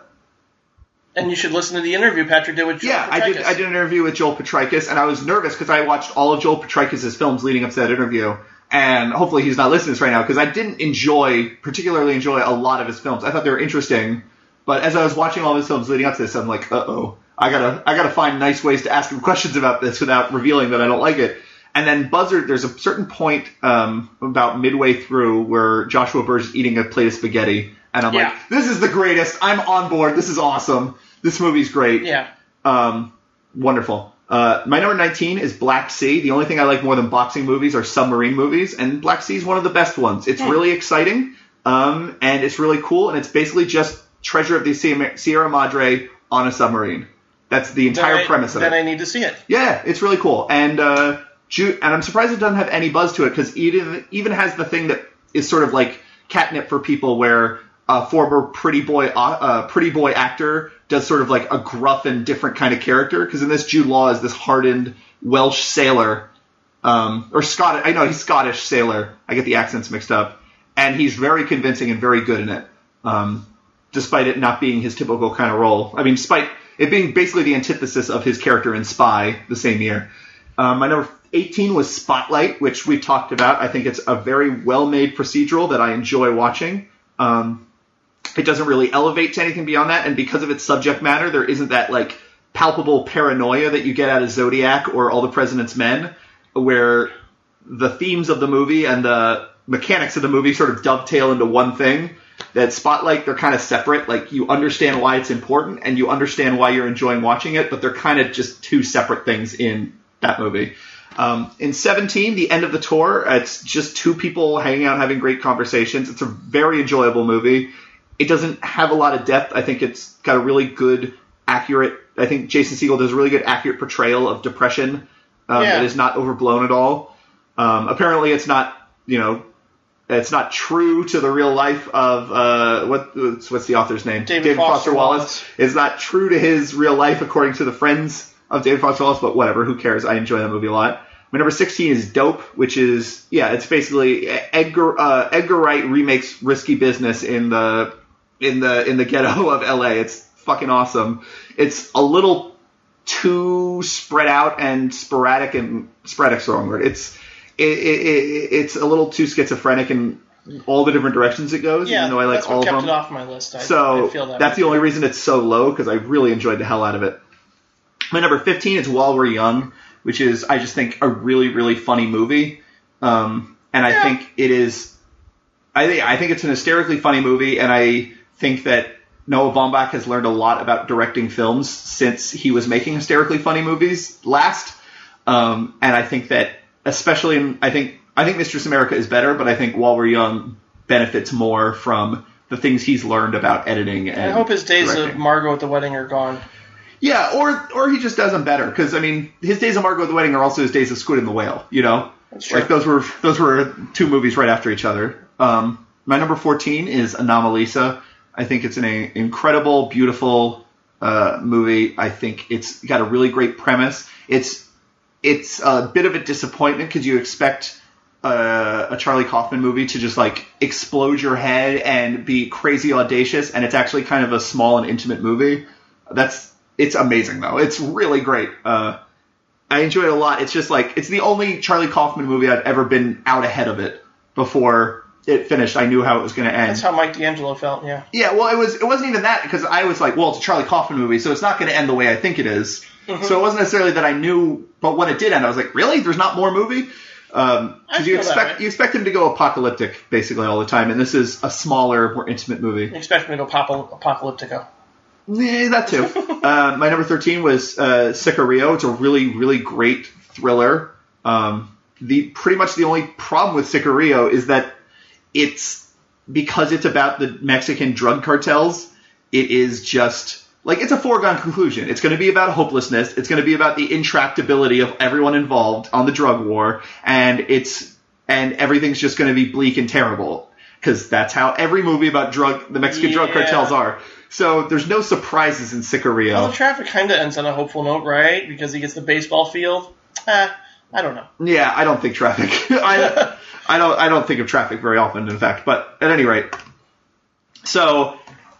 And you should listen to the interview Patrick did with Joe yeah, I did. I did an interview with Joel Potrykus, and I was nervous because I watched all of Joel Potrykus' films leading up to that interview, and hopefully he's not listening to this right now because I didn't enjoy, particularly enjoy a lot of his films. I thought they were interesting, but as I was watching all of his films leading up to this, I'm like, uh oh, I gotta, I gotta find nice ways to ask him questions about this without revealing that I don't like it. And then Buzzard, there's a certain point um, about midway through where Joshua Burge is eating a plate of spaghetti, and I'm Yeah. like, this is the greatest. I'm on board. This is awesome. This movie's great. Yeah. Um, wonderful. Uh, my number 19 is Black Sea. The only thing I like more than boxing movies are submarine movies, and Black Sea is one of the best ones. It's really exciting, um, and it's really cool, and it's basically just Treasure of the Sierra Madre on a submarine. That's the entire I, premise of then it. I need to see it. Yeah, it's really cool, and uh, Ju- and I'm surprised it doesn't have any buzz to it because even even has the thing that is sort of like catnip for people, where a former pretty boy uh, pretty boy actor does sort of like a gruff and different kind of character. Because in this, Jude Law is this hardened Welsh sailor, um, or Scottish. I know he's Scottish sailor. I get the accents mixed up, and he's very convincing and very good in it. Um, despite it not being his typical kind of role. I mean, despite it being basically the antithesis of his character in Spy the same year. Um, my number 18 was Spotlight, which we've talked about. I think it's a very well made procedural that I enjoy watching. Um, it doesn't really elevate to anything beyond that, and because of its subject matter, there isn't that like palpable paranoia that you get out of Zodiac or All the President's Men, where the themes of the movie and the mechanics of the movie sort of dovetail into one thing. That Spotlight, they're kind of separate. Like you understand why it's important and you understand why you're enjoying watching it, but they're kind of just two separate things in that movie. Um, in 17, the end of the tour, it's just two people hanging out having great conversations. It's a very enjoyable movie. It doesn't have a lot of depth. I think it's got a really good, accurate. I think Jason Segel does a really good, accurate portrayal of depression um, Yeah. that is not overblown at all. Um, apparently, it's not you know, it's not true to the real life of uh, what what's the author's name? David Foster Wallace. It's not true to his real life according to the friends of David Foster Wallace, but whatever. Who cares? I enjoy that movie a lot. My number 16 is Dope, which is yeah, it's basically Edgar uh, Edgar Wright remakes Risky Business in the in the in the ghetto of LA. It's fucking awesome. It's a little too spread out and sporadic and sporadic's the wrong word. It's it, it, it, it's a little too schizophrenic in all the different directions it goes. Yeah, even though I like that's all of kept them. it off my list. I, So I feel that that's the only reason it's so low because I really enjoyed the hell out of it. My number 15 is While We're Young, which is I just think a really really funny movie, um, and I think it is. I think I think it's an hysterically funny movie, and I think that Noah Baumbach has learned a lot about directing films since he was making hysterically funny movies last. Um, and I think that especially in, I think I think Mistress America is better, but I think While We're Young benefits more from the things he's learned about editing. And I hope his days directing. of Margot at the wedding are gone. Yeah, or or he just does them better because I mean his days of Margot at the Wedding are also his days of Squid and the Whale. You know, That's true. like those were those were two movies right after each other. Um, my number fourteen is Anomalisa. I think it's an a, incredible, beautiful uh, movie. I think it's got a really great premise. It's it's a bit of a disappointment because you expect uh, a Charlie Kaufman movie to just like explode your head and be crazy audacious, and it's actually kind of a small and intimate movie. That's it's amazing though. It's really great. Uh, I enjoy it a lot. It's just like it's the only Charlie Kaufman movie I've ever been out ahead of it before it finished. I knew how it was going to end. That's how Mike D'Angelo felt. Yeah. Yeah, well, it was it wasn't even that because I was like, well, it's a Charlie Kaufman movie, so it's not going to end the way I think it is. Mm-hmm. So it wasn't necessarily that I knew, but when it did end, I was like, really? There's not more movie? Um, because you expect you expect him to go apocalyptic basically all the time, and this is a smaller, more intimate movie. You expect me to go pop apocalyptico. Yeah, that too. uh, my number thirteen was uh, Sicario. It's a really, really great thriller. Um, the pretty much the only problem with Sicario is that it's because it's about the Mexican drug cartels. It is just like it's a foregone conclusion. It's going to be about hopelessness. It's going to be about the intractability of everyone involved on the drug war, and it's and everything's just going to be bleak and terrible because that's how every movie about drug the Mexican drug cartels are. So there's no surprises in Sicario. Well, the traffic kind of ends on a hopeful note, right? Because he gets the baseball field. Eh, I don't know. Yeah, I don't think traffic. I, I don't. I don't think of traffic very often, in fact. But at any rate, so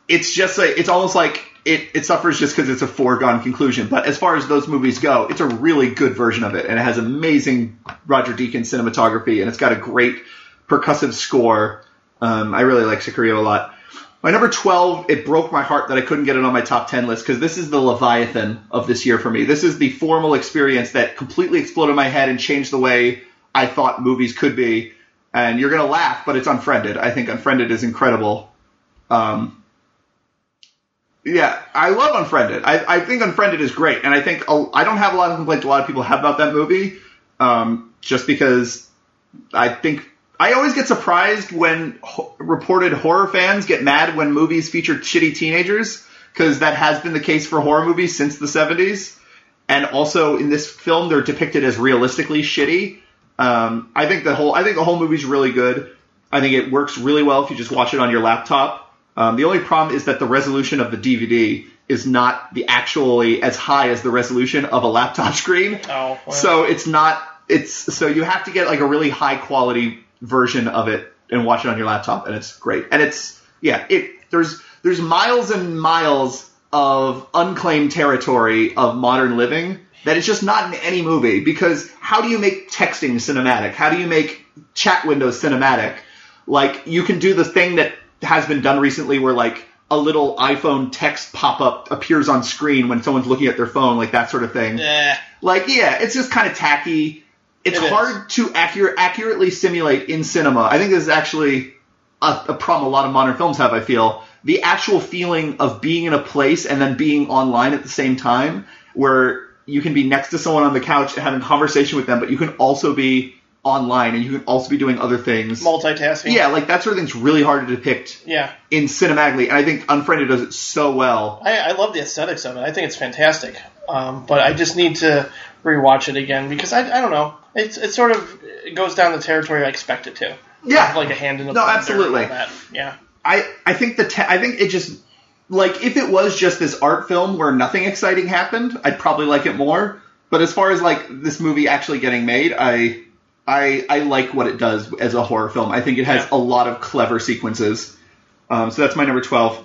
it's just like it's almost like it, it suffers just because it's a foregone conclusion. But as far as those movies go, it's a really good version of it, and it has amazing Roger Deakins cinematography, and it's got a great percussive score. Um, I really like Sicario a lot. My number 12, it broke my heart that I couldn't get it on my top 10 list because this is the Leviathan of this year for me. This is the formal experience that completely exploded my head and changed the way I thought movies could be. And you're going to laugh, but it's Unfriended. I think Unfriended is incredible. Um, yeah, I love Unfriended. I, I think Unfriended is great. And I think I don't have a lot of complaints a lot of people have about that movie um, just because I think I always get surprised when ho- reported horror fans get mad when movies feature shitty teenagers because that has been the case for horror movies since the 70s. And also in this film, they're depicted as realistically shitty. Um, I think the whole I think the whole movie's really good. I think it works really well if you just watch it on your laptop. Um, the only problem is that the resolution of the DVD is not the actually as high as the resolution of a laptop screen. Oh, well. So it's not. It's so you have to get like a really high quality version of it and watch it on your laptop, and it's great. And it's yeah, it there's there's miles and miles of unclaimed territory of modern living that is just not in any movie because how do you make texting cinematic? How do you make chat windows cinematic? Like you can do the thing that has been done recently where like a little iPhone text pop up appears on screen when someone's looking at their phone, like that sort of thing. Eh, Like, yeah, it's just kind of tacky. It's It hard to accurate, accurately simulate in cinema. I think this is actually a, a problem a lot of modern films have, I feel. The actual feeling of being in a place and then being online at the same time, where you can be next to someone on the couch and having a conversation with them, but you can also be online and you can also be doing other things. multitasking. Yeah, like that sort of thing's really hard to depict Yeah. in cinematically, and I think Unfriended does it so well. I, I love the aesthetics of it. I think it's fantastic. Um, but I just need to rewatch it again because I, I don't know. It's it sort of it goes down the territory I expect it to. Yeah. Like a hand in the No, absolutely. that. Yeah. I I think the te- I think it just like if it was just this art film where nothing exciting happened, I'd probably like it more. but as far as like this movie actually getting made, I I I like what it does as a horror film. I think it has a lot of clever sequences. Um, so that's my number twelve.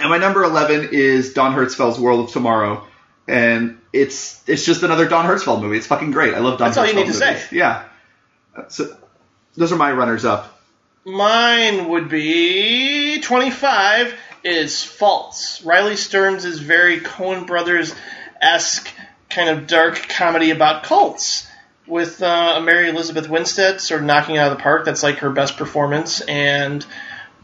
And my number eleven is Don Hertzfeldt's World of Tomorrow, and it's it's just another Don Hertzfeldt movie. It's fucking great. I love Don. That's all you Hertzfeldt need to movies. say. Yeah. So those are my runners up. Mine would be 25 is Faults. Riley Stearns is very Coen Brothers esque kind of dark comedy about cults with uh, Mary Elizabeth Winstead sort of knocking out of the park. That's like her best performance, and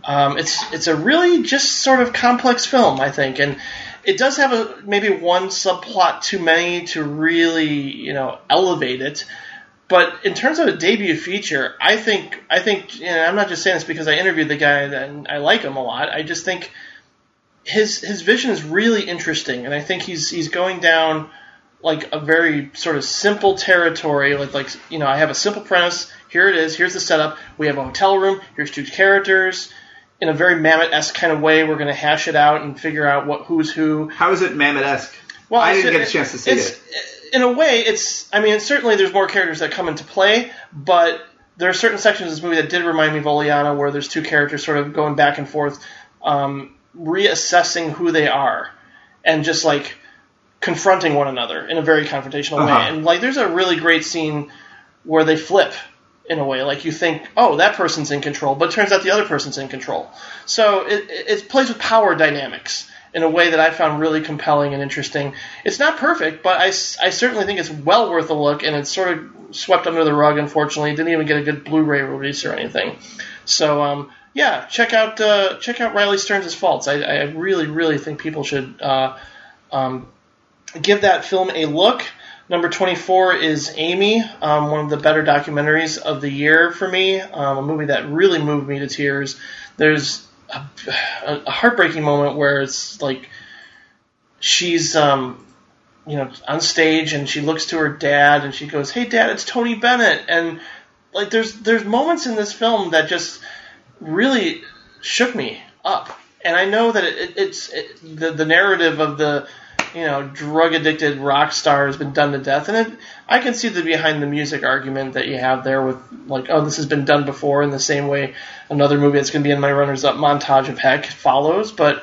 um, it's it's a really just sort of complex film, I think, and it does have a maybe one subplot too many to really you know elevate it. But in terms of a debut feature, I think I think know, I'm not just saying this because I interviewed the guy and I like him a lot. I just think his his vision is really interesting, and I think he's he's going down like a very sort of simple territory. Like like you know, I have a simple premise. Here it is. Here's the setup. We have a hotel room. Here's two characters. In a very Mamet-esque kind of way, we're going to hash it out and figure out what who's who. How is it Mamet-esque? Well, I didn't get a chance to see it. In a way, it's. I mean, certainly there's more characters that come into play, but there are certain sections of this movie that did remind me of Oleanna, where there's two characters sort of going back and forth, um, reassessing who they are, and just like confronting one another in a very confrontational way. Uh-huh. And like, there's a really great scene where they flip in a way. Like you think, oh, that person's in control, but it turns out the other person's in control. So it, it it plays with power dynamics in a way that I found really compelling and interesting. It's not perfect, but I, I certainly think it's well worth a look, and it's sort of swept under the rug, unfortunately. It didn't even get a good Blu-ray release or anything. So um, yeah, check out uh, check out Riley Stearns' Faults. I, I really really think people should uh, um, give that film a look. Number 24 is Amy, um, one of the better documentaries of the year for me, um, a movie that really moved me to tears. There's a, a heartbreaking moment where it's like she's, um, you know, on stage and she looks to her dad and she goes, "Hey, Dad, it's Tony Bennett," and like there's there's moments in this film that just really shook me up. And I know that it, it, it's it, the the narrative of the you know drug addicted rock star has been done to death, and it, I can see the behind the music argument that you have there with like oh this has been done before in the same way another movie that's going to be in my runners up montage of heck follows, but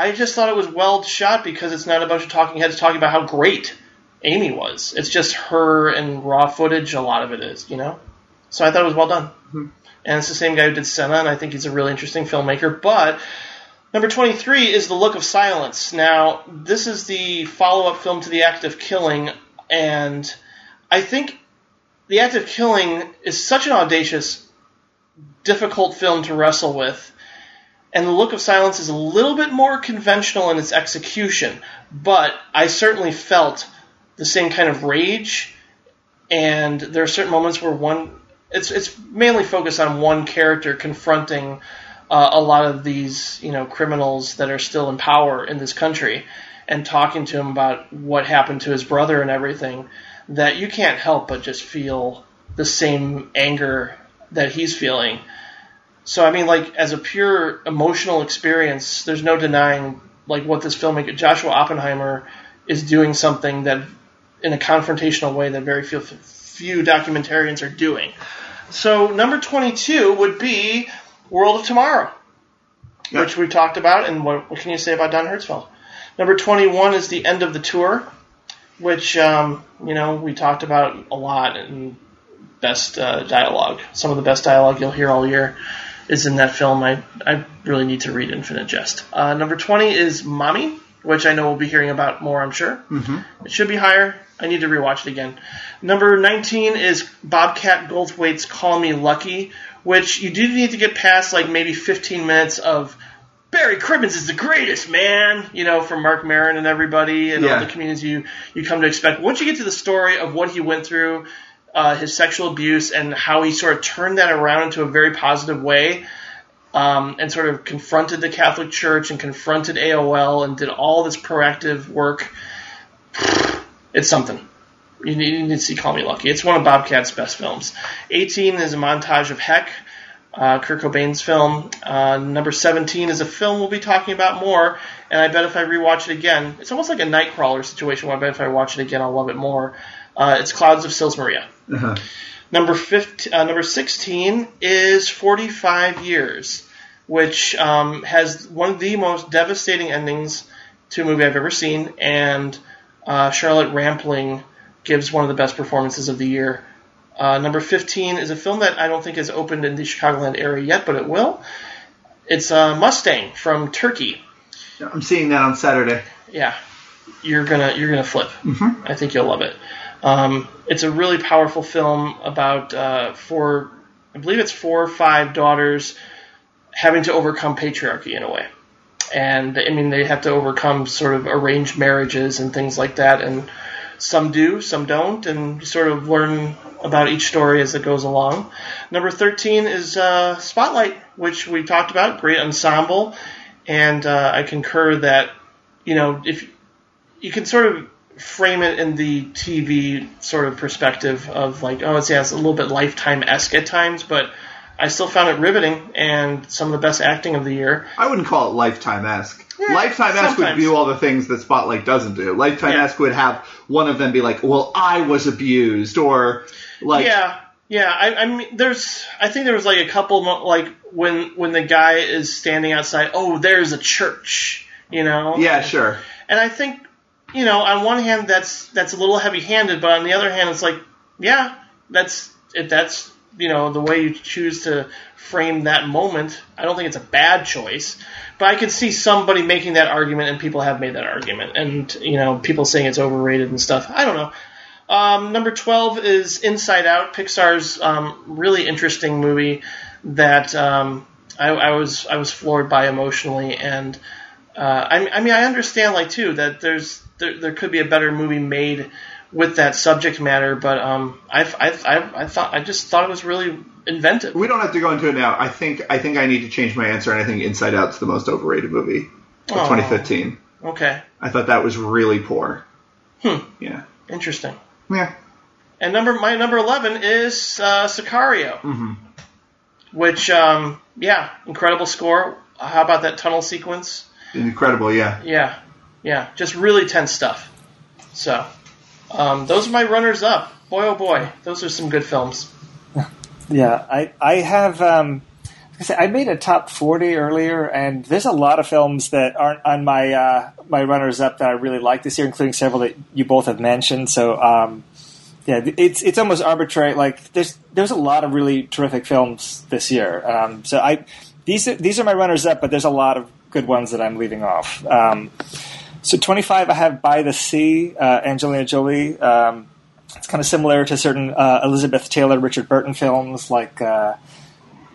I just thought it was well shot because it's not a bunch of talking heads talking about how great Amy was. It's just her and raw footage. A lot of it is, you know. So I thought it was well done. Mm-hmm. And it's the same guy who did Senna, and I think he's a really interesting filmmaker. But number 23 is The Look of Silence. Now, this is the follow up film to The Act of Killing, and I think The Act of Killing is such an audacious, difficult film to wrestle with. And The Look of Silence is a little bit more conventional in its execution, but I certainly felt the same kind of rage. And there are certain moments where one, it's it's mainly focused on one character confronting uh, a lot of these you know criminals that are still in power in this country, and talking to him about what happened to his brother and everything. That you can't help but just feel the same anger that he's feeling. So I mean, like as a pure emotional experience, there's no denying like what this filmmaker Joshua Oppenheimer is doing something that in a confrontational way that very few few documentarians are doing. So number 22 would be World of Tomorrow, Yeah. which we talked about, and what, what can you say about Don Hertzfeldt? Number 21 is the end of the tour, which um, you know we talked about a lot in best uh, dialogue. Some of the best dialogue you'll hear all year is in that film. I I really need to read Infinite Jest. Uh, number 20 is Mommy, which I know we'll be hearing about more. I'm sure. Mm-hmm. It should be higher. I need to rewatch it again. Number 19 is Bobcat Goldthwait's Call Me Lucky, which you do need to get past like maybe 15 minutes of Barry Crimmins is the greatest, man. You know, from Marc Maron and everybody and Yeah. all the comedians you you come to expect. Once you get to the story of what he went through, uh, his sexual abuse, and how he sort of turned that around into a very positive way, um, and sort of confronted the Catholic Church and confronted AOL and did all this proactive work. It's something. You need, to see Call Me Lucky. It's one of Bobcat's best films. 18 is a montage of Heck. uh, Kurt Cobain's film. Uh, number 17 is a film we'll be talking about more, and I bet if I rewatch it again, it's almost like a Nightcrawler situation where I bet if I watch it again, I'll love it more. Uh, it's Clouds of Sils Maria. Uh-huh. Number 15, uh, number 16 is 45 Years, which um, has one of the most devastating endings to a movie I've ever seen, and uh, Charlotte Rampling gives one of the best performances of the year. Uh, number 15 is a film that I don't think has opened in the Chicagoland area yet, but it will. It's uh, Mustang from Turkey. I'm seeing that on Saturday. Yeah, you're gonna you're gonna flip. I think you'll love it. Um, it's a really powerful film about uh, four, I believe it's four or five daughters having to overcome patriarchy in a way. And I mean, they have to overcome sort of arranged marriages and things like that. And some do, some don't, and you sort of learn about each story as it goes along. Number 13 is uh, Spotlight, which we talked about. Great ensemble. And uh, I concur that, you know, if you can sort of frame it in the TV sort of perspective of like, oh, it's, yeah, it's a little bit lifetime esque at times, but I still found it riveting and some of the best acting of the year. I wouldn't call it Lifetime esque. Yeah, Lifetime esque would do all the things that Spotlight doesn't do. Lifetime esque would have one of them be like, "Well, I was abused," or like, yeah, yeah. I, I mean, there's. I think there was like a couple mo- like when when the guy is standing outside. Oh, there's a church. You know. yeah, sure. And I think, you know, on one hand that's that's a little heavy-handed, but on the other hand, it's like, yeah, that's if that's you know the way you choose to frame that moment. I don't think it's a bad choice, but I could see somebody making that argument, and people have made that argument, and you know, people saying it's overrated and stuff. I don't know. Um, number 12 is Inside Out, Pixar's um, really interesting movie that um, I, I was I was floored by emotionally, and uh, I, I mean I understand like too that there's there, there could be a better movie made with that subject matter, but um, I, I, I, I thought I just thought it was really inventive. We don't have to go into it now. I think I think I need to change my answer, and I think Inside Out's the most overrated movie of Aw. 2015. Okay, I thought that was really poor. Hmm. Yeah. interesting. Yeah. And number my number eleven is uh, Sicario, Mhm. which um, yeah, incredible score. How about that tunnel sequence? Incredible. Yeah. Yeah, yeah, just really tense stuff. So, um, those are my runners up. Boy, oh boy, those are some good films. Yeah, I I have. Um, I made a top forty earlier, and there's a lot of films that aren't on my uh, my runners up that I really like this year, including several that you both have mentioned. So um, yeah, it's it's almost arbitrary. Like there's there's a lot of really terrific films this year. Um, so I these are, these are my runners up, but there's a lot of good ones that I'm leaving off. Um, so 25, I have By the Sea, uh, Angelina Jolie. Um, it's kind of similar to certain uh, Elizabeth Taylor, Richard Burton films like uh,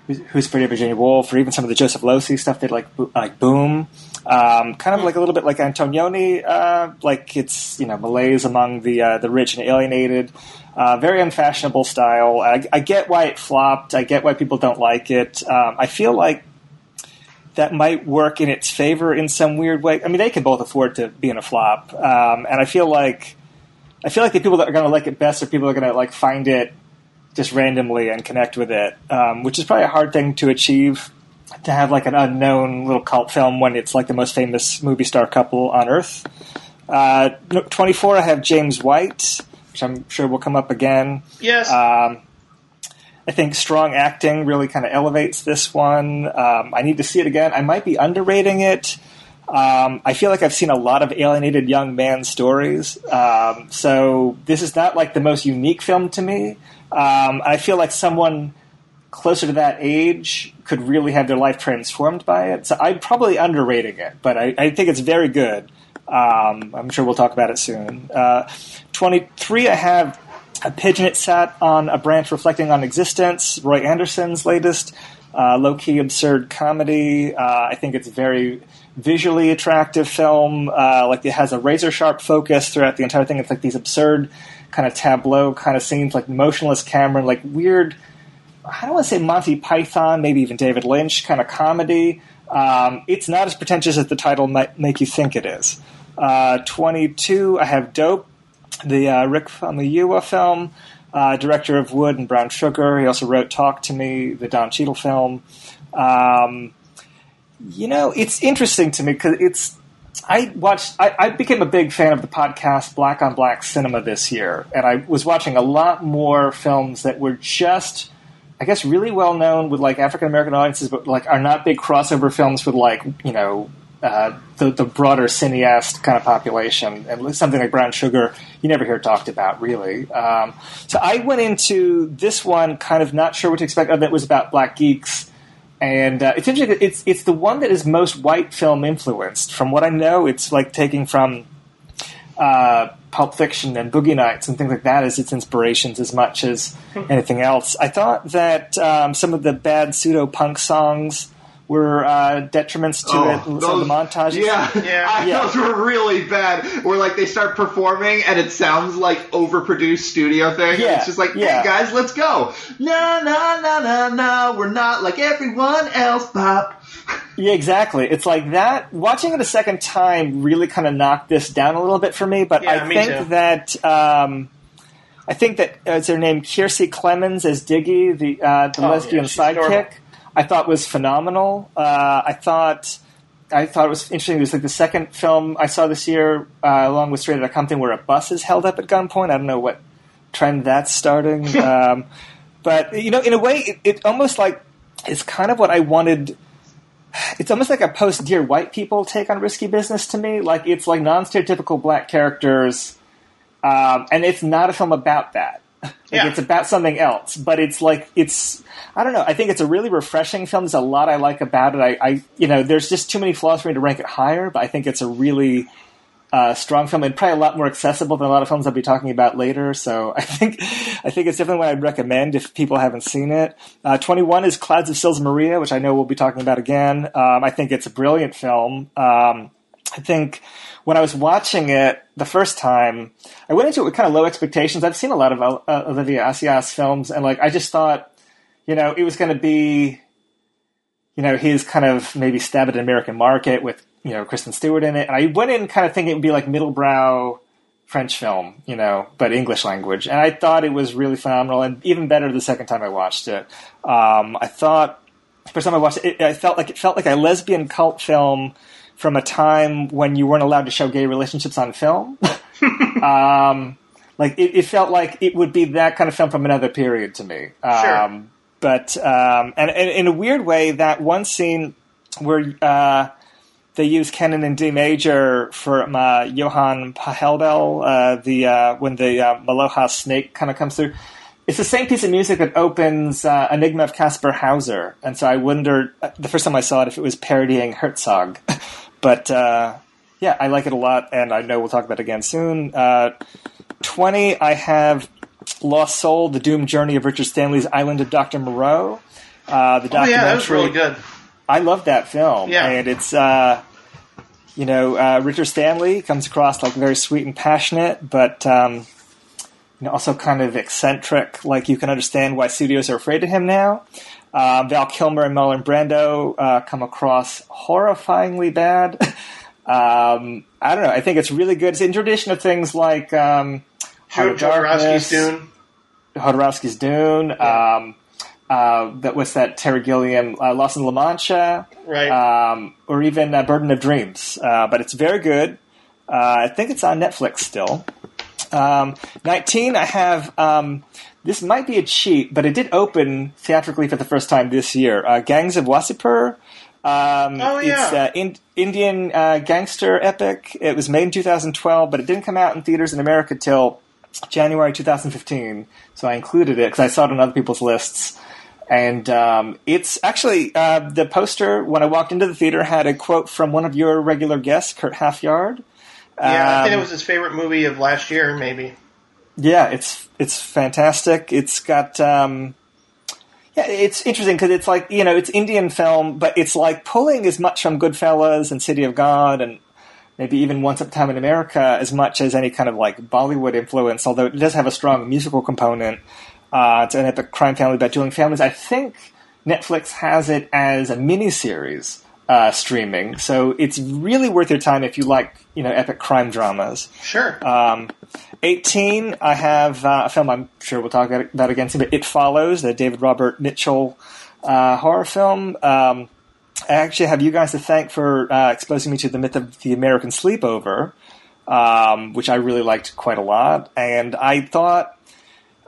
Who's Pretty Virginia Woolf, or even some of the Joseph Losey stuff they like, like Boom. Um, kind of like a little bit like Antonioni, uh, like it's you know malaise among the uh, the rich and alienated. Uh, very unfashionable style. I, I get why it flopped. I get why people don't like it. Um, I feel like that might work in its favor in some weird way. I mean, they can both afford to be in a flop, um, and I feel like I feel like the people that are going to like it best are people that are going to like find it just randomly and connect with it, um, which is probably a hard thing to achieve. To have like an unknown little cult film when it's like the most famous movie star couple on earth. Uh, Twenty four, I have James White, which I'm sure will come up again. Yes, Um, I think strong acting really kind of elevates this one. Um, I need to see it again. I might be underrating it. Um, I feel like I've seen a lot of alienated young man stories. Um, so this is not like the most unique film to me. Um, I feel like someone closer to that age could really have their life transformed by it. So I'm probably underrating it, but I, I think it's very good. Um, I'm sure we'll talk about it soon. Uh, 23, I have a pigeon sat on a branch reflecting on existence. Roy Andersson's latest uh, low key absurd comedy. Uh, I think it's a very visually attractive film. Uh, like it has a razor sharp focus throughout the entire thing. It's like these absurd kind of tableau kind of scenes, like motionless camera, like weird. I don't want to say Monty Python, maybe even David Lynch kind of comedy. Um, it's not as pretentious as the title might make you think it is. Uh, 22, I have Dope, the uh, Rick Famuyiwa film. uh, director of Wood and Brown Sugar. He also wrote Talk to Me, the Don Cheadle film. Um, you know, it's interesting to me because it's. I watched. I, I became a big fan of the podcast Black on Black Cinema this year, and I was watching a lot more films that were just, I guess, really well known with like African American audiences, but like are not big crossover films with like you know uh, the the broader cineast kind of population, and something like Brown Sugar, you never hear talked about really. Um, so I went into this one kind of not sure what to expect. Other than it was about black geeks, and uh, it's interesting. It's it's the one that is most white film influenced. From what I know, it's like taking from uh, Pulp Fiction and Boogie Nights and things like that as its inspirations as much as anything else. I thought that um, some of the bad pseudo punk songs were uh, detriments to Oh, it. Some of the montages. Yeah, Yeah. Yeah. those were really bad. Where like they start performing and it sounds like overproduced studio thing. Yeah, It's just like, yeah. hey guys, let's go. No, no, no, no, no. We're not like everyone else, Pop. Yeah, exactly. It's like that. Watching it a second time really kind of knocked this down a little bit for me. But Yeah, I me think too. that um, I think that uh, is her name Kiersey Clemons as Diggy, the uh, the Oh, lesbian yeah, sidekick. adorable. I thought was phenomenal. Uh, I thought. I thought it was interesting. It was like the second film I saw this year, uh, along with Straight Outta Compton, where a bus is held up at gunpoint. I don't know what trend that's starting, um, but you know, in a way, it, it almost like it's kind of what I wanted it's almost like a post Dear White People take on risky business to me. Like it's like non stereotypical black characters, um, and it's not a film about that. Like, Yeah. It's about something else, but it's like it's I don't know. I think it's a really refreshing film. There's a lot I like about it. I, I you know, there's just too many flaws for me to rank it higher, but I think it's a really uh, strong film and probably a lot more accessible than a lot of films I'll be talking about later. So I think I think it's definitely one I'd recommend if people haven't seen it. Uh, Twenty one is Clouds of Sils Maria, which I know we'll be talking about again. Um, I think it's a brilliant film. Um, I think when I was watching it the first time, I went into it with kind of low expectations. I've seen a lot of uh, Olivier Assayas films, and like I just thought, you know, it was going to be you know, his kind of maybe stab at an American market with, you know, Kristen Stewart in it. And I went in kind of thinking it would be like middlebrow French film, you know, but English language. And I thought it was really phenomenal and even better the second time I watched it. Um, I thought, first time I watched it, it, I felt like it felt like a lesbian cult film from a time when you weren't allowed to show gay relationships on film. um, like it, it felt like it would be that kind of film from another period to me. Sure. Um, but um, and, and in a weird way, that one scene where uh, they use Canon in D major from uh, Johann Pachelbel, uh, the uh, when the uh, Maloja snake kind of comes through. It's the same piece of music that opens uh, Enigma of Kaspar Hauser, and so I wondered the first time I saw it if it was parodying Herzog. but uh, yeah, I like it a lot, and I know we'll talk about it again soon. Uh, Twenty, I have Lost Soul: The Doomed Journey of Richard Stanley's Island of Doctor Moreau. Uh, the Oh yeah, that was really good. I love that film. Yeah. And it's, uh, you know, uh, Richard Stanley comes across like very sweet and passionate, but um, you know, also kind of eccentric. Like you can understand why studios are afraid of him now. Uh, Val Kilmer and Marlon Brando uh, come across horrifyingly bad. um, I don't know. I think it's really good. It's in tradition of things like um, Heart of Jodorowsky's Darkness, Dune. Jodorowsky's Dune. Um, uh, that was that Terry Gilliam uh, Lost in La Mancha, Right. um, or even uh, Burden of Dreams. Uh, but it's very good. Uh, I think it's on Netflix still. Um, Nineteen, I have. Um, this might be a cheat, but it did open theatrically for the first time this year. Uh, Gangs of Wasseypur. Um, Oh, yeah. It's uh, in, Indian uh, gangster epic. It was made in 2012, but it didn't come out in theaters in America till January 2015. So I included it because I saw it on other people's lists. And um, it's actually uh, the poster when I walked into the theater had a quote from one of your regular guests, Kurt Halfyard. Yeah, I think Um, it was his favorite movie of last year, maybe. Yeah, it's it's fantastic. It's got um, yeah, it's interesting because it's like you know it's Indian film, but it's like pulling as much from Goodfellas and City of God and maybe even Once Upon a Time in America as much as any kind of like Bollywood influence. Although it does have a strong musical component. Uh, it's an epic crime family about dueling families. I think Netflix has it as a miniseries. Uh, streaming. So it's really worth your time if you like, you know, epic crime dramas. Sure. Um, 18, I have uh, a film I'm sure we'll talk about that again soon, but It Follows, the David Robert Mitchell uh, horror film. Um, I actually have you guys to thank for uh, exposing me to the myth of the American sleepover, um, which I really liked quite a lot. And I thought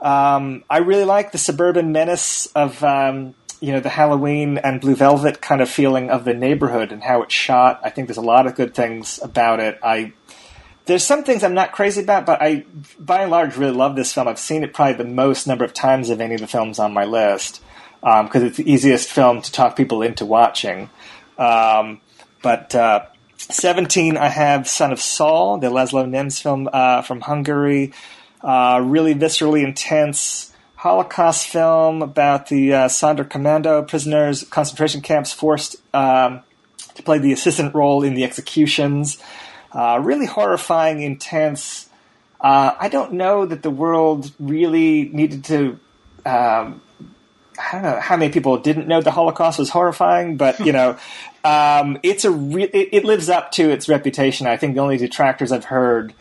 um, I really like the suburban menace of um, you know the Halloween and Blue Velvet kind of feeling of the neighborhood and how it's shot. I think there's a lot of good things about it. I there's some things I'm not crazy about, but I by and large really love this film. I've seen it probably the most number of times of any of the films on my list because um, it's the easiest film to talk people into watching. Um, but uh, 17, I have Son of Saul, the Laszlo Nemes film uh, from Hungary. Uh, really viscerally intense Holocaust film about the uh, Sonderkommando prisoners, concentration camps forced um, to play the assistant role in the executions. Uh, really horrifying, intense. Uh, I don't know that the world really needed to. Um, I don't know how many people didn't know the Holocaust was horrifying, but you know, um, it's a re- it, it, lives up to its reputation. I think the only detractors I've heard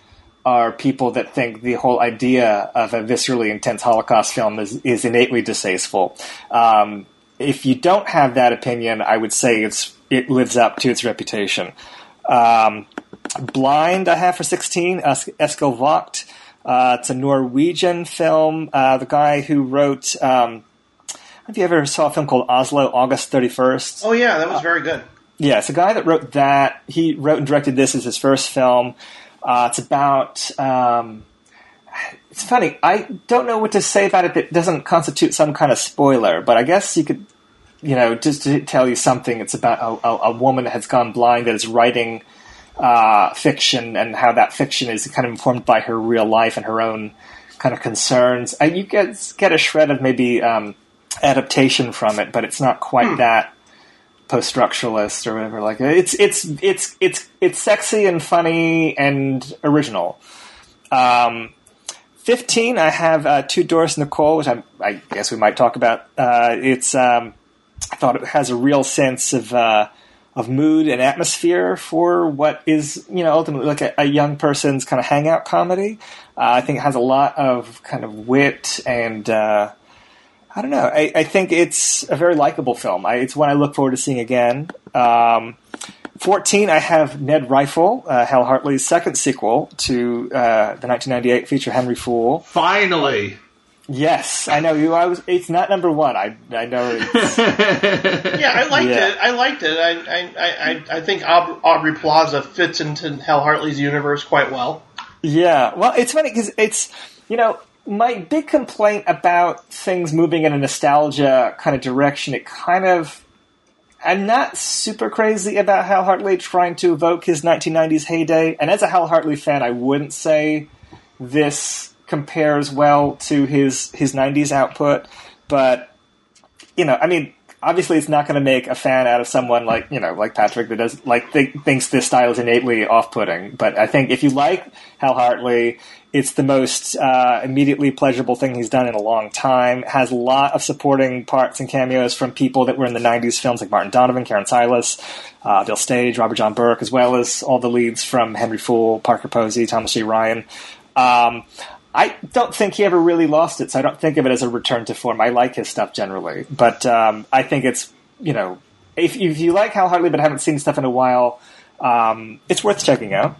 are people that think the whole idea of a viscerally intense Holocaust film is, is innately distasteful. Um, if you don't have that opinion, I would say it's it lives up to its reputation. Um, Blind, I have for sixteen. Eskil Vogt. Uh, it's a Norwegian film. Uh, the guy who wrote. Um, have you ever saw a film called Oslo, August thirty first? Oh yeah, that was very good. Yeah, it's a guy that wrote that. He wrote and directed this as his first film. Uh, it's about. Um, it's funny. I don't know what to say about it that doesn't constitute some kind of spoiler, but I guess you could, you know, just to tell you something. It's about a, a, a woman that has gone blind that is writing uh, fiction and how that fiction is kind of informed by her real life and her own kind of concerns. And you get get a shred of maybe um, adaptation from it, but it's not quite hmm. that post structuralist or whatever. Like it's it's it's it's it's sexy and funny and original. Um, Fifteen, I have uh, Tu dors Nicole, which I'm, i guess we might talk about. Uh, it's um, I thought it has a real sense of uh, of mood and atmosphere for what is you know ultimately like a, a young person's kind of hangout comedy. Uh, I think it has a lot of kind of wit and uh, I don't know. I, I, think it's a very likable film. I, it's one I look forward to seeing again. Um, 14, I have Ned Rifle, uh, Hal Hartley's second sequel to uh, the 1998 feature Henry Fool. Finally. Yes, I know you. I was. It's not number one. I I know. It's, yeah, I liked yeah. it. I liked it. I I I, I think Aubrey Plaza fits into Hal Hartley's universe quite well. Yeah, well, it's funny because it's you know my big complaint about things moving in a nostalgia kind of direction, it kind of. I'm not super crazy about Hal Hartley trying to evoke his 1990s heyday. And as a Hal Hartley fan, I wouldn't say this compares well to his, his 90s output. But, you know, I mean, obviously it's not going to make a fan out of someone like you know like Patrick that does like th- thinks this style is innately off-putting. But I think if you like Hal Hartley, it's the most uh, immediately pleasurable thing he's done in a long time. Has a lot of supporting parts and cameos from people that were in the '90s films like Martin Donovan, Karen Sillas, uh, Bill Sage, Robert John Burke, as well as all the leads from Henry Fool, Parker Posey, Thomas Jay Ryan. Um, I don't think he ever really lost it, so I don't think of it as a return to form. I like his stuff generally, but um, I think it's you know if, if, you like Hal Hartley but haven't seen stuff in a while, um, it's worth checking out.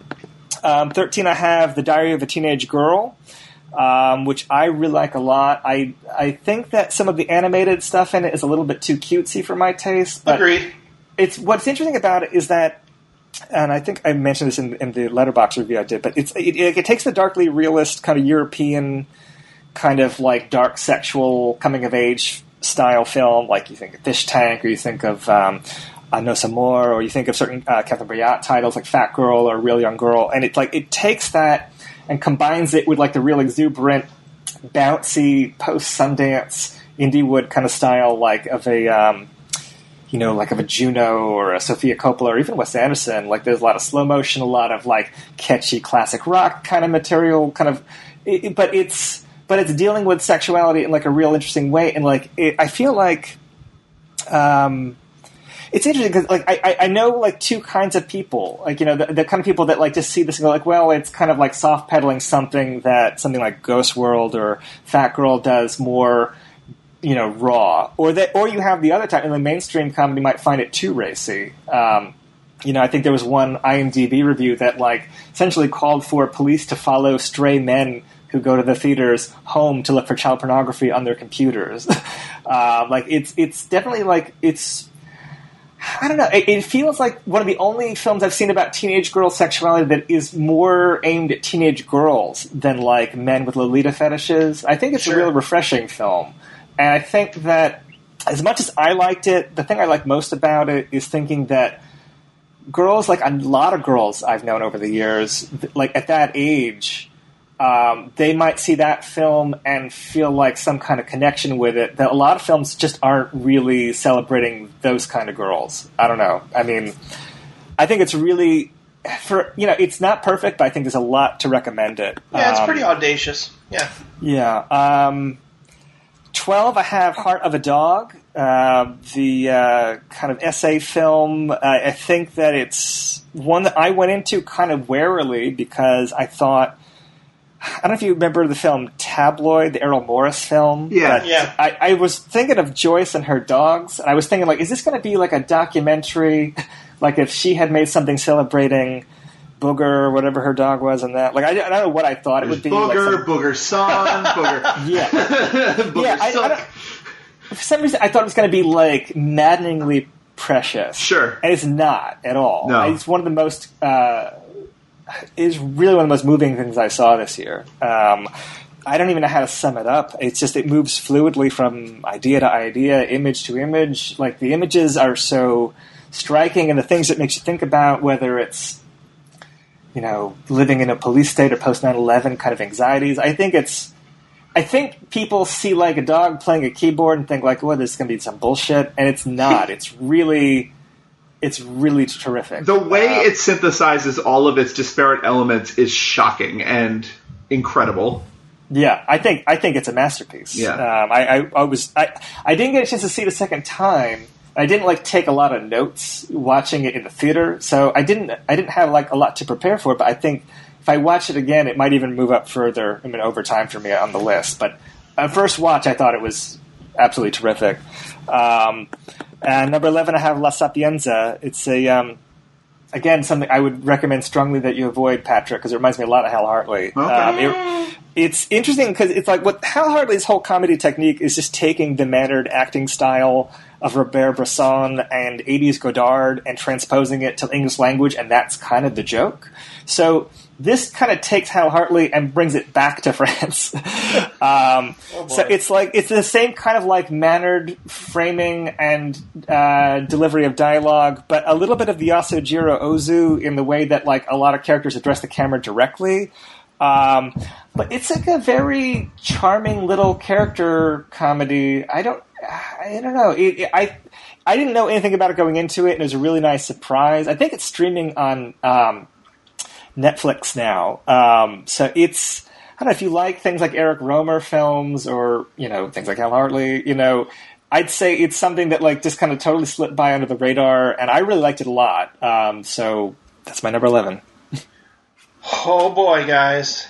Um, Thirteen, I have The Diary of a Teenage Girl. Um, which I really like a lot. I I think that some of the animated stuff in it is a little bit too cutesy for my taste. But Agreed. It's what's interesting about it is that and I think I mentioned this in, in the Letterboxd review I did, but it's it, it, takes the darkly realist kind of European kind of like dark sexual coming of age style film, like you think of Fish Tank, or you think of um, uh, some more, or you think of certain uh, Catherine Breillat titles like Fat Girl or Real Young Girl, and it like it takes that and combines it with like the real exuberant, bouncy post Sundance Indiewood kind of style, like of a um, you know, like of a Juno or a Sofia Coppola or even Wes Anderson. Like there's a lot of slow motion, a lot of like catchy classic rock kind of material, kind of. It, but it's but it's dealing with sexuality in like a real interesting way, and like it, I feel like, um, it's interesting because like I, I know like two kinds of people. Like you know the, the kind of people that like just see this and go like well it's kind of like soft pedaling something that something like Ghost World or Fat Girl does more you know raw. Or that or you have the other type and the mainstream comedy might find it too racy. Um, you know I think there was one IMDb review that like essentially called for police to follow stray men who go to the theaters home to look for child pornography on their computers. Uh, like it's it's definitely like it's I don't know. It, it feels like one of the only films I've seen about teenage girl sexuality that is more aimed at teenage girls than like men with Lolita fetishes. I think it's Sure. a real refreshing film, and I think that as much as I liked it, the thing I like most about it is thinking that girls, like a lot of girls I've known over the years, like at that age, um, they might see that film and feel like some kind of connection with it. That a lot of films just aren't really celebrating those kind of girls. I don't know. I mean, I think it's really for you know it's not perfect, but I think there's a lot to recommend it. Yeah, it's Um, pretty audacious. Yeah. yeah. Um, 12, I have Heart of a Dog, uh, the uh, kind of essay film. Uh, I think that it's one that I went into kind of warily because I thought. I don't know if you remember the film Tabloid, the Errol Morris film. Yeah. but Yeah. I, I was thinking of Joyce and her dogs, and I was thinking, like, is this going to be like a documentary? like, if she had made something celebrating Booger or whatever her dog was, and that. Like, I, I don't know what I thought it would be. like Booger, some- Booger Song, Booger, yeah. Booger Yeah, I- I for some reason, I thought it was going to be like maddeningly precious. Sure. and it's not at all. No. It's one of the most. Uh, is really one of the most moving things I saw this year. Um, I don't even know how to sum it up. It's just it moves fluidly from idea to idea, image to image. Like the images are so striking, and the things it makes you think about, whether it's you know living in a police state or post 9-11 kind of anxieties. I think it's I think people see like a dog playing a keyboard and think like, "Oh, this is going to be some bullshit," and it's not. it's really, it's really terrific. The way Um, it synthesizes all of its disparate elements is shocking and incredible. yeah, I think I think it's a masterpiece. Yeah. um, I, I, I was I, I didn't get a chance to see it a second time. I didn't like take a lot of notes watching it in the theater, so I didn't I didn't have like a lot to prepare for. But I think if I watch it again, it might even move up further. I mean, over time for me on the list. But at first watch, I thought it was absolutely terrific. Um, and number eleven, I have La Sapienza. It's a um, again something I would recommend strongly that you avoid, Patrick, because it reminds me a lot of Hal Hartley. Okay. Um, it- it's interesting because it's like what Hal Hartley's whole comedy technique is just taking the mannered acting style of Robert Bresson and 80s Godard and transposing it to English language, and that's kind of the joke. So this kind of takes Hal Hartley and brings it back to France. um, so it's like it's the same kind of like mannered framing and uh, delivery of dialogue, but a little bit of the Yasujiro Ozu in the way that like a lot of characters address the camera directly. Um, but it's like a very charming little character comedy. I don't, I don't know. It, it- I, I didn't know anything about it going into it, and it was a really nice surprise. I think it's streaming on um, Netflix now, um, so it's. I don't know if you like things like Eric Rohmer films or you know things like Hal Hartley. You know, I'd say it's something that like just kind of totally slipped by under the radar, and I really liked it a lot. Um, so that's my number eleven. Oh boy, guys.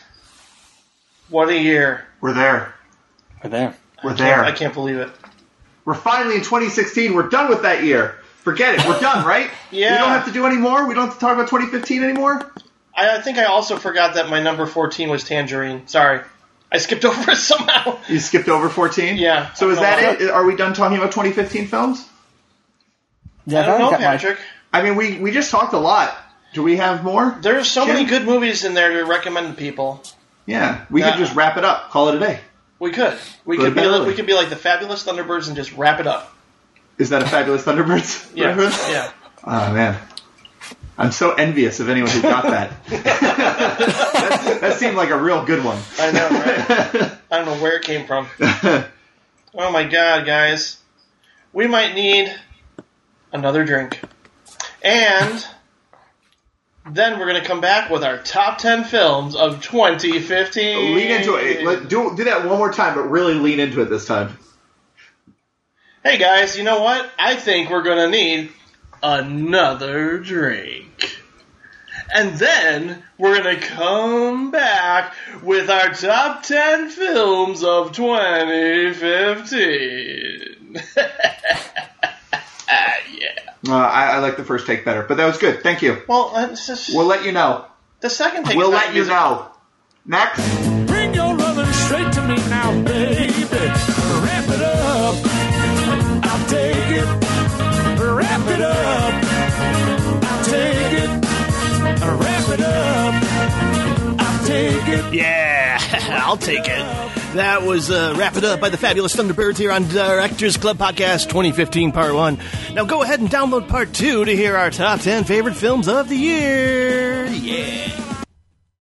What a year. We're there. We're there. We're there. I can't believe it. We're finally in 2016. We're done with that year. Forget it. We're done, right? Yeah. We don't have to do anymore. We don't have to talk about 2015 anymore. I, I think I also forgot that my number 14 was Tangerine. Sorry. I skipped over it somehow. You skipped over 14. Yeah. So is that don't it? Are we done talking about 2015 films? Yeah, I don't know, got my- Patrick. I mean, we we just talked a lot. Do we have more? There's so Jim? many good movies in there to recommend to people. Yeah, we Yeah. could just wrap it up. Call it a day. We could. We Go could be bed like, we could be like the fabulous Thunderbirds and just wrap it up. Is that a fabulous Thunderbirds? Yeah. reference? yeah. Oh man, I'm so envious of anyone who got that. that. That seemed like a real good one. I know, right? I don't know where it came from. Oh my god, guys. We might need another drink. And then we're going to come back with our top 10 films of 2015. lean into it. Let, do do that one more time, but really lean into it this time. Hey guys, you know what? I think we're going to need another drink. And then we're going to come back with our top 10 films of 2015. yeah. Uh, I, I like the first take better, but that was good. Thank you. Well, just, We'll let you know. the second thing We'll let you music- know. Next. I'll take it. That was uh, Wrap It Up by the Fabulous Thunderbirds here on Directors Club Podcast 2015 Part 1. Now go ahead and download Part 2 to hear our top 10 favorite films of the year. Yeah.